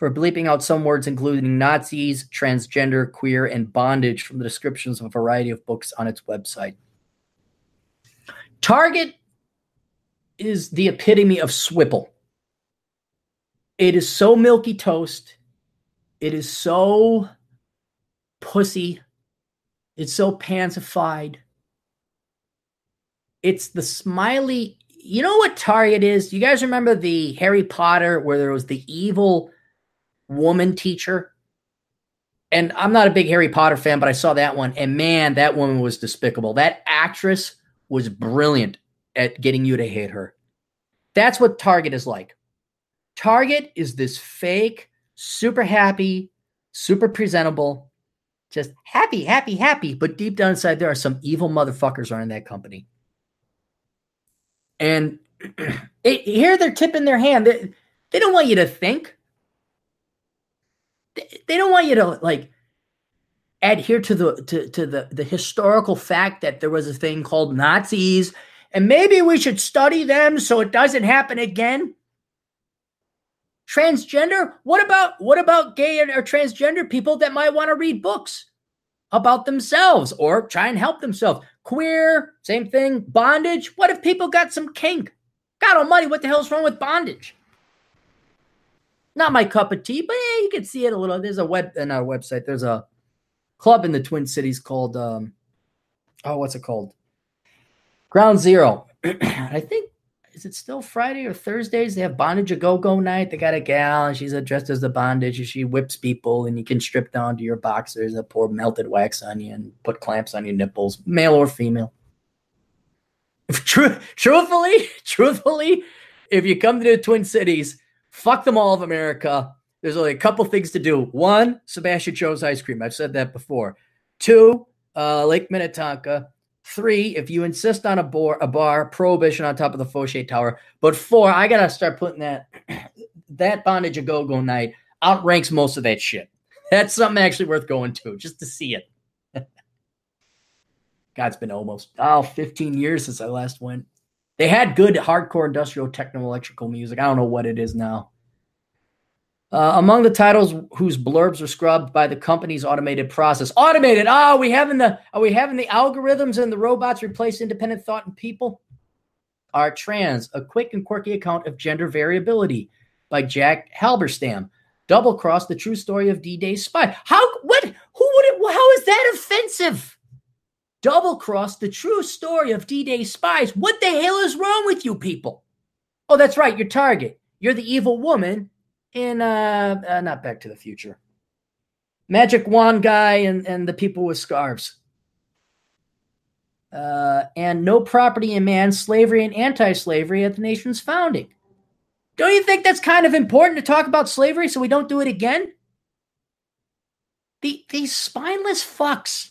S1: For bleeping out some words including Nazis, transgender, queer, and bondage from the descriptions of a variety of books on its website. Target is the epitome of swipple. It is so milky toast. It is so pussy. It's so pansified. It's the smiley. You know what Target is? You guys remember the Harry Potter where there was the evil woman teacher. And I'm not a big Harry Potter fan, but I saw that one. And man, that woman was despicable. That actress was brilliant at getting you to hate her. That's what Target is like. Target is this fake, super happy, super presentable, just happy, happy, happy. But deep down inside, there are some evil motherfuckers running that company. And it, here they're tipping their hand. They, they don't want you to think they don't want you to like adhere to the to, to the the historical fact that there was a thing called Nazis and maybe we should study them so it doesn't happen again. Transgender? What about what about gay or transgender people that might want to read books about themselves or try and help themselves? Queer, same thing. Bondage. What if people got some kink? God almighty, what the hell's wrong with bondage? Not my cup of tea, but yeah, you can see it a little. There's a web in our website. There's a club in the Twin Cities called um, oh, what's it called? Ground Zero. I think is it still Friday or Thursdays? They have bondage a go go night. They got a gal and she's dressed as the bondage and she whips people and you can strip down to your boxers and pour melted wax on you and put clamps on your nipples, male or female. True, truthfully, truthfully, if you come to the Twin Cities, Fuck them all of America. There's only a couple things to do. One, Sebastian Joe's ice cream. I've said that before. Two, uh, Lake Minnetonka. Three, if you insist on a bar, a bar, prohibition on top of the Foshay Tower. But four, I gotta start putting that that bondage a go go night outranks most of that shit. That's something actually worth going to just to see it. God, it's been almost oh 15 years since I last went. They had good hardcore industrial techno electrical music. I don't know what it is now. Uh, among the titles whose blurbs are scrubbed by the company's automated process. Automated. Oh, are we having the are we having the algorithms and the robots replace independent thought and people? Are trans a quick and quirky account of gender variability by Jack Halberstam. Double cross the true story of D-Day spy. How what who would it how is that offensive? Double cross the true story of D Day spies. What the hell is wrong with you people? Oh, that's right, your target. You're the evil woman in uh, uh not Back to the Future. Magic wand guy and, and the people with scarves. Uh, and no property in man, slavery and anti slavery at the nation's founding. Don't you think that's kind of important to talk about slavery so we don't do it again? The, these spineless fucks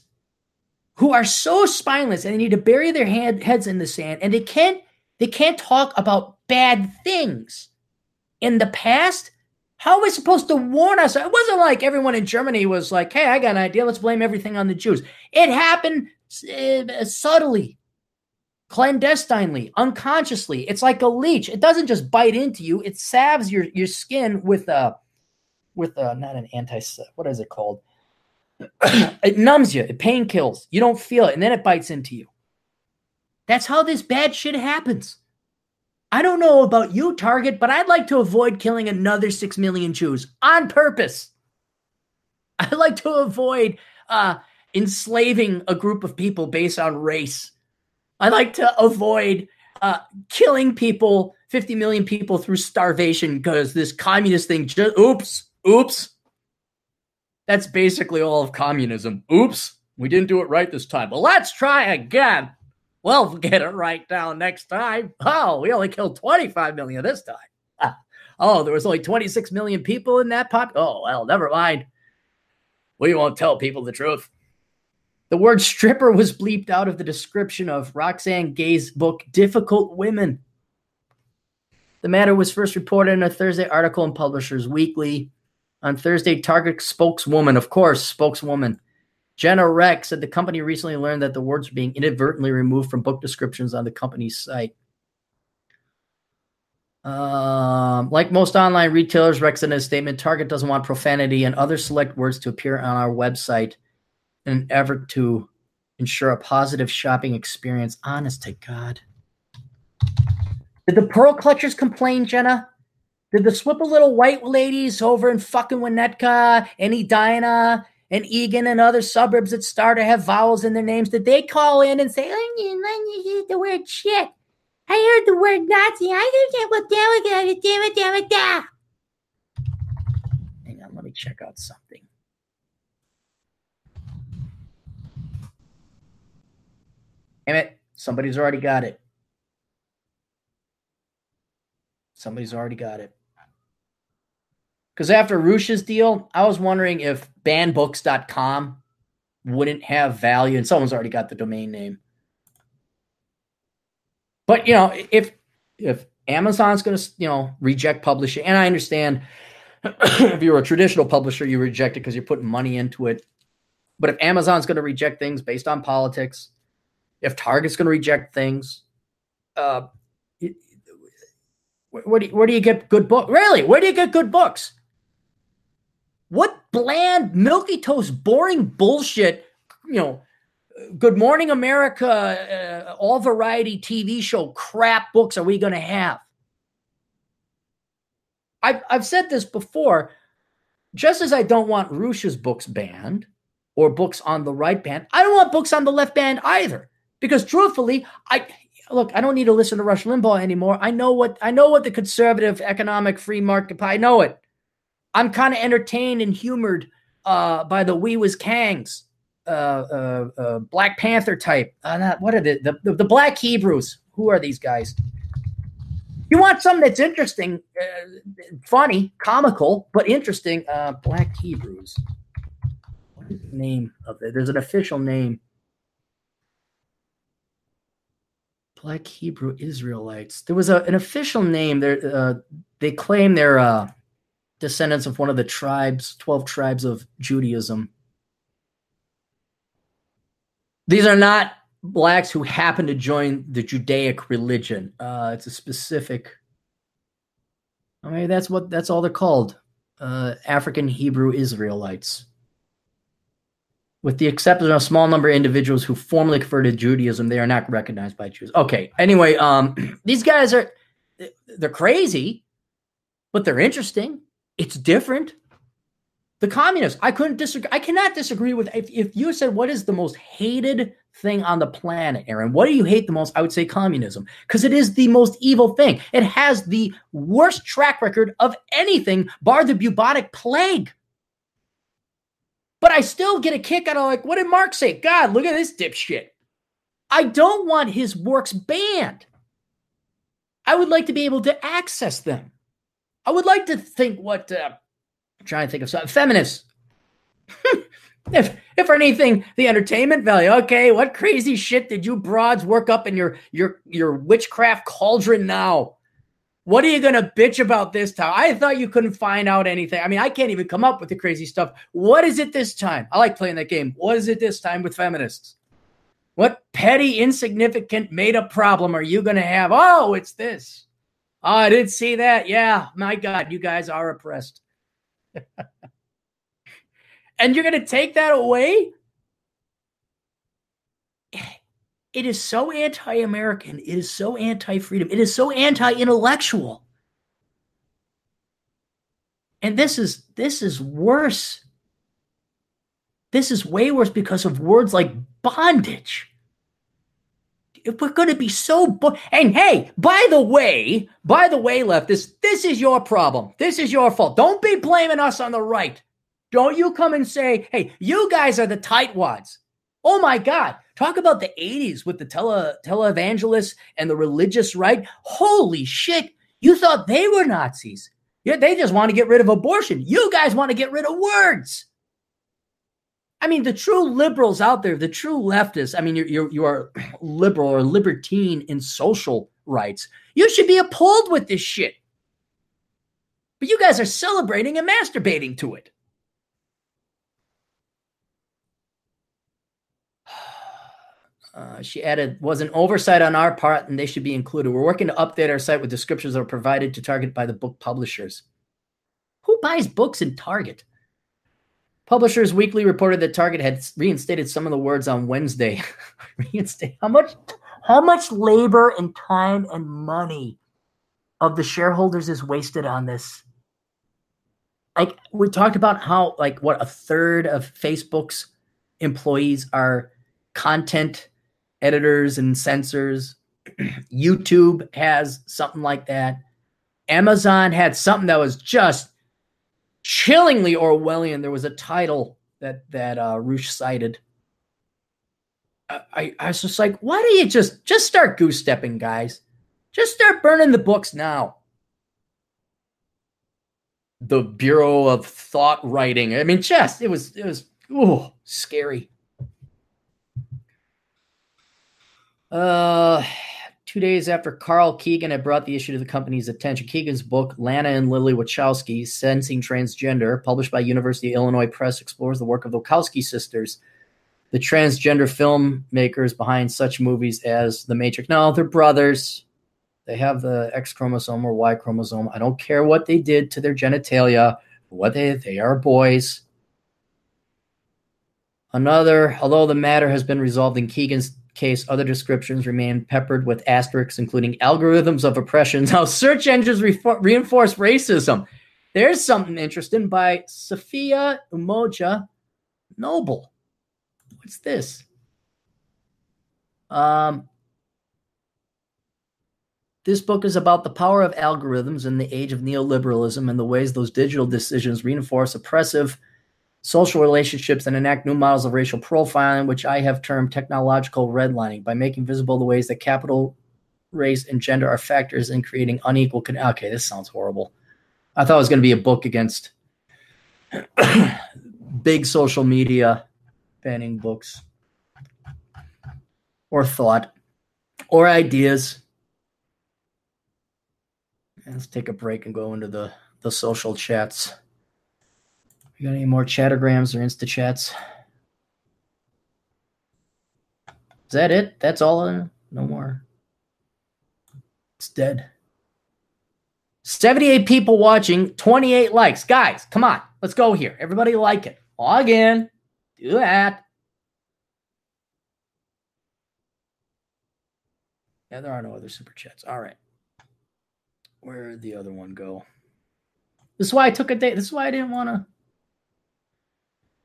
S1: who are so spineless and they need to bury their hand, heads in the sand and they can't they can't talk about bad things. In the past how are we supposed to warn us? It wasn't like everyone in germany was like hey i got an idea. Let's blame everything on the jews. It happened uh, subtly clandestinely unconsciously. It's like a leech. It doesn't just bite into you. It salves your your skin with a with a not an anti what is it called it numbs you, it pain kills. You don't feel it, and then it bites into you. That's how this bad shit happens. I don't know about you, Target, but I'd like to avoid killing another six million Jews on purpose. I'd like to avoid uh, enslaving a group of people based on race. I'd like to avoid uh, killing people, 50 million people through starvation because this communist thing just, oops, oops, that's basically all of communism. Oops, we didn't do it right this time. Well, let's try again. We'll get it right down next time. Oh, we only killed 25 million this time. Ah. Oh, there was only 26 million people in that pop. Oh, well, never mind. We won't tell people the truth. The word stripper was bleeped out of the description of Roxane Gay's book, Difficult Women. The matter was first reported in a Thursday article in Publishers Weekly. On Thursday, Target spokeswoman, of course, spokeswoman Jenna Rex said the company recently learned that the words were being inadvertently removed from book descriptions on the company's site. Um, like most online retailers, Rex said in a statement, Target doesn't want profanity and other select words to appear on our website in an effort to ensure a positive shopping experience. Honest to God. Did the Pearl Clutchers complain, Jenna? Did the Swipple little white ladies over in fucking Winnetka and Edina and Eagan and other suburbs that start to have vowels in their names, did they call in and say, oh, I didn't hear the word shit. I heard the word Nazi. I didn't get what that was going to it, damn it. Hang on, let me check out something. Damn it, somebody's already got it. Somebody's already got it. Because after Roosh's deal, I was wondering if bannedbooks.com wouldn't have value, and someone's already got the domain name. But you know, if if Amazon's going to you know reject publishing, and I understand if you're a traditional publisher, you reject it because you're putting money into it. But if Amazon's going to reject things based on politics, if Target's going to reject things, uh, where do you, where do you get good books? Really, where do you get good books? What bland, milky toast, boring bullshit, you know, Good Morning America, uh, all variety TV show crap books are we going to have? I've, I've said this before. Just as I don't want Rush's books banned or books on the right banned, I don't want books on the left banned either. Because truthfully, I look, I don't need to listen to Rush Limbaugh anymore. I know what I know what the conservative economic free market I know it. I'm kind of entertained and humored uh, by the Wee Was Kangs, uh, uh, uh, Black Panther type. Uh, not, what are the, the, the Black Hebrews? Who are these guys? You want something that's interesting, uh, funny, comical, but interesting. Black Hebrews. What is the name of it? There's an official name. Black Hebrew Israelites. There was a, an official name. There, they claim they're descendants of one of the tribes, twelve tribes of Judaism. These are not blacks who happen to join the Judaic religion. Uh, it's a specific. I mean, that's what that's all they're called. Uh, African Hebrew Israelites with the exception of a small number of individuals who formally converted to Judaism, they are not recognized by Jews. Okay. Anyway, um, these guys are they're crazy, but they're interesting. It's different. The communists, I couldn't disagree. I cannot disagree with if, if you said what is the most hated thing on the planet, Aaron, what do you hate the most? I would say communism because it is the most evil thing. It has the worst track record of anything bar the bubonic plague. But I still get a kick out of like, what did Marx say? God, look at this dipshit. I don't want his works banned. I would like to be able to access them. I would like to think what uh, I'm trying to think of something. Feminists. if if for anything, the entertainment value. Okay, what crazy shit did you broads work up in your your your witchcraft cauldron now? What are you gonna bitch about this time? I thought you couldn't find out anything. I mean, I can't even come up with the crazy stuff. What is it this time? I like playing that game. What is it this time with feminists? What petty, insignificant, made up problem are you gonna have? Oh, it's this. Oh, I didn't see that. Yeah, my God, you guys are oppressed. and you're gonna take that away? It is so anti American. It is so anti freedom. It is so anti intellectual. And this is this is worse. This is way worse because of words like bondage. If we're going to be so bo- and hey, by the way, by the way, leftists, this is your problem. This is your fault. Don't be blaming us on the right. Don't you come and say, "Hey, you guys are the tightwads." Oh my God. Talk about the 80s with the tele televangelists and the religious right. Holy shit. You thought they were Nazis. Yeah, they just want to get rid of abortion. You guys want to get rid of words. I mean, the true liberals out there, the true leftists, I mean, you're, you're, you are liberal or libertine in social rights. You should be appalled with this shit. But you guys are celebrating and masturbating to it. Uh, she added, was an oversight on our part and they should be included. We're working to update our site with descriptions that are provided to Target by the book publishers. Who buys books in Target? Publishers Weekly reported that Target had reinstated some of the words on Wednesday. Reinstate how much how much labor and time and money of the shareholders is wasted on this? Like we talked about how like what a third of Facebook's employees are content editors and censors. YouTube has something like that. Amazon had something that was just chillingly Orwellian. There was a title that that uh, Roosh cited. I, I was just like, why do you just just start goose stepping, guys? Just start burning the books now. The Bureau of Thought Writing. I mean, just it was it was oh scary. Uh, two days after Carl Keegan had brought the issue to the company's attention, Keegan's book, Lana and Lily Wachowski, Sensing Transgender, published by University of Illinois Press, explores the work of the Wachowski sisters, the transgender filmmakers behind such movies as The Matrix. No, they're brothers. They have the X chromosome or Y chromosome. I don't care what they did to their genitalia. What they they are boys. Another, although the matter has been resolved in Keegan's case, other descriptions remain peppered with asterisks, including algorithms of oppression. How search engines re- reinforce racism. There's something interesting by Safiya Umoja Noble. What's this? Um, this book is about the power of algorithms in the age of neoliberalism and the ways those digital decisions reinforce oppressive social relationships and enact new models of racial profiling, which I have termed technological redlining, by making visible the ways that capital, race, and gender are factors in creating unequal. Con- okay, this sounds horrible. I thought it was going to be a book against big social media banning books or thought or ideas. Let's take a break and go into the, the social chats. You got any more chattergrams or insta chats? Is that it? That's all? Uh, no more. It's dead. 78 people watching, 28 likes. Guys, come on. Let's go here. Everybody like it. Log in. Do that. Yeah, there are no other super chats. All right. Where did the other one go? This is why I took a day. This is why I didn't want to.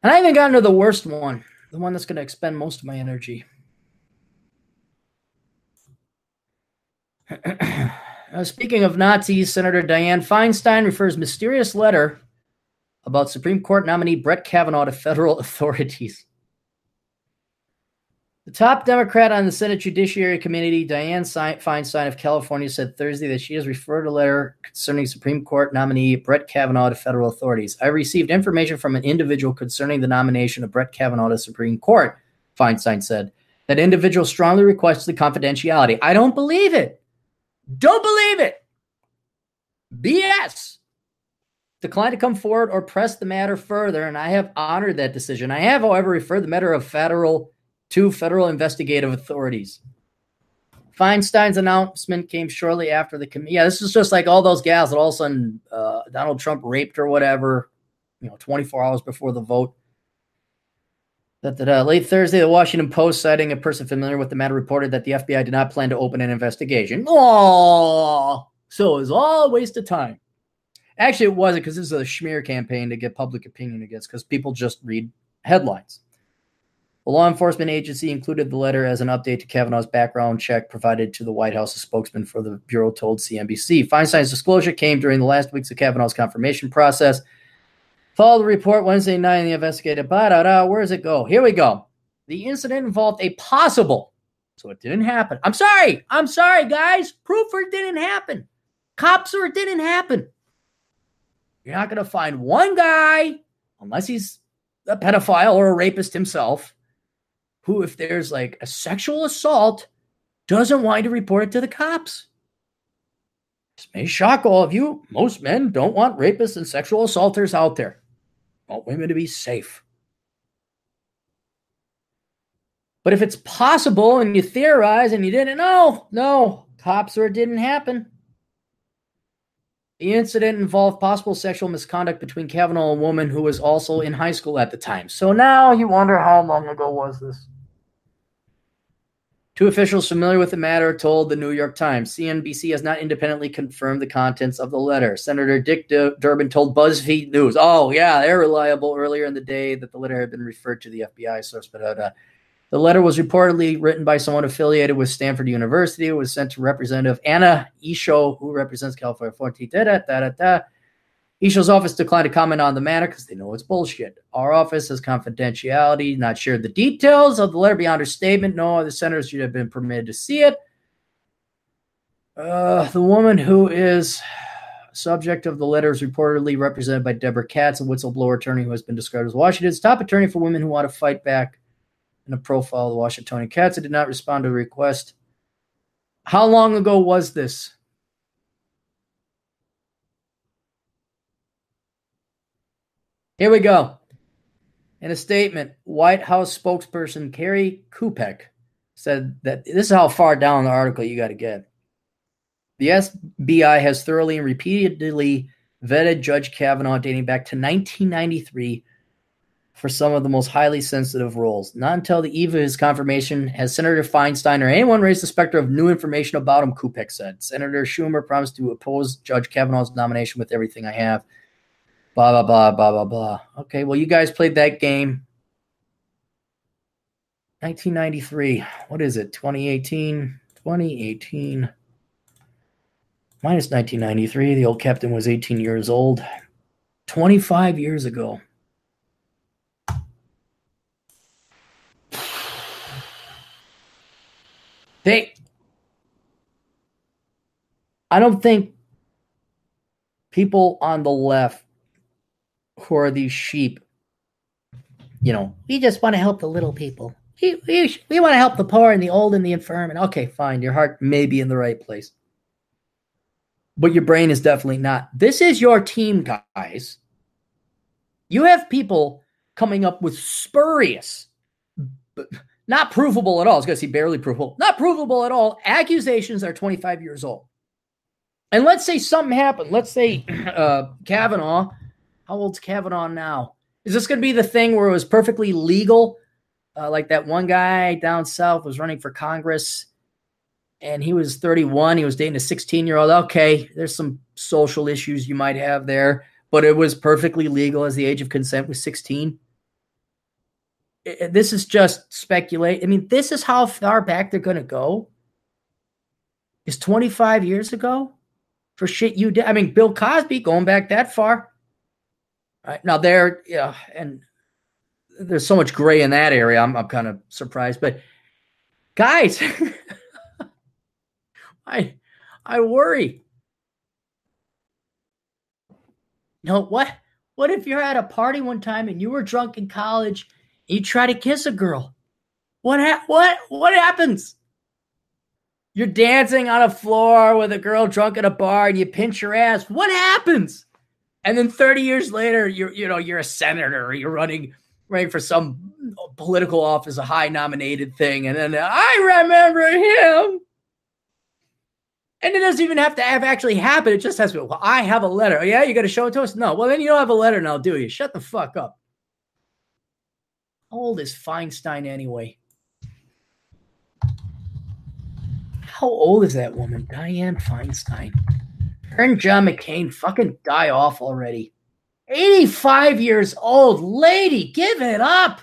S1: And I haven't gotten to the worst one, the one that's going to expend most of my energy. uh, speaking of Nazis, Senator Dianne Feinstein refers mysterious letter about Supreme Court nominee Brett Kavanaugh to federal authorities. The top Democrat on the Senate Judiciary Committee, Dianne Feinstein of California, said Thursday that she has referred a letter concerning Supreme Court nominee Brett Kavanaugh to federal authorities. I received information from an individual concerning the nomination of Brett Kavanaugh to Supreme Court, Feinstein said. That individual strongly requests the confidentiality. I don't believe it. Don't believe it. BS. Declined to come forward or press the matter further, and I have honored that decision. I have, however, referred the matter of federal to federal investigative authorities. Feinstein's announcement came shortly after the committee. Yeah, this is just like all those gals that all of a sudden uh, Donald Trump raped or whatever, you know, 24 hours before the vote. That, that uh, late Thursday, the Washington Post, citing a person familiar with the matter, reported that the FBI did not plan to open an investigation. Oh, so it was all a waste of time. Actually, it wasn't because this is a smear campaign to get public opinion against because people just read headlines. The law enforcement agency included the letter as an update to Kavanaugh's background check provided to the White House. A spokesman for the Bureau told CNBC. Feinstein's disclosure came during the last weeks of Kavanaugh's confirmation process. Follow the report Wednesday night in the investigative. Ba-da-da, where does it go? Here we go. The incident involved a possible, so it didn't happen. I'm sorry. I'm sorry, guys. Proof or it didn't happen. Cops or it didn't happen. You're not going to find one guy, unless he's a pedophile or a rapist himself, who, if there's like a sexual assault, doesn't want to report it to the cops. This may shock all of you. Most men don't want rapists and sexual assaulters out there. Want women to be safe. But if it's possible and you theorize and you didn't know, no, cops or it didn't happen. The incident involved possible sexual misconduct between Kavanaugh and a woman who was also in high school at the time. So now you wonder how long ago was this? Two officials familiar with the matter told the New York Times CNBC has not independently confirmed the contents of the letter. Senator Dick Durbin told BuzzFeed News, oh, yeah, they're reliable earlier in the day that the letter had been referred to the FBI source. But uh, the letter was reportedly written by someone affiliated with Stanford University. It was sent to Representative Anna Eshoo, who represents California 14. Da, da, da, da, da. Eshoo's office declined to comment on the matter because they know it's bullshit. Our office has confidentiality, not shared the details of the letter beyond her statement. No other senators should have been permitted to see it. Uh, the woman who is subject of the letter is reportedly represented by Deborah Katz, a whistleblower attorney who has been described as Washington's top attorney for women who want to fight back in a profile of the Washingtonian Katz. did not respond to a request. How long ago was this? Here we go. In a statement, White House spokesperson Kari Kupec said that this is how far down the article you got to get. The FBI has thoroughly and repeatedly vetted Judge Kavanaugh dating back to 1993 for some of the most highly sensitive roles. Not until the eve of his confirmation has Senator Feinstein or anyone raised the specter of new information about him, Kupec said. Senator Schumer promised to oppose Judge Kavanaugh's nomination with everything I have. Blah, blah, blah, blah, blah, blah. Okay, well, you guys played that game. 1993. What is it? 2018? 2018. Minus 1993. The old captain was 18 years old. 25 years ago. They, I don't think people on the left who are these sheep, you know, we just want to help the little people. We, we, we want to help the poor and the old and the infirm. And okay, fine, your heart may be in the right place, but your brain is definitely not. This is your team, guys. You have people coming up with spurious, not provable at all. I was going to say barely provable, not provable at all. Accusations are 25 years old. And let's say something happened. Let's say uh, Kavanaugh, how old's Kavanaugh now? Is this going to be the thing where it was perfectly legal? Uh, like that one guy down south was running for Congress and he was 31. He was dating a 16 year old. Okay, there's some social issues you might have there, but it was perfectly legal as the age of consent was 16 this is just speculate. I mean, this is how far back they're going to go. Is 25 years ago for shit you did. I mean, Bill Cosby going back that far. Right now, there, yeah, and there's so much gray in that area. I'm, I'm kind of surprised, but guys, I, I worry. No, what? What if you're at a party one time and you were drunk in college? And you try to kiss a girl. What? Ha- what? What happens? You're dancing on a floor with a girl drunk at a bar, and you pinch her ass. What happens? And then 30 years later, you're you know you're a senator, or you're running running for some political office, a high nominated thing, and then I remember him. And it doesn't even have to have actually happened. It just has to be, well, I have a letter. Oh, yeah, you got to show it to us? No. Well, then you don't have a letter now, do you? Shut the fuck up. How old is Feinstein anyway? How old is that woman? Dianne Feinstein. Her and John McCain fucking die off already. 85 years old. Lady, give it up.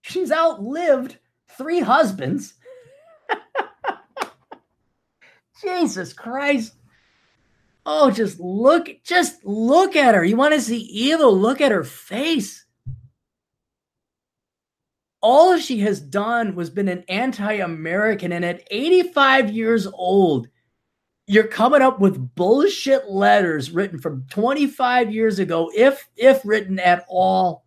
S1: She's outlived three husbands. Jesus Christ. Oh, just look, just look at her. You want to see evil? Look at her face. All she has done was been an anti-American, and at 85 years old, you're coming up with bullshit letters written from 25 years ago, if if written at all.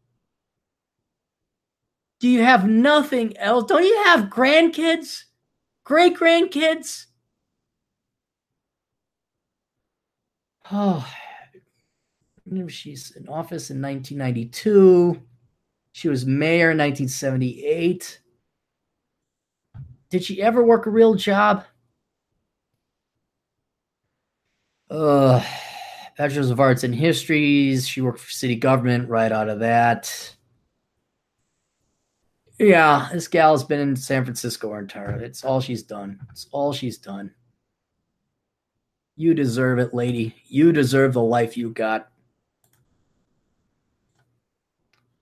S1: Do you have nothing else? Don't you have grandkids? Great grandkids? Oh, she's in office in 1992. She was mayor in 1978. Did she ever work a real job? Uh, Bachelor's of Arts in Histories. She worked for city government right out of that. Yeah, this gal has been in San Francisco her entire. It's all she's done. It's all she's done. You deserve it, lady. You deserve the life you got.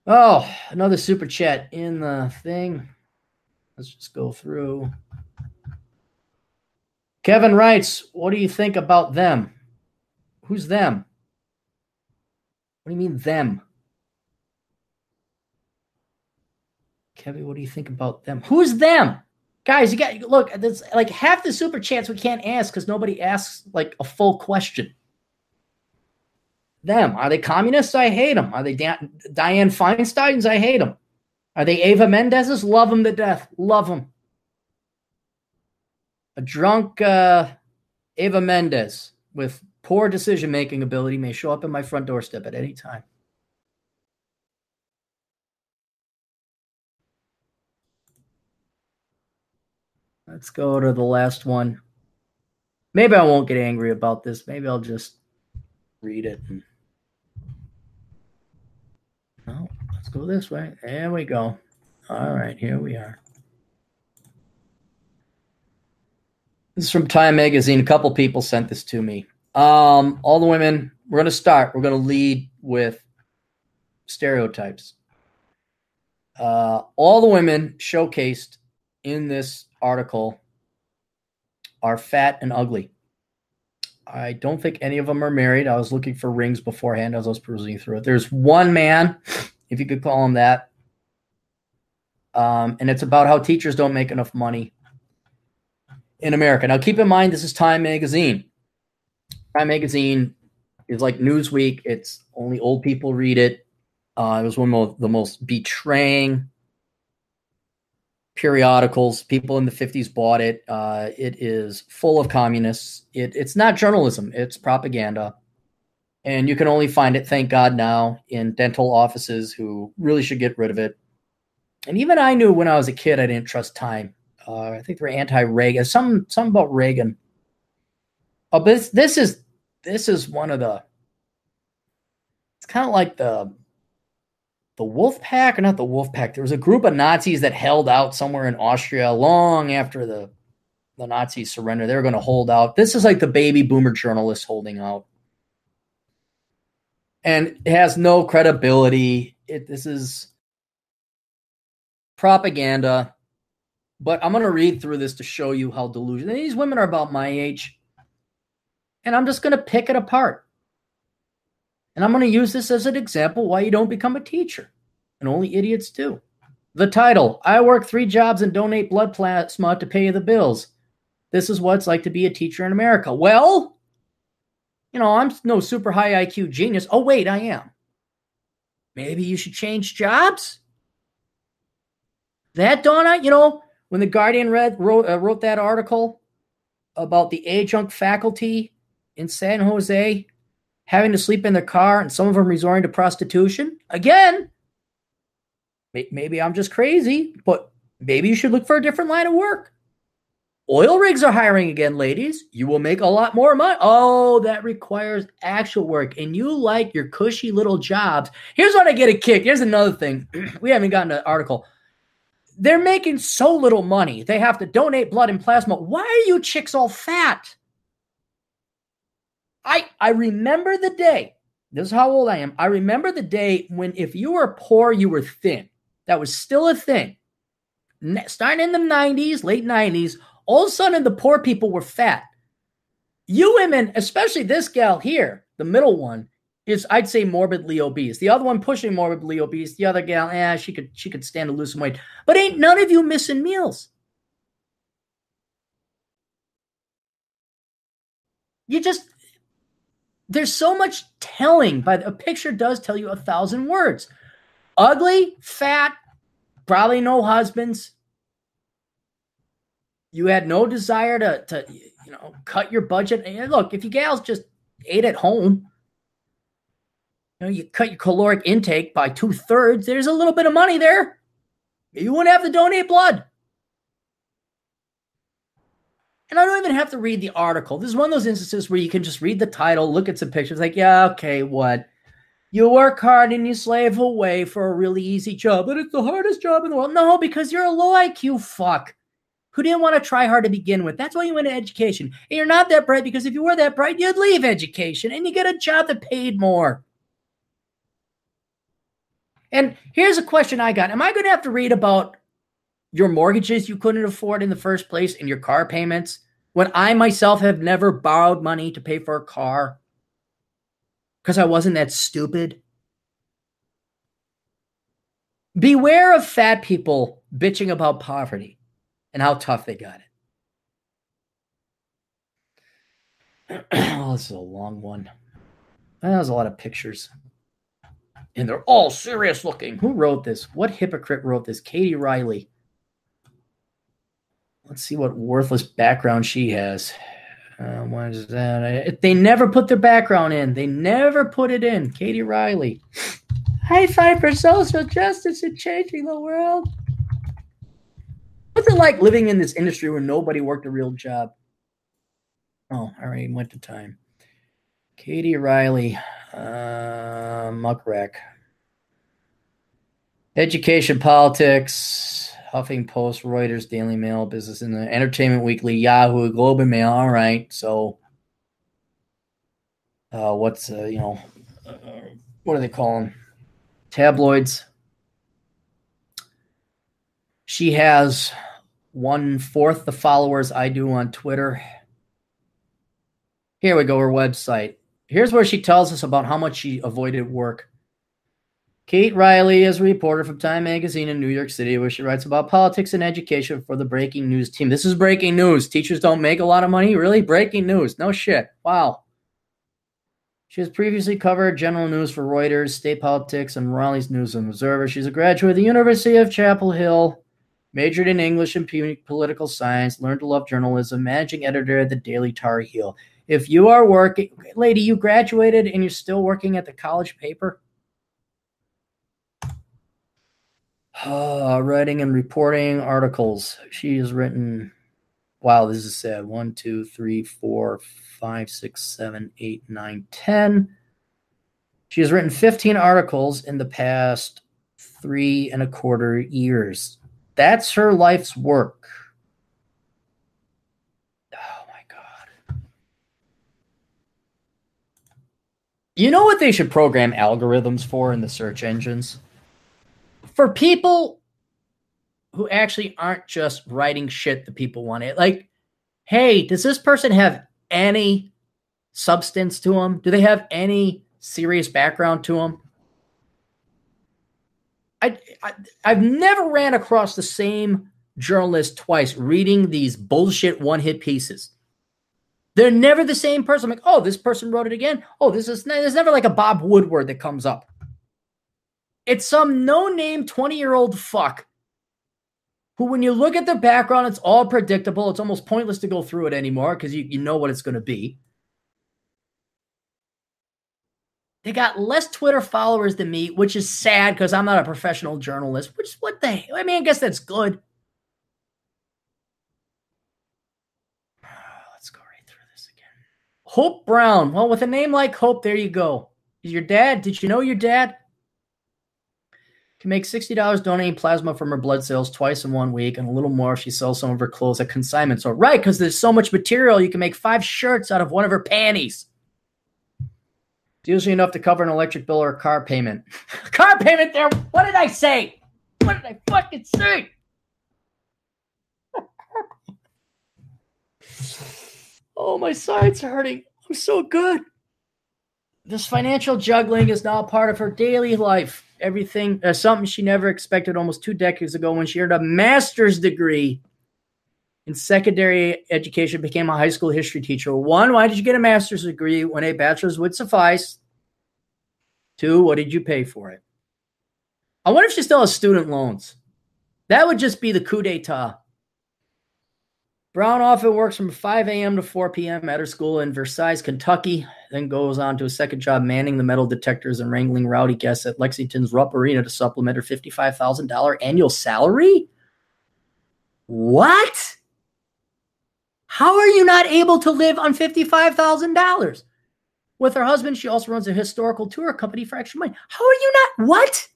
S1: Oh, another super chat in the thing. Let's just go through. Kevin writes, What do you think about them? Who's them? What do you mean, them? Kevin, what do you think about them? Who's them? Guys, you got look, there's like half the super chats we can't ask because nobody asks like a full question. Them. Are they communists? I hate them. Are they Dianne Feinsteins? I hate them. Are they Ava Mendes's? Love them to death. Love them. A drunk uh, Eva Mendes with poor decision making ability may show up at my front doorstep at any time. Let's go to the last one. Maybe I won't get angry about this. Maybe I'll just read it. No, let's go this way. There we go. All right, here we are. This is from Time Magazine. A couple people sent this to me. Um, all the women, we're going to start. We're going to lead with stereotypes. Uh, all the women showcased in this article are fat and ugly. I don't think any of them are married. I was looking for rings beforehand as I was perusing through it. There's one man, if you could call him that, um, and it's about how teachers don't make enough money in America. Now, keep in mind, this is Time Magazine. Time Magazine is like Newsweek. It's only old people read it. Uh, it was one of the most betraying periodicals. People in the 50s bought it. Uh, it is full of communists. It, it's not journalism, it's propaganda. And you can only find it, thank God, now in dental offices who really should get rid of it. And even I knew when I was a kid, I didn't trust Time. Uh, I think they're anti-Reagan. Some some about Reagan. Oh, but this, this is this is one of the. It's kind of like the the Wolf Pack, or not the Wolf Pack. There was a group of Nazis that held out somewhere in Austria long after the the Nazis surrendered. They were going to hold out. This is like the baby boomer journalists holding out, and it has no credibility. It this is propaganda. But I'm going to read through this to show you how delusional these women are about my age, and I'm just going to pick it apart. And I'm going to use this as an example why you don't become a teacher. And only idiots do. The title I work three jobs and donate blood plasma to pay the bills. This is what it's like to be a teacher in America. Well, you know, I'm no super high IQ genius. Oh, wait, I am. Maybe you should change jobs? That, Donna, you know, when the Guardian read, wrote, uh, wrote that article about the adjunct faculty in San Jose having to sleep in their car and some of them resorting to prostitution, again, maybe I'm just crazy, but maybe you should look for a different line of work. Oil rigs are hiring again, ladies. You will make a lot more money. Oh, that requires actual work. And you like your cushy little jobs. Here's what I get a kick. Here's another thing. we haven't gotten an article. They're making so little money. They have to donate blood and plasma. Why are you chicks all fat? I I remember the day. This is how old I am. I remember the day when if you were poor, you were thin. That was still a thing. Starting in the 90s, late 90s, all of a sudden the poor people were fat. You women, especially this gal here, the middle one, is I'd say morbidly obese. The other one pushing morbidly obese. The other gal, yeah, she could she could stand to lose some weight. But ain't none of you missing meals. You just there's so much telling, but a picture does tell you a thousand words. Ugly, fat, probably no husbands. You had no desire to, to you know, cut your budget. And look, if you gals just ate at home, you know, you cut your caloric intake by two thirds, there's a little bit of money there. You wouldn't have to donate blood. And I don't even have to read the article. This is one of those instances where you can just read the title, look at some pictures, like, yeah, okay, what? You work hard and you slave away for a really easy job, but it's the hardest job in the world. No, because you're a low IQ fuck who didn't want to try hard to begin with. That's why you went to education. And you're not that bright because if you were that bright, you'd leave education and you get a job that paid more. And here's a question I got Am I going to have to read about your mortgages you couldn't afford in the first place and your car payments when I myself have never borrowed money to pay for a car because I wasn't that stupid. Beware of fat people bitching about poverty and how tough they got it. oh, this is a long one. That was a lot of pictures. And they're all serious looking. Who wrote this? What hypocrite wrote this? Katie Reilly. Let's see what worthless background she has. Uh, what is that? They never put their background in. They never put it in. Katie Reilly. High five for social justice and changing the world. What's it like living in this industry where nobody worked a real job? Oh, I already went to time. Katie Reilly, uh, Muck Rack. Education, politics, Huffing Post, Reuters, Daily Mail, Business in the Entertainment Weekly, Yahoo, Globe and Mail. All right, so uh, what's uh, you know what do they call them? Tabloids. She has one fourth the followers I do on Twitter. Here we go, her website. Here's where she tells us about how much she avoided work. Kate Reilly is a reporter from Time Magazine in New York City, where she writes about politics and education for the breaking news team. This is breaking news. Teachers don't make a lot of money. Really? Breaking news. No shit. Wow. She has previously covered general news for Reuters, state politics, and Raleigh's News and Observer. She's a graduate of the University of Chapel Hill, majored in English and political science, learned to love journalism, managing editor at the Daily Tar Heel. If you are working, lady, you graduated and you're still working at the college paper? Uh, writing and reporting articles. She has written, wow, this is sad. One, two, three, four, five, six, seven, eight, nine, ten. She has written 15 articles in the past three and a quarter years. That's her life's work. Oh my God. You know what they should program algorithms for in the search engines? for people who actually aren't just writing shit that people want it like hey does this person have any substance to them do they have any serious background to them. I, I I've never ran across the same journalist twice reading these bullshit one hit pieces. They're never the same person. I'm like, oh, this person wrote it again. Oh, this is there's never like a Bob Woodward that comes up. It's some no name 20 year old fuck who, when you look at the background, it's all predictable. It's almost pointless to go through it anymore because you, you know what it's going to be. They got less Twitter followers than me, which is sad because I'm not a professional journalist. Which, what the hell? I mean, I guess that's good. Let's go right through this again. Hope Brown. Well, with a name like Hope, there you go. Your dad? Did you know your dad? can make $60 donating plasma from her blood cells twice in one week and a little more if she sells some of her clothes at consignment. So, right, because there's so much material, you can make five shirts out of one of her panties. It's usually enough to cover an electric bill or a car payment. car payment there. What did I say? What did I fucking say? oh, my sides are hurting. I'm so good. This financial juggling is now part of her daily life everything, uh, something she never expected almost two decades ago when she earned a master's degree in secondary education, became a high school history teacher. One, why did you get a master's degree when a bachelor's would suffice? Two, what did you pay for it? I wonder if she still has student loans. That would just be the coup d'etat. Brown often works from 5 a.m. to 4 p.m. at her school in Versailles, Kentucky, then goes on to a second job manning the metal detectors and wrangling rowdy guests at Lexington's Rupp Arena to supplement her $55,000 annual salary? What? How are you not able to live on $55,000? With her husband, she also runs a historical tour company for extra money. How are you not? What?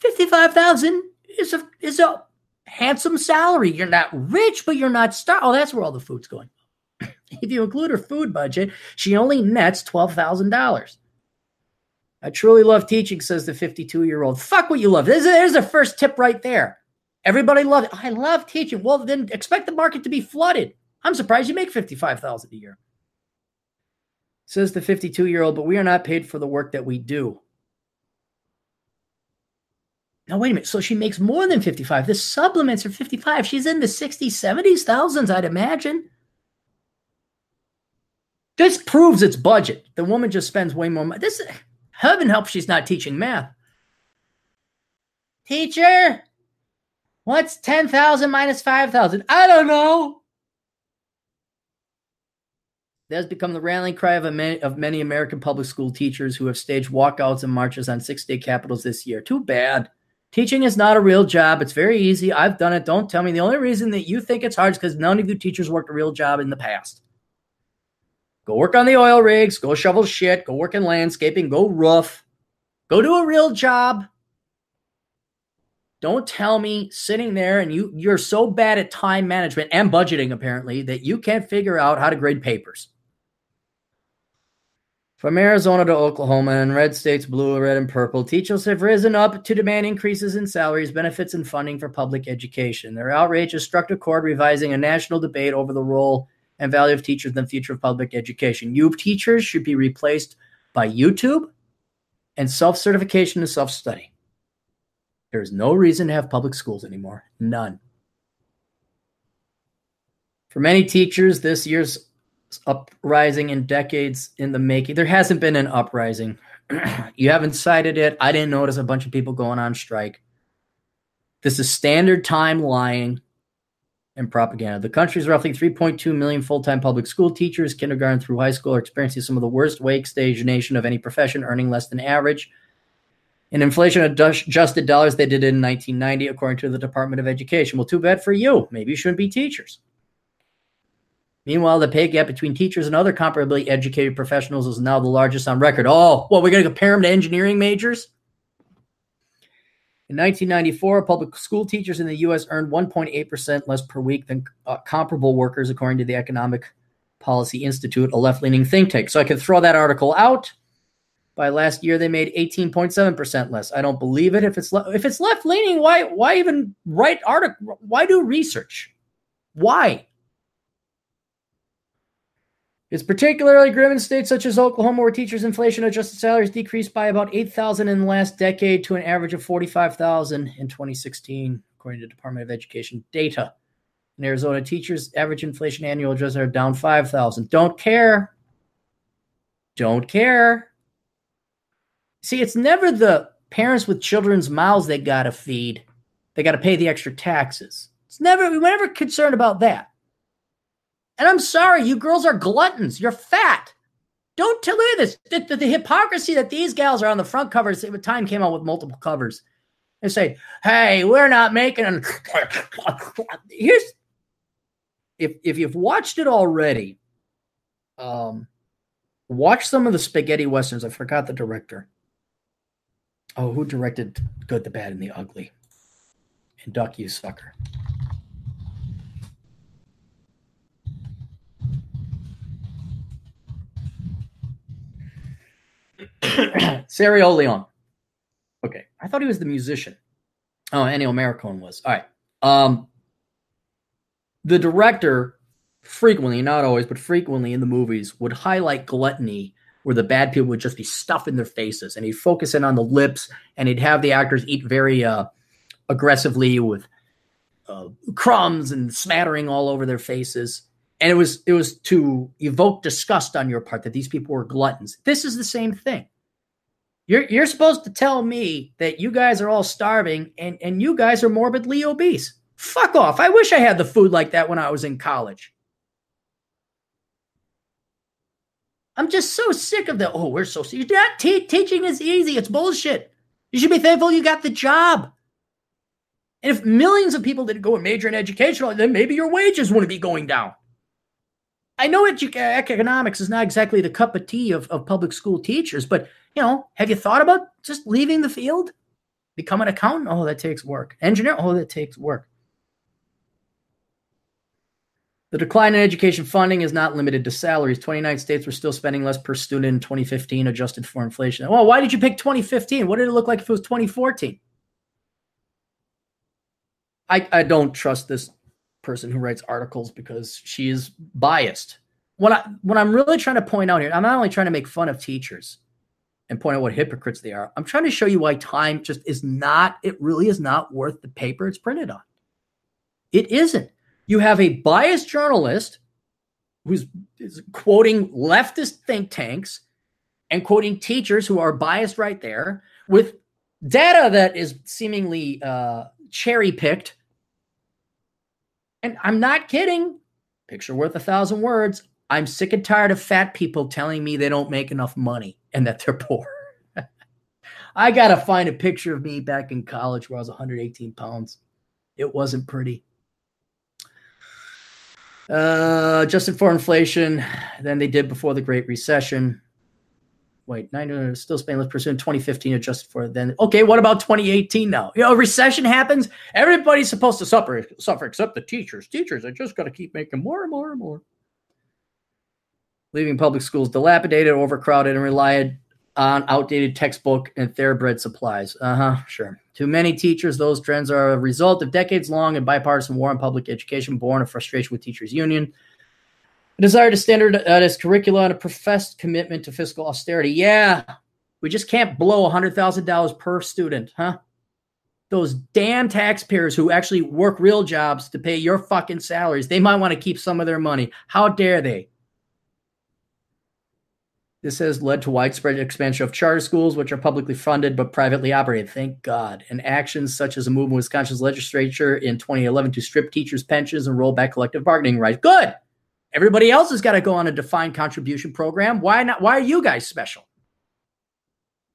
S1: 55,000 is a is a handsome salary. You're not rich, but you're not star. Oh, that's where all the food's going. if you include her food budget, she only nets twelve thousand dollars. I truly love teaching, says the 52 year old. Fuck what you love. There's, there's the first tip right there. Everybody loves it. I love teaching. Well, then expect the market to be flooded. I'm surprised you make 55,000 a year. Says the 52 year old, but we are not paid for the work that we do. Now, wait a minute. So she makes more than 55. The supplements are 55. She's in the 60s, 70s, thousands, I'd imagine. This proves its budget. The woman just spends way more money. This heaven help she's not teaching math. Teacher, what's 10,000 minus 5,000? I don't know. That has become the rallying cry of, many, of many American public school teachers who have staged walkouts and marches on six state capitals this year. Too bad. Teaching is not a real job. It's very easy. I've done it. Don't tell me. The only reason that you think it's hard is because none of you teachers worked a real job in the past. Go work on the oil rigs. Go shovel shit. Go work in landscaping. Go roof. Go do a real job. Don't tell me sitting there and you you're so bad at time management and budgeting apparently that you can't figure out how to grade papers. From Arizona to Oklahoma and red states, blue, red, and purple, teachers have risen up to demand increases in salaries, benefits, and funding for public education. Their outrage has struck a chord, revising a national debate over the role and value of teachers in the future of public education. You teachers should be replaced by YouTube and self certification and self study. There is no reason to have public schools anymore. None. For many teachers, this year's uprising in decades in the making. There hasn't been an uprising. you haven't cited it. I didn't notice a bunch of people going on strike. This is standard time lying and propaganda. The country's roughly 3.2 million full time public school teachers, kindergarten through high school, are experiencing some of the worst wage stagnation of any profession, earning less than average. In inflation adjusted dollars, they did in 1990, according to the Department of Education. Well, too bad for you. Maybe you shouldn't be teachers. Meanwhile, the pay gap between teachers and other comparably educated professionals is now the largest on record. Oh, well, we're going to compare them to engineering majors? In 1994, public school teachers in the U.S. earned 1.8% less per week than uh, comparable workers, according to the Economic Policy Institute, a left leaning think tank. So I could throw that article out. By last year, they made 18.7% less. I don't believe it. If it's le- if it's left leaning, why why even write article? Why do research? Why? It's particularly grim in states such as Oklahoma, where teachers' inflation adjusted salaries decreased by about 8,000 in the last decade to an average of 45,000 in 2016, according to Department of Education data. In Arizona, teachers' average inflation annual adjustment are down 5,000. Don't care. Don't care. See, it's never the parents with children's mouths they got to feed. They got to pay the extra taxes. It's never, we're never concerned about that. And I'm sorry, you girls are gluttons. You're fat. Don't tell me this. The, the, the, hypocrisy that these gals are on the front covers. Time came out with multiple covers and say, "Hey, we're not making." Here's if if you've watched it already. Um, watch some of the spaghetti westerns. I forgot the director. Oh, who directed Good, the Bad, and the Ugly? And Duck, You Sucker. Sergio Leone. Okay, I thought he was the musician. Oh, Ennio Morricone was. All right. Um, the director frequently, not always, but frequently in the movies would highlight gluttony where the bad people would just be stuffing their faces and he'd focus in on the lips and he'd have the actors eat very uh, aggressively with uh, crumbs and smattering all over their faces and it was it was to evoke disgust on your part that these people were gluttons. This is the same thing. You're you're supposed to tell me that you guys are all starving and and you guys are morbidly obese. Fuck off. I wish i had the food like that when i was in college. I'm just so sick of the oh we're so you're not te- teaching is easy. It's bullshit. You should be thankful you got the job. And if millions of people didn't go and major in education, then maybe your wages wouldn't be going down. I know edu- economics is not exactly the cup of tea of, of public school teachers, but you know, have you thought about just leaving the field, become an accountant? Oh, that takes work. Engineer? Oh, that takes work. The decline in education funding is not limited to salaries. 29 states were still spending less per student in 2015, adjusted for inflation. Well, why did you pick 2015? What did it look like if it was 2014? I, I don't trust this person who writes articles because she is biased. What I what I'm really trying to point out here, I'm not only trying to make fun of teachers and point out what hypocrites they are. I'm trying to show you why time just is not, it really is not worth the paper it's printed on. It isn't. You have a biased journalist who's quoting leftist think tanks and quoting teachers who are biased right there with data that is seemingly uh, cherry picked and I'm not kidding. Picture worth a thousand words. I'm sick and tired of fat people telling me they don't make enough money and that they're poor. I got to find a picture of me back in college where I was 118 pounds. It wasn't pretty. Uh, adjusted for inflation than they did before the Great Recession wait, nine uh, still spending less percent in 2015 adjusted for then. Okay, what about 2018 now? You know, recession happens. Everybody's supposed to suffer, suffer except the teachers. Teachers are just going to keep making more and more and more. Leaving public schools dilapidated, overcrowded, and relied on outdated textbook and thoroughbred supplies. Uh huh, sure. To many teachers, those trends are a result of decades long and bipartisan war on public education, born of frustration with teachers' union a desire to standardize curricula and a professed commitment to fiscal austerity. Yeah, we just can't blow $100,000 per student, huh? Those damn taxpayers who actually work real jobs to pay your fucking salaries, they might want to keep some of their money. How dare they? This has led to widespread expansion of charter schools, which are publicly funded but privately operated. Thank God. And actions such as a move in Wisconsin's legislature in 2011 to strip teachers' pensions and roll back collective bargaining rights. Good. Everybody else has got to go on a defined contribution program. Why not? Why are you guys special?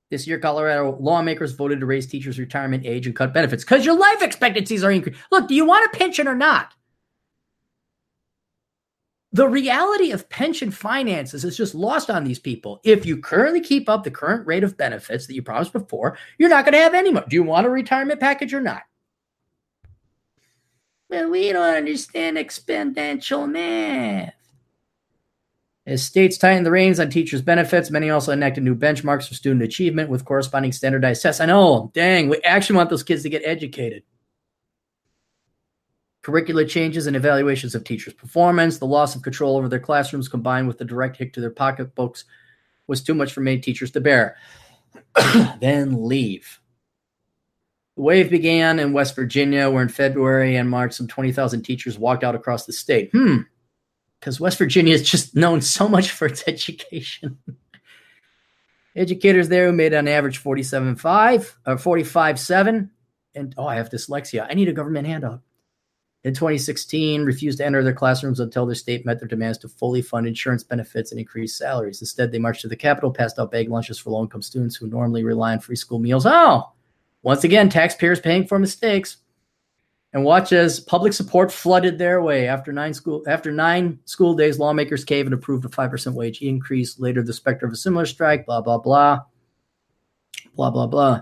S1: This year, Colorado lawmakers voted to raise teachers' retirement age and cut benefits because your life expectancies are increasing. Look, do you want a pension or not? The reality of pension finances is just lost on these people. If you currently keep up the current rate of benefits that you promised before, you're not going to have any more. Do you want a retirement package or not? Well, we don't understand exponential math. As states tighten the reins on teachers' benefits, many also enacted new benchmarks for student achievement with corresponding standardized tests. I know, dang, we actually want those kids to get educated. Curricular changes and evaluations of teachers' performance, the loss of control over their classrooms combined with the direct hit to their pocketbooks was too much for many teachers to bear. then leave. The wave began in West Virginia, where in February and March, some 20,000 teachers walked out across the state. Hmm. Because West Virginia is just known so much for its education. Educators there who made on average 47.5 or 45.7. And oh, I have dyslexia. I need a government handout. In 2016, refused to enter their classrooms until their state met their demands to fully fund insurance benefits and increase salaries. Instead, they marched to the Capitol, passed out bag lunches for low income students who normally rely on free school meals. Oh, once again, taxpayers paying for mistakes. And watch as public support flooded their way. After nine school after nine school days, lawmakers caved and approved a five percent wage increase. Later, the specter of a similar strike. Blah blah blah. Blah blah blah.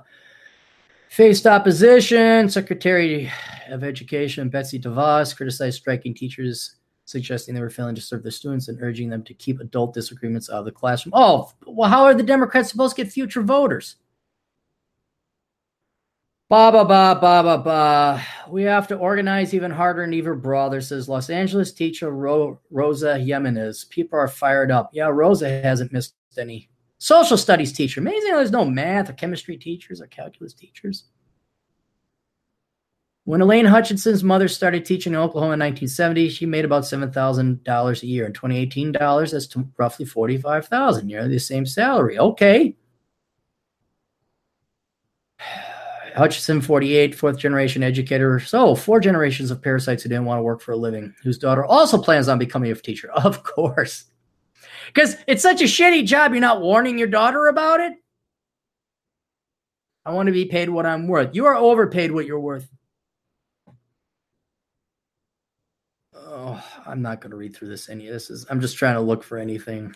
S1: Faced opposition. Secretary of Education Betsy DeVos criticized striking teachers, suggesting they were failing to serve their students and urging them to keep adult disagreements out of the classroom. Oh, well, how are the Democrats supposed to get future voters? Ba ba ba ba ba ba. We have to organize even harder and even broader, says Los Angeles teacher Ro- Rosa Jimenez. People are fired up. Yeah, Rosa hasn't missed any. Social studies teacher. Amazing there's no math or chemistry teachers or calculus teachers. When Elaine Hutchinson's mother started teaching in Oklahoma in 1970, she made about $7,000 a year. In 2018 dollars, that's roughly 45000 nearly the same salary. Okay. Hutchinson, 48, fourth generation educator. So, four generations of parasites who didn't want to work for a living, whose daughter also plans on becoming a teacher. Of course. Because it's such a shitty job, you're not warning your daughter about it. I want to be paid what I'm worth. You are overpaid what you're worth. Oh, I'm not going to read through this. Any of this is, I'm just trying to look for anything.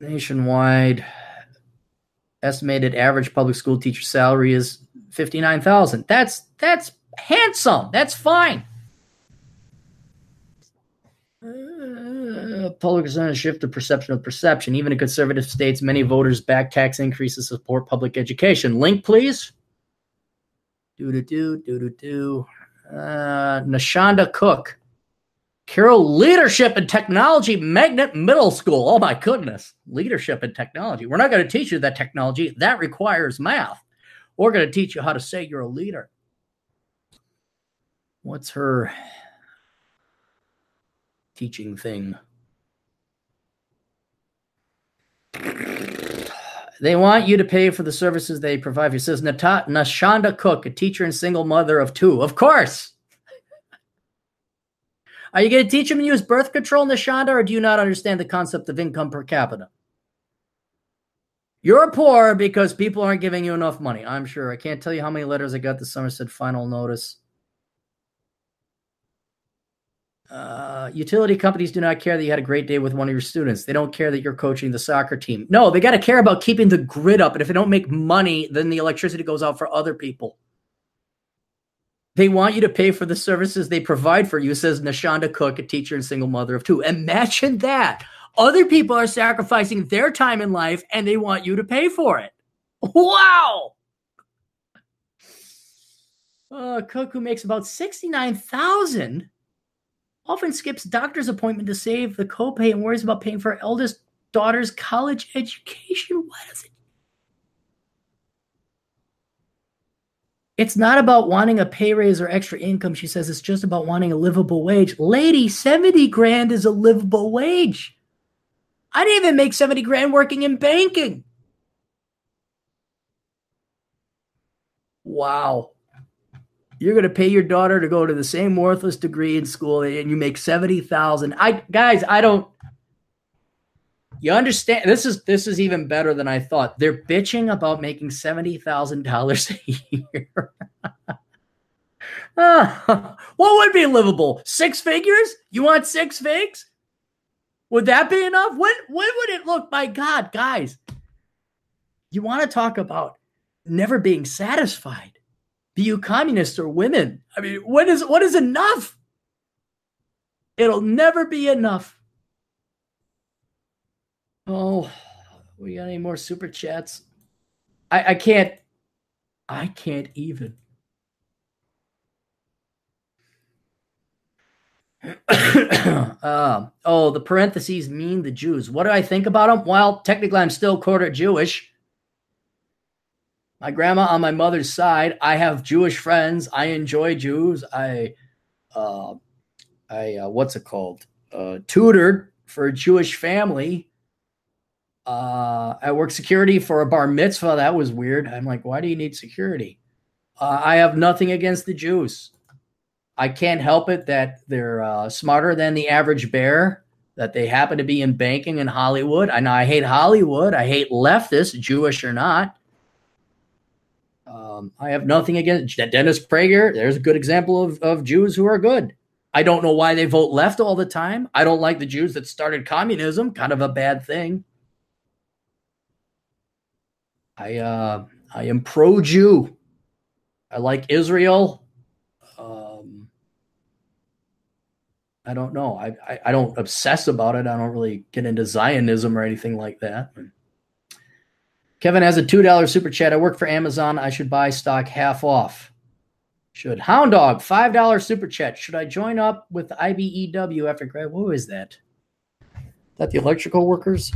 S1: Nationwide estimated average public school teacher salary is 59,000. That's that's handsome. That's fine. Uh, public to shift the perception of perception. Even in conservative states, many voters back tax increases to support public education. Link, please. Do do do do do do. Uh, Nashonda Cook, Carroll Leadership and Technology Magnet Middle School. Oh my goodness, leadership and technology. We're not going to teach you that technology. That requires math. We're going to teach you how to say you're a leader. What's her teaching thing? They want you to pay for the services they provide. It says Nata- Nashonda Cook, a teacher and single mother of two. Of course. Are you going to teach them to use birth control, Nashonda, or do you not understand the concept of income per capita? You're poor because people aren't giving you enough money. I'm sure. I can't tell you how many letters I got this summer said final notice. Uh, utility companies do not care that you had a great day with one of your students. They don't care that you're coaching the soccer team. No, they got to care about keeping the grid up. And if they don't make money, then the electricity goes out for other people. They want you to pay for the services they provide for you, says Nashonda Cook, a teacher and single mother of two. Imagine that. Other people are sacrificing their time in life and they want you to pay for it. Wow. Uh, Cook, who makes about 69000 often skips doctor's appointment to save the copay and worries about paying for her eldest daughter's college education. What is It's not about wanting a pay raise or extra income. She says it's just about wanting a livable wage. Lady, 70 grand is a livable wage. I didn't even make 70 grand working in banking. Wow. You're going to pay your daughter to go to the same worthless degree in school and you make 70,000. I guys, I don't you understand this is this is even better than I thought. They're bitching about making seventy thousand dollars a year. what would be livable? Six figures? You want six figs? Would that be enough? When when would it look? My God, guys, you want to talk about never being satisfied? Be you communists or women? I mean, what is what is enough? It'll never be enough. Oh, we got any more super chats? I, I can't. I can't even. uh, oh, the parentheses mean the Jews. What do I think about them? Well, technically, I'm still quarter Jewish. My grandma on my mother's side. I have Jewish friends. I enjoy Jews. I, uh, I uh, what's it called? Uh, tutored for a Jewish family. Uh, I work security for a bar mitzvah. That was weird. I'm like, why do you need security? Uh, I have nothing against the Jews. I can't help it that they're uh, smarter than the average bear, that they happen to be in banking in Hollywood. I know I hate Hollywood. I hate leftists, Jewish or not. Um, I have nothing against Dennis Prager. There's a good example of, of Jews who are good. I don't know why they vote left all the time. I don't like the Jews that started communism, kind of a bad thing. I uh, I am pro Jew. I like Israel. I don't know. I, I, I don't obsess about it. I don't really get into Zionism or anything like that. Kevin has a two dollar super chat. I work for Amazon. I should buy stock half off. Should Hound Dog five dollar super chat. Should I join up with IBEW after grad? Who is that? Is that the electrical workers?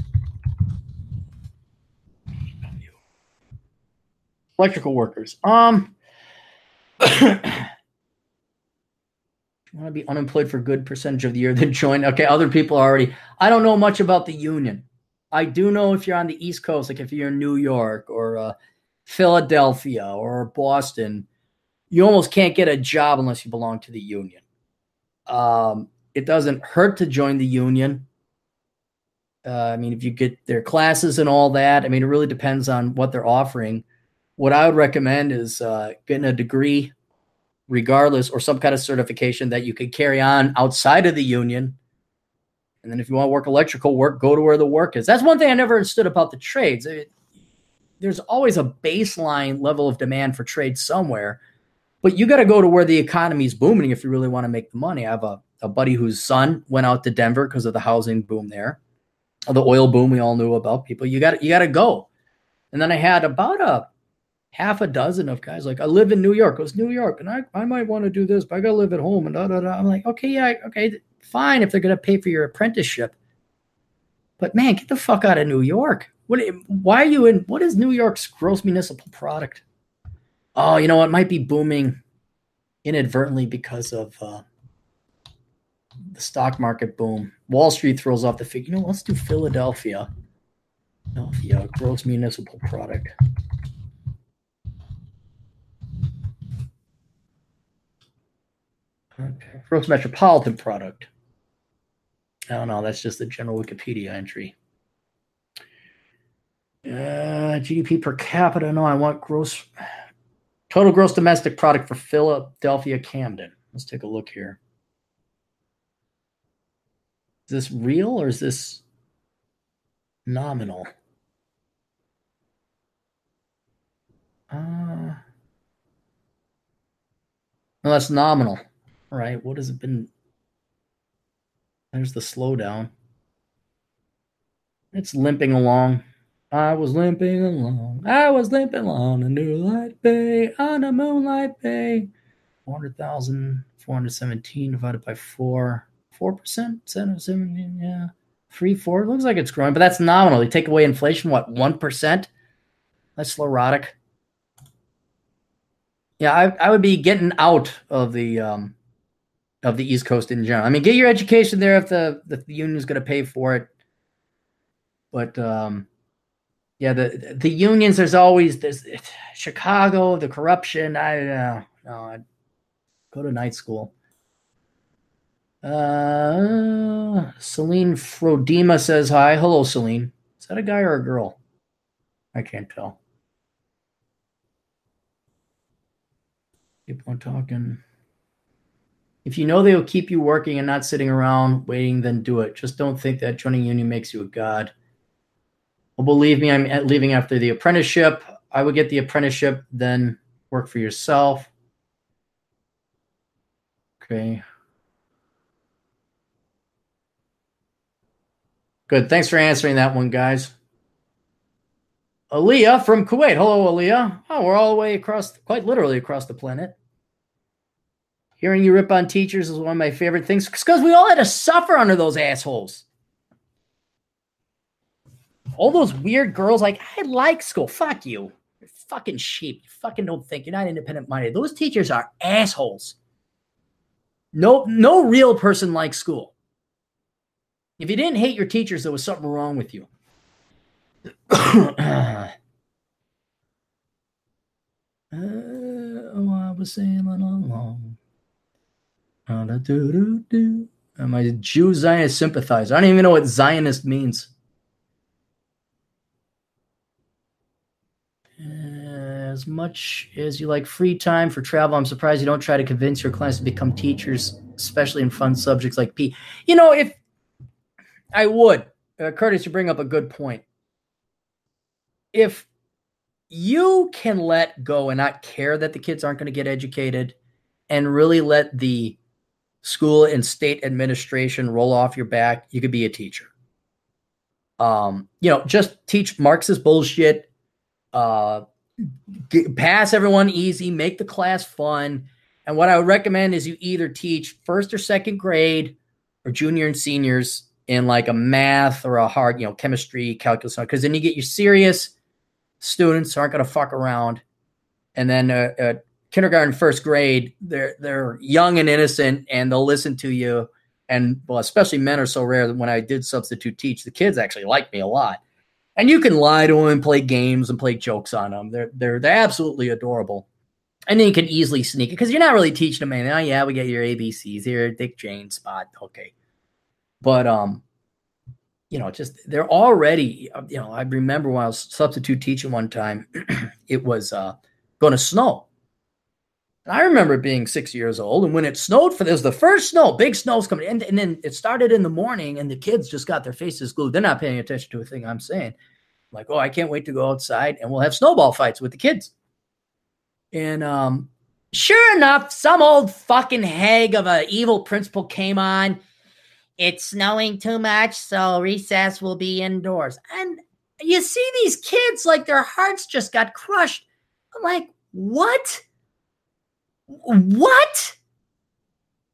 S1: Electrical workers. Um. want to be unemployed for a good percentage of the year, then join. Okay, other people already. I don't know much about the union. I do know if you're on the East Coast, like if you're in New York or uh, Philadelphia or Boston, you almost can't get a job unless you belong to the union. Um, it doesn't hurt to join the union. Uh, I mean, if you get their classes and all that, I mean, it really depends on what they're offering. What I would recommend is uh, getting a degree regardless, or some kind of certification that you could carry on outside of the union. And then if you want to work electrical work, go to where the work is. That's one thing I never understood about the trades. It, there's always a baseline level of demand for trade somewhere, but you got to go to where the economy is booming if you really want to make the money. I have a, a buddy whose son went out to Denver because of the housing boom there, the oil boom we all knew about. People, you got you got to go. And then I had about a half a dozen of guys like I live in New York. It was New York, and I, I might want to do this, but I gotta live at home and da da da. I'm like, okay, yeah, okay, fine if they're gonna pay for your apprenticeship. But man, get the fuck out of New York. What why are you in what is New York's gross municipal product? Oh, you know, it might be booming inadvertently because of uh, the stock market boom. Wall Street throws off the figure. You know, let's do Philadelphia. Philadelphia gross municipal product. Gross metropolitan product. I don't know. That's just the general Wikipedia entry. Uh, GDP per capita. No, I want gross total gross domestic product for Philadelphia Camden. Let's take a look here. Is this real or is this nominal? Uh, no, that's nominal right, what has it been? There's the slowdown. It's limping along. I was limping along. I was limping along a new light bay on a moonlight bay. 400,000, 417 divided by 4. 4%? 17, yeah. 3, 4. It looks like it's growing, but that's nominal. You take away inflation, what, 1%? That's sclerotic. Yeah, I, I would be getting out of the um, of the East Coast in general. I mean, get your education there if the the, union is going to pay for it. But um, yeah, the the unions. There's always this Chicago, the corruption. I don't know. No, I'd go to night school. Uh, Celine Frodema says hi. Hello, Celine. Is that a guy or a girl? I can't tell. Keep on talking. If you know they will keep you working and not sitting around waiting, then do it. Just don't think that joining union makes you a god. Well, believe me, I'm leaving after the apprenticeship. I would get the apprenticeship, then work for yourself. Okay. Good. Thanks for answering that one, guys. Aaliyah from Kuwait. Hello, Aaliyah. Oh, we're all the way across, quite literally across the planet. Hearing you rip on teachers is one of my favorite things because we all had to suffer under those assholes. All those weird girls, like, I like school. Fuck you. You're fucking sheep. You fucking don't think. You're not independent minded. Those teachers are assholes. No, no real person likes school. If you didn't hate your teachers, there was something wrong with you. uh, oh, I was sailing along. Am I a Jew Zionist sympathizer? I don't even know what Zionist means. As much as you like free time for travel, I'm surprised you don't try to convince your clients to become teachers, especially in fun subjects like P. You know, if I would, uh, Curtis, you bring up a good point. If you can let go and not care that the kids aren't going to get educated and really let the school and state administration roll off your back, you could be a teacher. Um, you know, just teach Marxist bullshit, uh, get, pass everyone easy, make the class fun. And what I would recommend is you either teach first or second grade or junior and seniors in like a math or a hard, you know, chemistry, calculus, because then you get your serious students aren't going to fuck around. And then uh, uh, kindergarten, first grade, they're they're young and innocent, and they'll listen to you. And well, especially men are so rare that when I did substitute teach, the kids actually liked me a lot. And you can lie to them, play games, and play jokes on them. They're they're they're absolutely adorable. And then you can easily sneak it because you're not really teaching them anything. Oh yeah, we get your ABCs here, Dick, Jane, Spot. Okay, but um, you know, just they're already. You know, I remember when I was substitute teaching one time, it was uh going to snow, and I remember being six years old, and when it snowed for this, the first snow, big snows coming, and, and then it started in the morning, and the kids just got their faces glued. They're not paying attention to a thing I'm saying. I'm like, oh, I can't wait to go outside, and we'll have snowball fights with the kids. And um, sure enough, some old fucking hag of an evil principal came on. It's snowing too much, so recess will be indoors. And you see these kids like their hearts just got crushed. I'm like, what? What?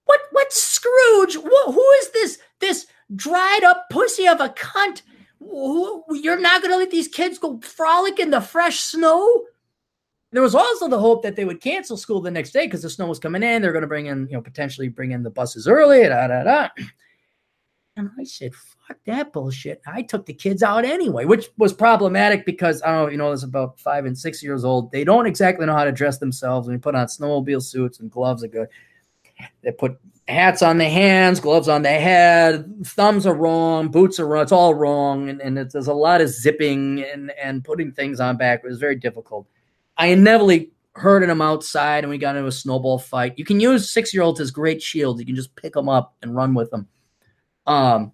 S1: What? What? Scrooge? Who, who is this? This dried up pussy of a cunt? Who, you're not going to let these kids go frolic in the fresh snow? There was also the hope that they would cancel school the next day because the snow was coming in. They're going to bring in, you know, potentially bring in the buses early. Da, da, da. And I said, fuck that bullshit. I took the kids out anyway, which was problematic because I don't know, you know, this about five and six years old. They don't exactly know how to dress themselves. When you put on snowmobile suits and gloves are good. They put hats on their hands, gloves on their head, thumbs are wrong, boots are wrong. It's all wrong. And, and there's a lot of zipping and, and putting things on back. It was very difficult. I inevitably hurted them outside and we got into a snowball fight. You can use six year olds as great shields. You can just pick them up and run with them. Um,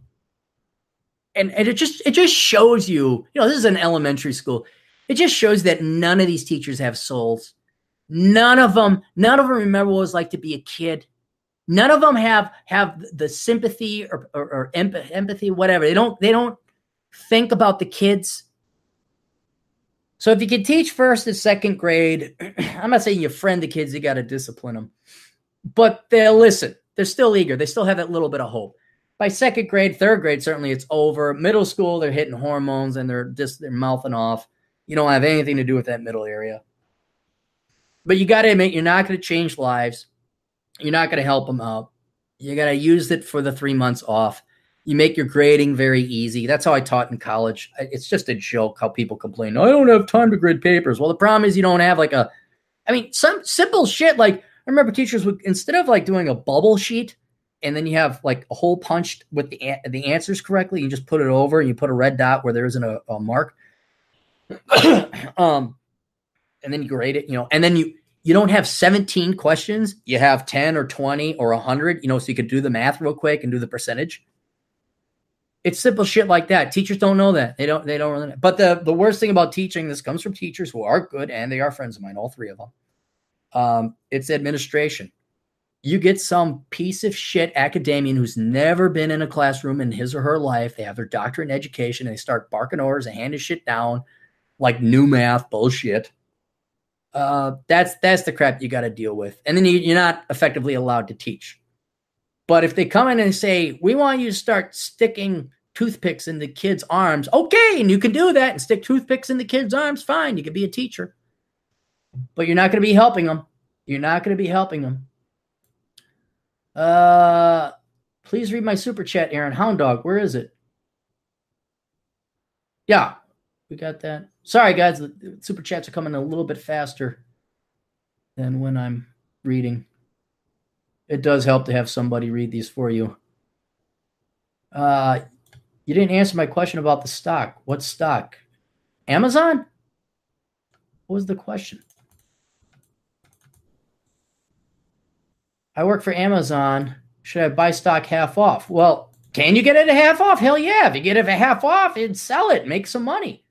S1: and, and it just it just shows you, you know, this is an elementary school. It just shows that none of these teachers have souls. None of them, none of them remember what it was like to be a kid. None of them have have the sympathy or, or, or empathy, whatever. They don't they don't think about the kids. So if you can teach first and second grade, I'm not saying you friend the kids, you got to discipline them, but they'll listen. They're still eager. They still have that little bit of hope by second grade, third grade, certainly it's over. Middle school, they're hitting hormones and they're just they're mouthing off. You don't have anything to do with that middle area. But you got to admit, you're not going to change lives. You're not going to help them out. You got to use it for the three months off. You make your grading very easy. That's how I taught in college. It's just a joke how people complain. I don't have time to grade papers. Well, the problem is you don't have like a, I mean, some simple shit. Like I remember teachers would instead of like doing a bubble sheet, and then you have like a hole punched with the the answers correctly. You just put it over and you put a red dot where there isn't a, a mark. um, and then you grade it, you know, and then you you don't have 17 questions, you have 10 or 20 or 100, you know, so you could do the math real quick and do the percentage. It's simple shit like that. Teachers don't know that. They don't they don't really know. But the the worst thing about teaching this comes from teachers who are good and they are friends of mine, all three of them. Um, it's administration you get some piece of shit academician who's never been in a classroom in his or her life. They have their doctorate in education and they start barking orders and handing shit down like new math bullshit. Uh, that's that's the crap you got to deal with, and then you, you're not effectively allowed to teach. But if they come in and say, "We want you to start sticking toothpicks in the kids' arms," okay, and you can do that and stick toothpicks in the kids' arms, fine, you can be a teacher. But you're not going to be helping them. You're not going to be helping them. Uh, please read my super chat, Aaron Hound Dog. Where is it? Yeah, we got that. Sorry, guys. The super chats are coming a little bit faster than when I'm reading. It does help to have somebody read these for you. Uh, you didn't answer my question about the stock. What stock? Amazon? What was the question? I work for Amazon. Should I buy stock half off? Well, can you get it a half off? Hell yeah. If you get it a half off, you'd sell it, make some money.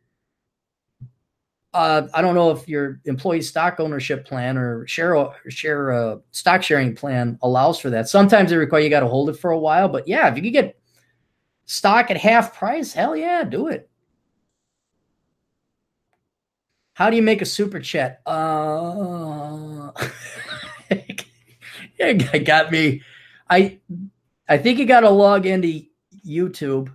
S1: Uh, I don't know if your employee stock ownership plan or share share uh, stock sharing plan allows for that. Sometimes they require you got to hold it for a while, but yeah, if you can get stock at half price, hell yeah, do it. How do you make a super chat? Uh, it got me. I I think you got to log into YouTube,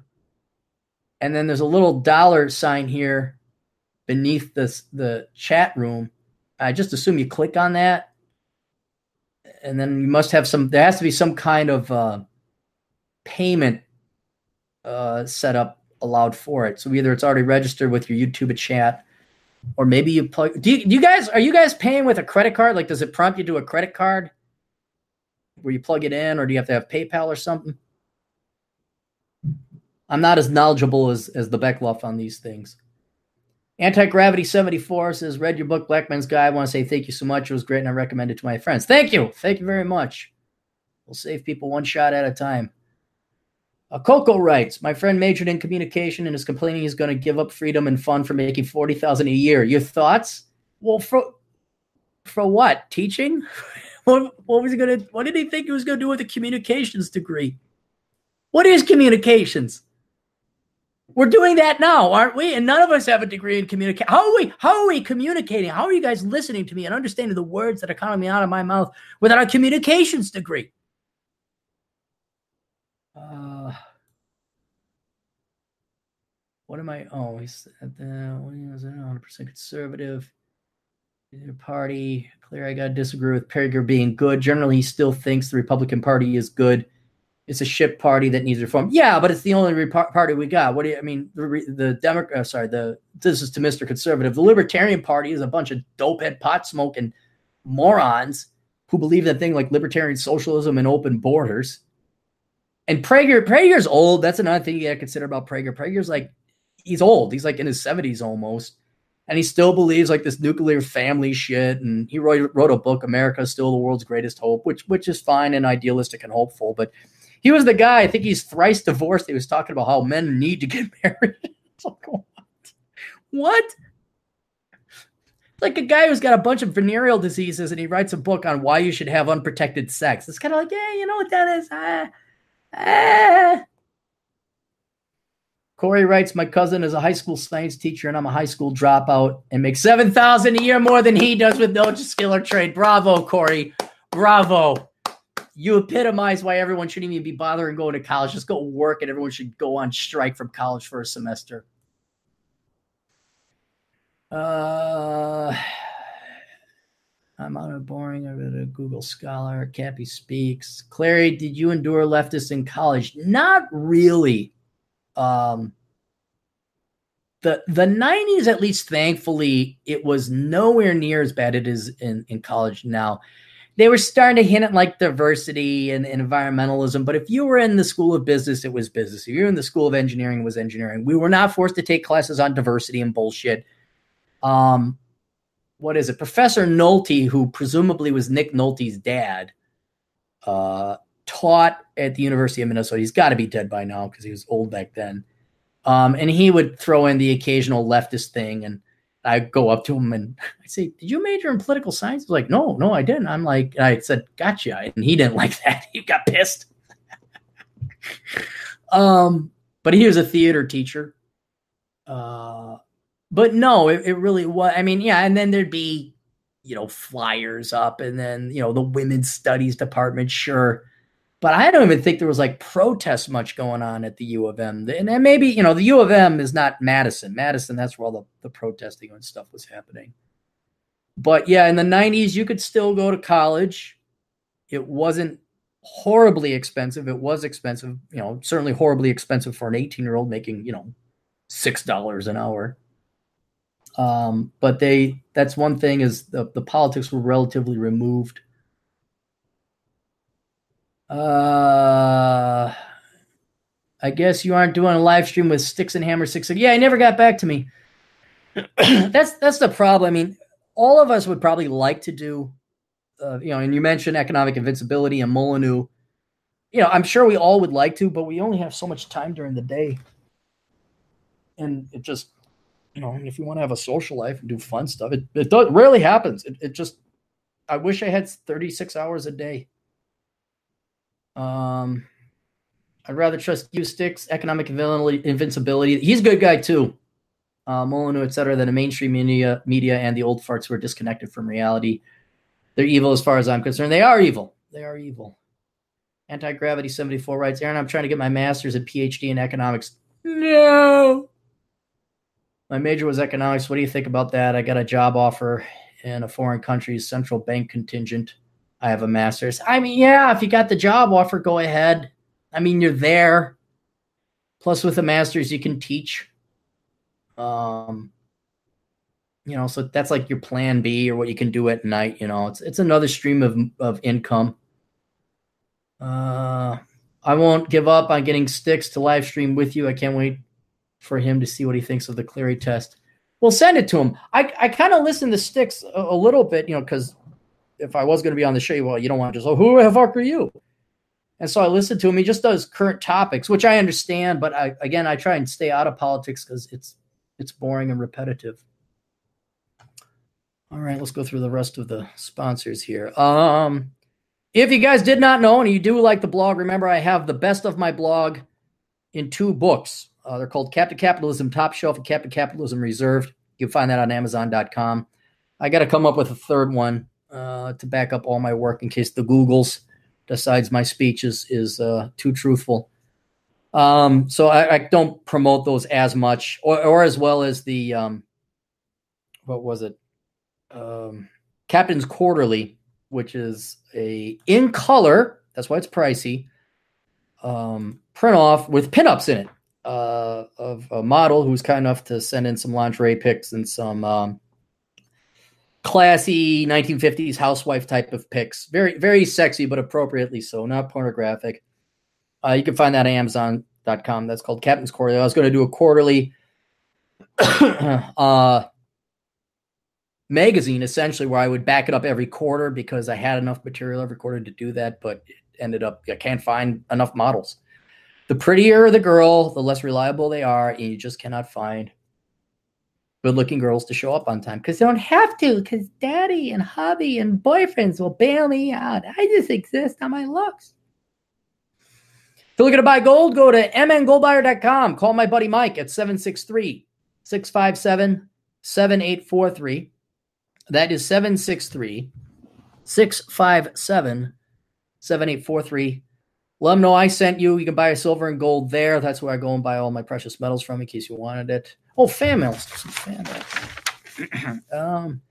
S1: and then there's a little dollar sign here beneath the the chat room. I just assume you click on that, and then you must have some. There has to be some kind of uh, payment uh, set up allowed for it. So either it's already registered with your YouTube chat, or maybe you plug. Do you, do you guys are you guys paying with a credit card? Like, does it prompt you to a credit card? Where you plug it in, or do you have to have PayPal or something? I'm not as knowledgeable as, as the Beckloff on these things. Anti Gravity 74 says, Read your book, Black Man's Guide. I want to say thank you so much. It was great, and I recommend it to my friends. Thank you. Thank you very much. We'll save people one shot at a time. Uh, Coco writes, My friend majored in communication and is complaining he's going to give up freedom and fun for making 40000 a year. Your thoughts? Well, for, for what? Teaching? What, what was he going to, what did he think he was going to do with a communications degree? What is communications? We're doing that now, aren't we? And none of us have a degree in communication. How are we? How are we communicating? How are you guys listening to me and understanding the words that are coming out of my mouth without a communications degree? Uh, what am I? Oh, he's at the 100% conservative party. Clarey, I got to disagree with Prager being good. Generally, he still thinks the Republican Party is good. It's a ship party that needs reform. Yeah, but it's the only party we got. What do you? I mean, the the Democrat. Uh, sorry, the this is to Mr. Conservative. The Libertarian Party is a bunch of dopehead pot smoking morons who believe that thing like libertarian socialism and open borders. And Prager, Prager's old. That's another thing you got to consider about Prager. Prager's like, he's old. He's like in his seventies almost and he still believes like this nuclear family shit. And he wrote, wrote a book, America is Still the World's Greatest Hope, which which is fine and idealistic and hopeful. But he was the guy. I think he's thrice divorced. He was talking about how men need to get married. like, what? What? Like a guy who's got a bunch of venereal diseases and he writes a book on why you should have unprotected sex. It's kind of like, yeah, you know what that is? Ah, ah. Corey writes, My cousin is a high school science teacher and I'm a high school dropout and make 7000 a year more than he does with no skill or trade. Bravo, Corey. Bravo. You epitomize why everyone shouldn't even be bothering going to college. Just go work and everyone should go on strike from college for a semester. Uh, I'm on a boring. I read a Google Scholar. Cappy speaks. Clarey, did you endure leftists in college? Not really um, the the 90s at least thankfully it was nowhere near as bad as it is in, in college now. They were starting to hint at like diversity and, and, environmentalism but if you were in the school of business it was business. If you were in the school of engineering it was engineering. We were not forced to take classes on diversity and bullshit. Um what is it? Professor nolte who presumably was nick nolte's dad uh taught at the University of Minnesota. He's got to be dead by now because he was old back then. Um, and he would throw in the occasional leftist thing, and I'd go up to him and I'd say, "Did you major in political science?" He's like, "No, no, I didn't." I'm like, I said, "Gotcha," and he didn't like that. He got pissed. um, but he was a theater teacher. Uh, but no, it, it really was. I mean, yeah, and then there'd be you know, flyers up and then, you know, the women's studies department, sure. But I don't even think there was like protest much going on at the U of M. And maybe, you know, the U of M is not Madison. Madison, that's where all the, the protesting and stuff was happening. But yeah, in the 90s, you could still go to college. It wasn't horribly expensive. It was expensive, you know, certainly horribly expensive for an 18 year old making, you know, $6 an hour. Um, but they that's one thing is the, the politics were relatively removed. Uh I guess you aren't doing a live stream with Sticks and Hammer Six. Yeah, he never got back to me. that's that's the problem. I mean, all of us would probably like to do, uh, you know, and you mentioned economic invincibility and Molyneux. You know, I'm sure we all would like to, but we only have so much time during the day, and it just you know, if you want to have a social life and do fun stuff, it, it does, rarely happens. It, it just, I wish I had 36 hours a day. Um, I'd rather trust you, Sticks, economic invincibility. He's a good guy too. Uh, Molyneux, et cetera, than the mainstream media, media and the old farts who are disconnected from reality. They're evil as far as I'm concerned. They are evil. They are evil. Anti gravity 74 writes, Aaron, I'm trying to get my master's and PhD in economics. No. My major was economics. What do you think about that? I got a job offer in a foreign country's central bank contingent. I have a master's. I mean, yeah, if you got the job offer, go ahead. I mean, you're there. Plus, with a master's, you can teach. Um, you know, so that's like your plan B or what you can do at night. You know, it's it's another stream of of income. Uh, I won't give up on getting sticks to live stream with you. I can't wait for him to see what he thinks of the Clarey test. We'll send it to him. I, I kind of listen to Sticks a, a, little bit, you know, because if I was going to be on the show, well, you don't want to just, oh, who the fuck are you? And so I listened to him. He just does current topics, which I understand, but I again I try and stay out of politics because it's it's boring and repetitive. All right, let's go through the rest of the sponsors here. Um, if you guys did not know and you do like the blog, remember I have the best of my blog in two books. Uh, they're called Captain Capitalism Top Shelf and Captain Capitalism Reserved. You can find that on Amazon.com. I got to come up with a third one uh, to back up all my work in case the Googles decides my speech is is uh, too truthful. Um, so I, I, don't promote those as much, or, or as well as the um, what was it? Um, Captain's Quarterly, which is a in color. That's why it's pricey. Um, print off with pinups in it uh, of a model who's kind enough to send in some lingerie pics and some um, classy 1950s housewife type of pics. Very, very sexy, but appropriately so, not pornographic. Uh, you can find that at Amazon.com. That's called Captain's Quarterly. I was going to do a quarterly uh, magazine, essentially, where I would back it up every quarter because I had enough material every quarter to do that, but it ended up I can't find enough models the prettier the girl, the less reliable they are, and you just cannot find good looking girls to show up on time because they don't have to, because daddy and hubby and boyfriends will bail me out. I just exist on my looks. If you're looking to buy gold, go to mngoldbuyer.com. Call my buddy Mike at 763 657 7843. That is 763 657 7843. Let them know I sent you. You can buy a silver and gold there. That's where I go and buy all my precious metals from in case you wanted it. Oh, fan mail. Fan mail. um,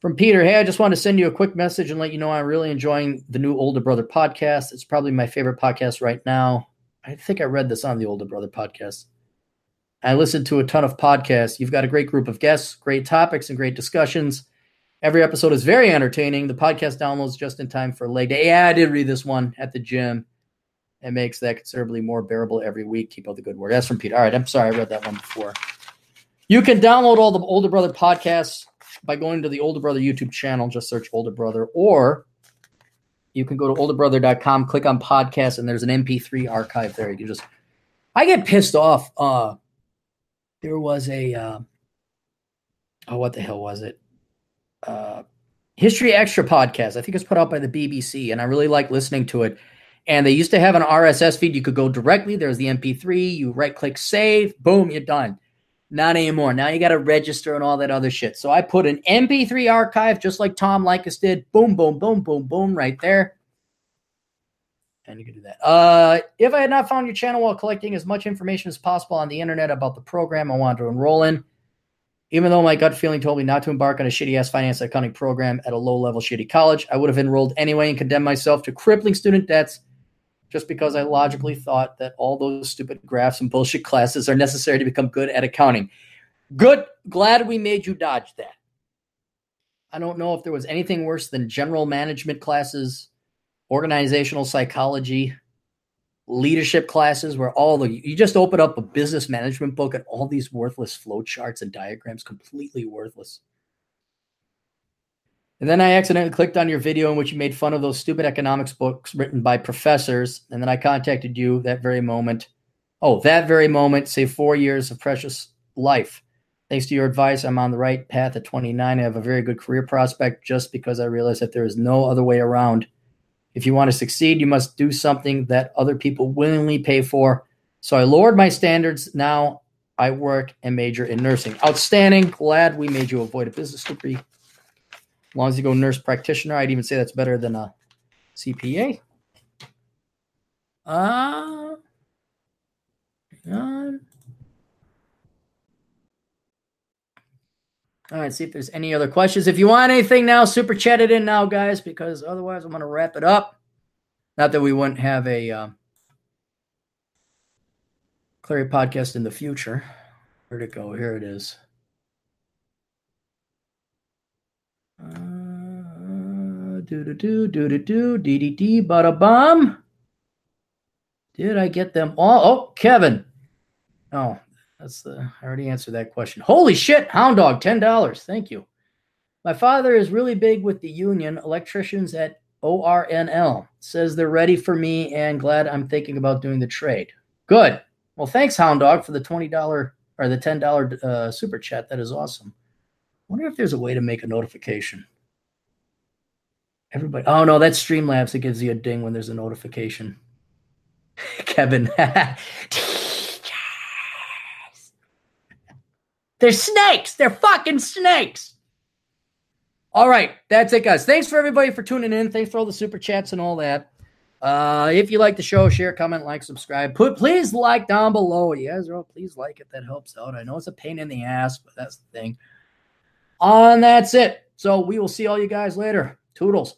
S1: from Peter, hey, I just want to send you a quick message and let you know I'm really enjoying the new Older Brother podcast. It's probably my favorite podcast right now. I think I read this on the Older Brother podcast. I listened to a ton of podcasts. You've got a great group of guests, great topics, and great discussions. Every episode is very entertaining. The podcast downloads just in time for leg day. Yeah, I did read this one at the gym. It makes that considerably more bearable every week. Keep up the good work. That's from Pete. All right, I'm sorry I read that one before. You can download all the Older Brother podcasts by going to the Older Brother YouTube channel. Just search Older Brother, or you can go to olderbrother.com, click on podcast, and there's an MP3 archive there. You can just. I get pissed off. Uh, there was a. Uh, oh, what the hell was it? Uh, History Extra podcast. I think it's put out by the BBC, and I really like listening to it. And they used to have an RSS feed. You could go directly. There's the MP3. You right click save. Boom, you're done. Not anymore. Now you got to register and all that other shit. So I put an MP3 archive just like Tom Leykis did. Boom, boom, boom, boom, boom, right there. And you can do that. Uh, if I had not found your channel while collecting as much information as possible on the internet about the program I wanted to enroll in, even though my gut feeling told me not to embark on a shitty ass finance accounting program at a low level shitty college, I would have enrolled anyway and condemned myself to crippling student debts just because I logically thought that all those stupid graphs and bullshit classes are necessary to become good at accounting. Good. Glad we made you dodge that. I don't know if there was anything worse than general management classes, organizational psychology, leadership classes where all the you just open up a business management book and all these worthless flow charts and diagrams completely worthless. And then I accidentally clicked on your video in which you made fun of those stupid economics books written by professors. And then I contacted you that very moment. Oh, that very moment, say four years of precious life. Thanks to your advice, I'm on the right path at 29. I have a very good career prospect just because I realized that there is no other way around. If you want to succeed, you must do something that other people willingly pay for. So I lowered my standards. Now I work and major in nursing. Outstanding. Glad we made you avoid a business degree. As long as you go nurse practitioner, I'd even say that's better than a CPA. Uh, on. All right, see if there's any other questions. If you want anything now, super chat it in now, guys, because otherwise I'm going to wrap it up. Not that we wouldn't have a uh, Clarey podcast in the future. Where'd it go? Here it is. Uh, do do do do do do dee dee bada bum. Did I get them all? Oh, Kevin. Oh, that's the I already answered that question. Holy shit, Hound Dog, ten dollars. Thank you. My father is really big with the union electricians at ORNL. Says they're ready for me and glad I'm thinking about doing the trade. Good. Well, thanks, Hound Dog, for the twenty dollar or the ten dollar uh, super chat. That is awesome wonder if there's a way to make a notification. Everybody, oh no, that's Streamlabs It gives you a ding when there's a notification. Kevin, they're snakes. They're fucking snakes. All right, that's it, guys. Thanks for everybody for tuning in. Thanks for all the super chats and all that. Uh, if you like the show, share, comment, like, subscribe. Put please like down below. You guys are all please like it. That helps out. I know it's a pain in the ass, but that's the thing. And that's it. So we will see all you guys later. Toodles.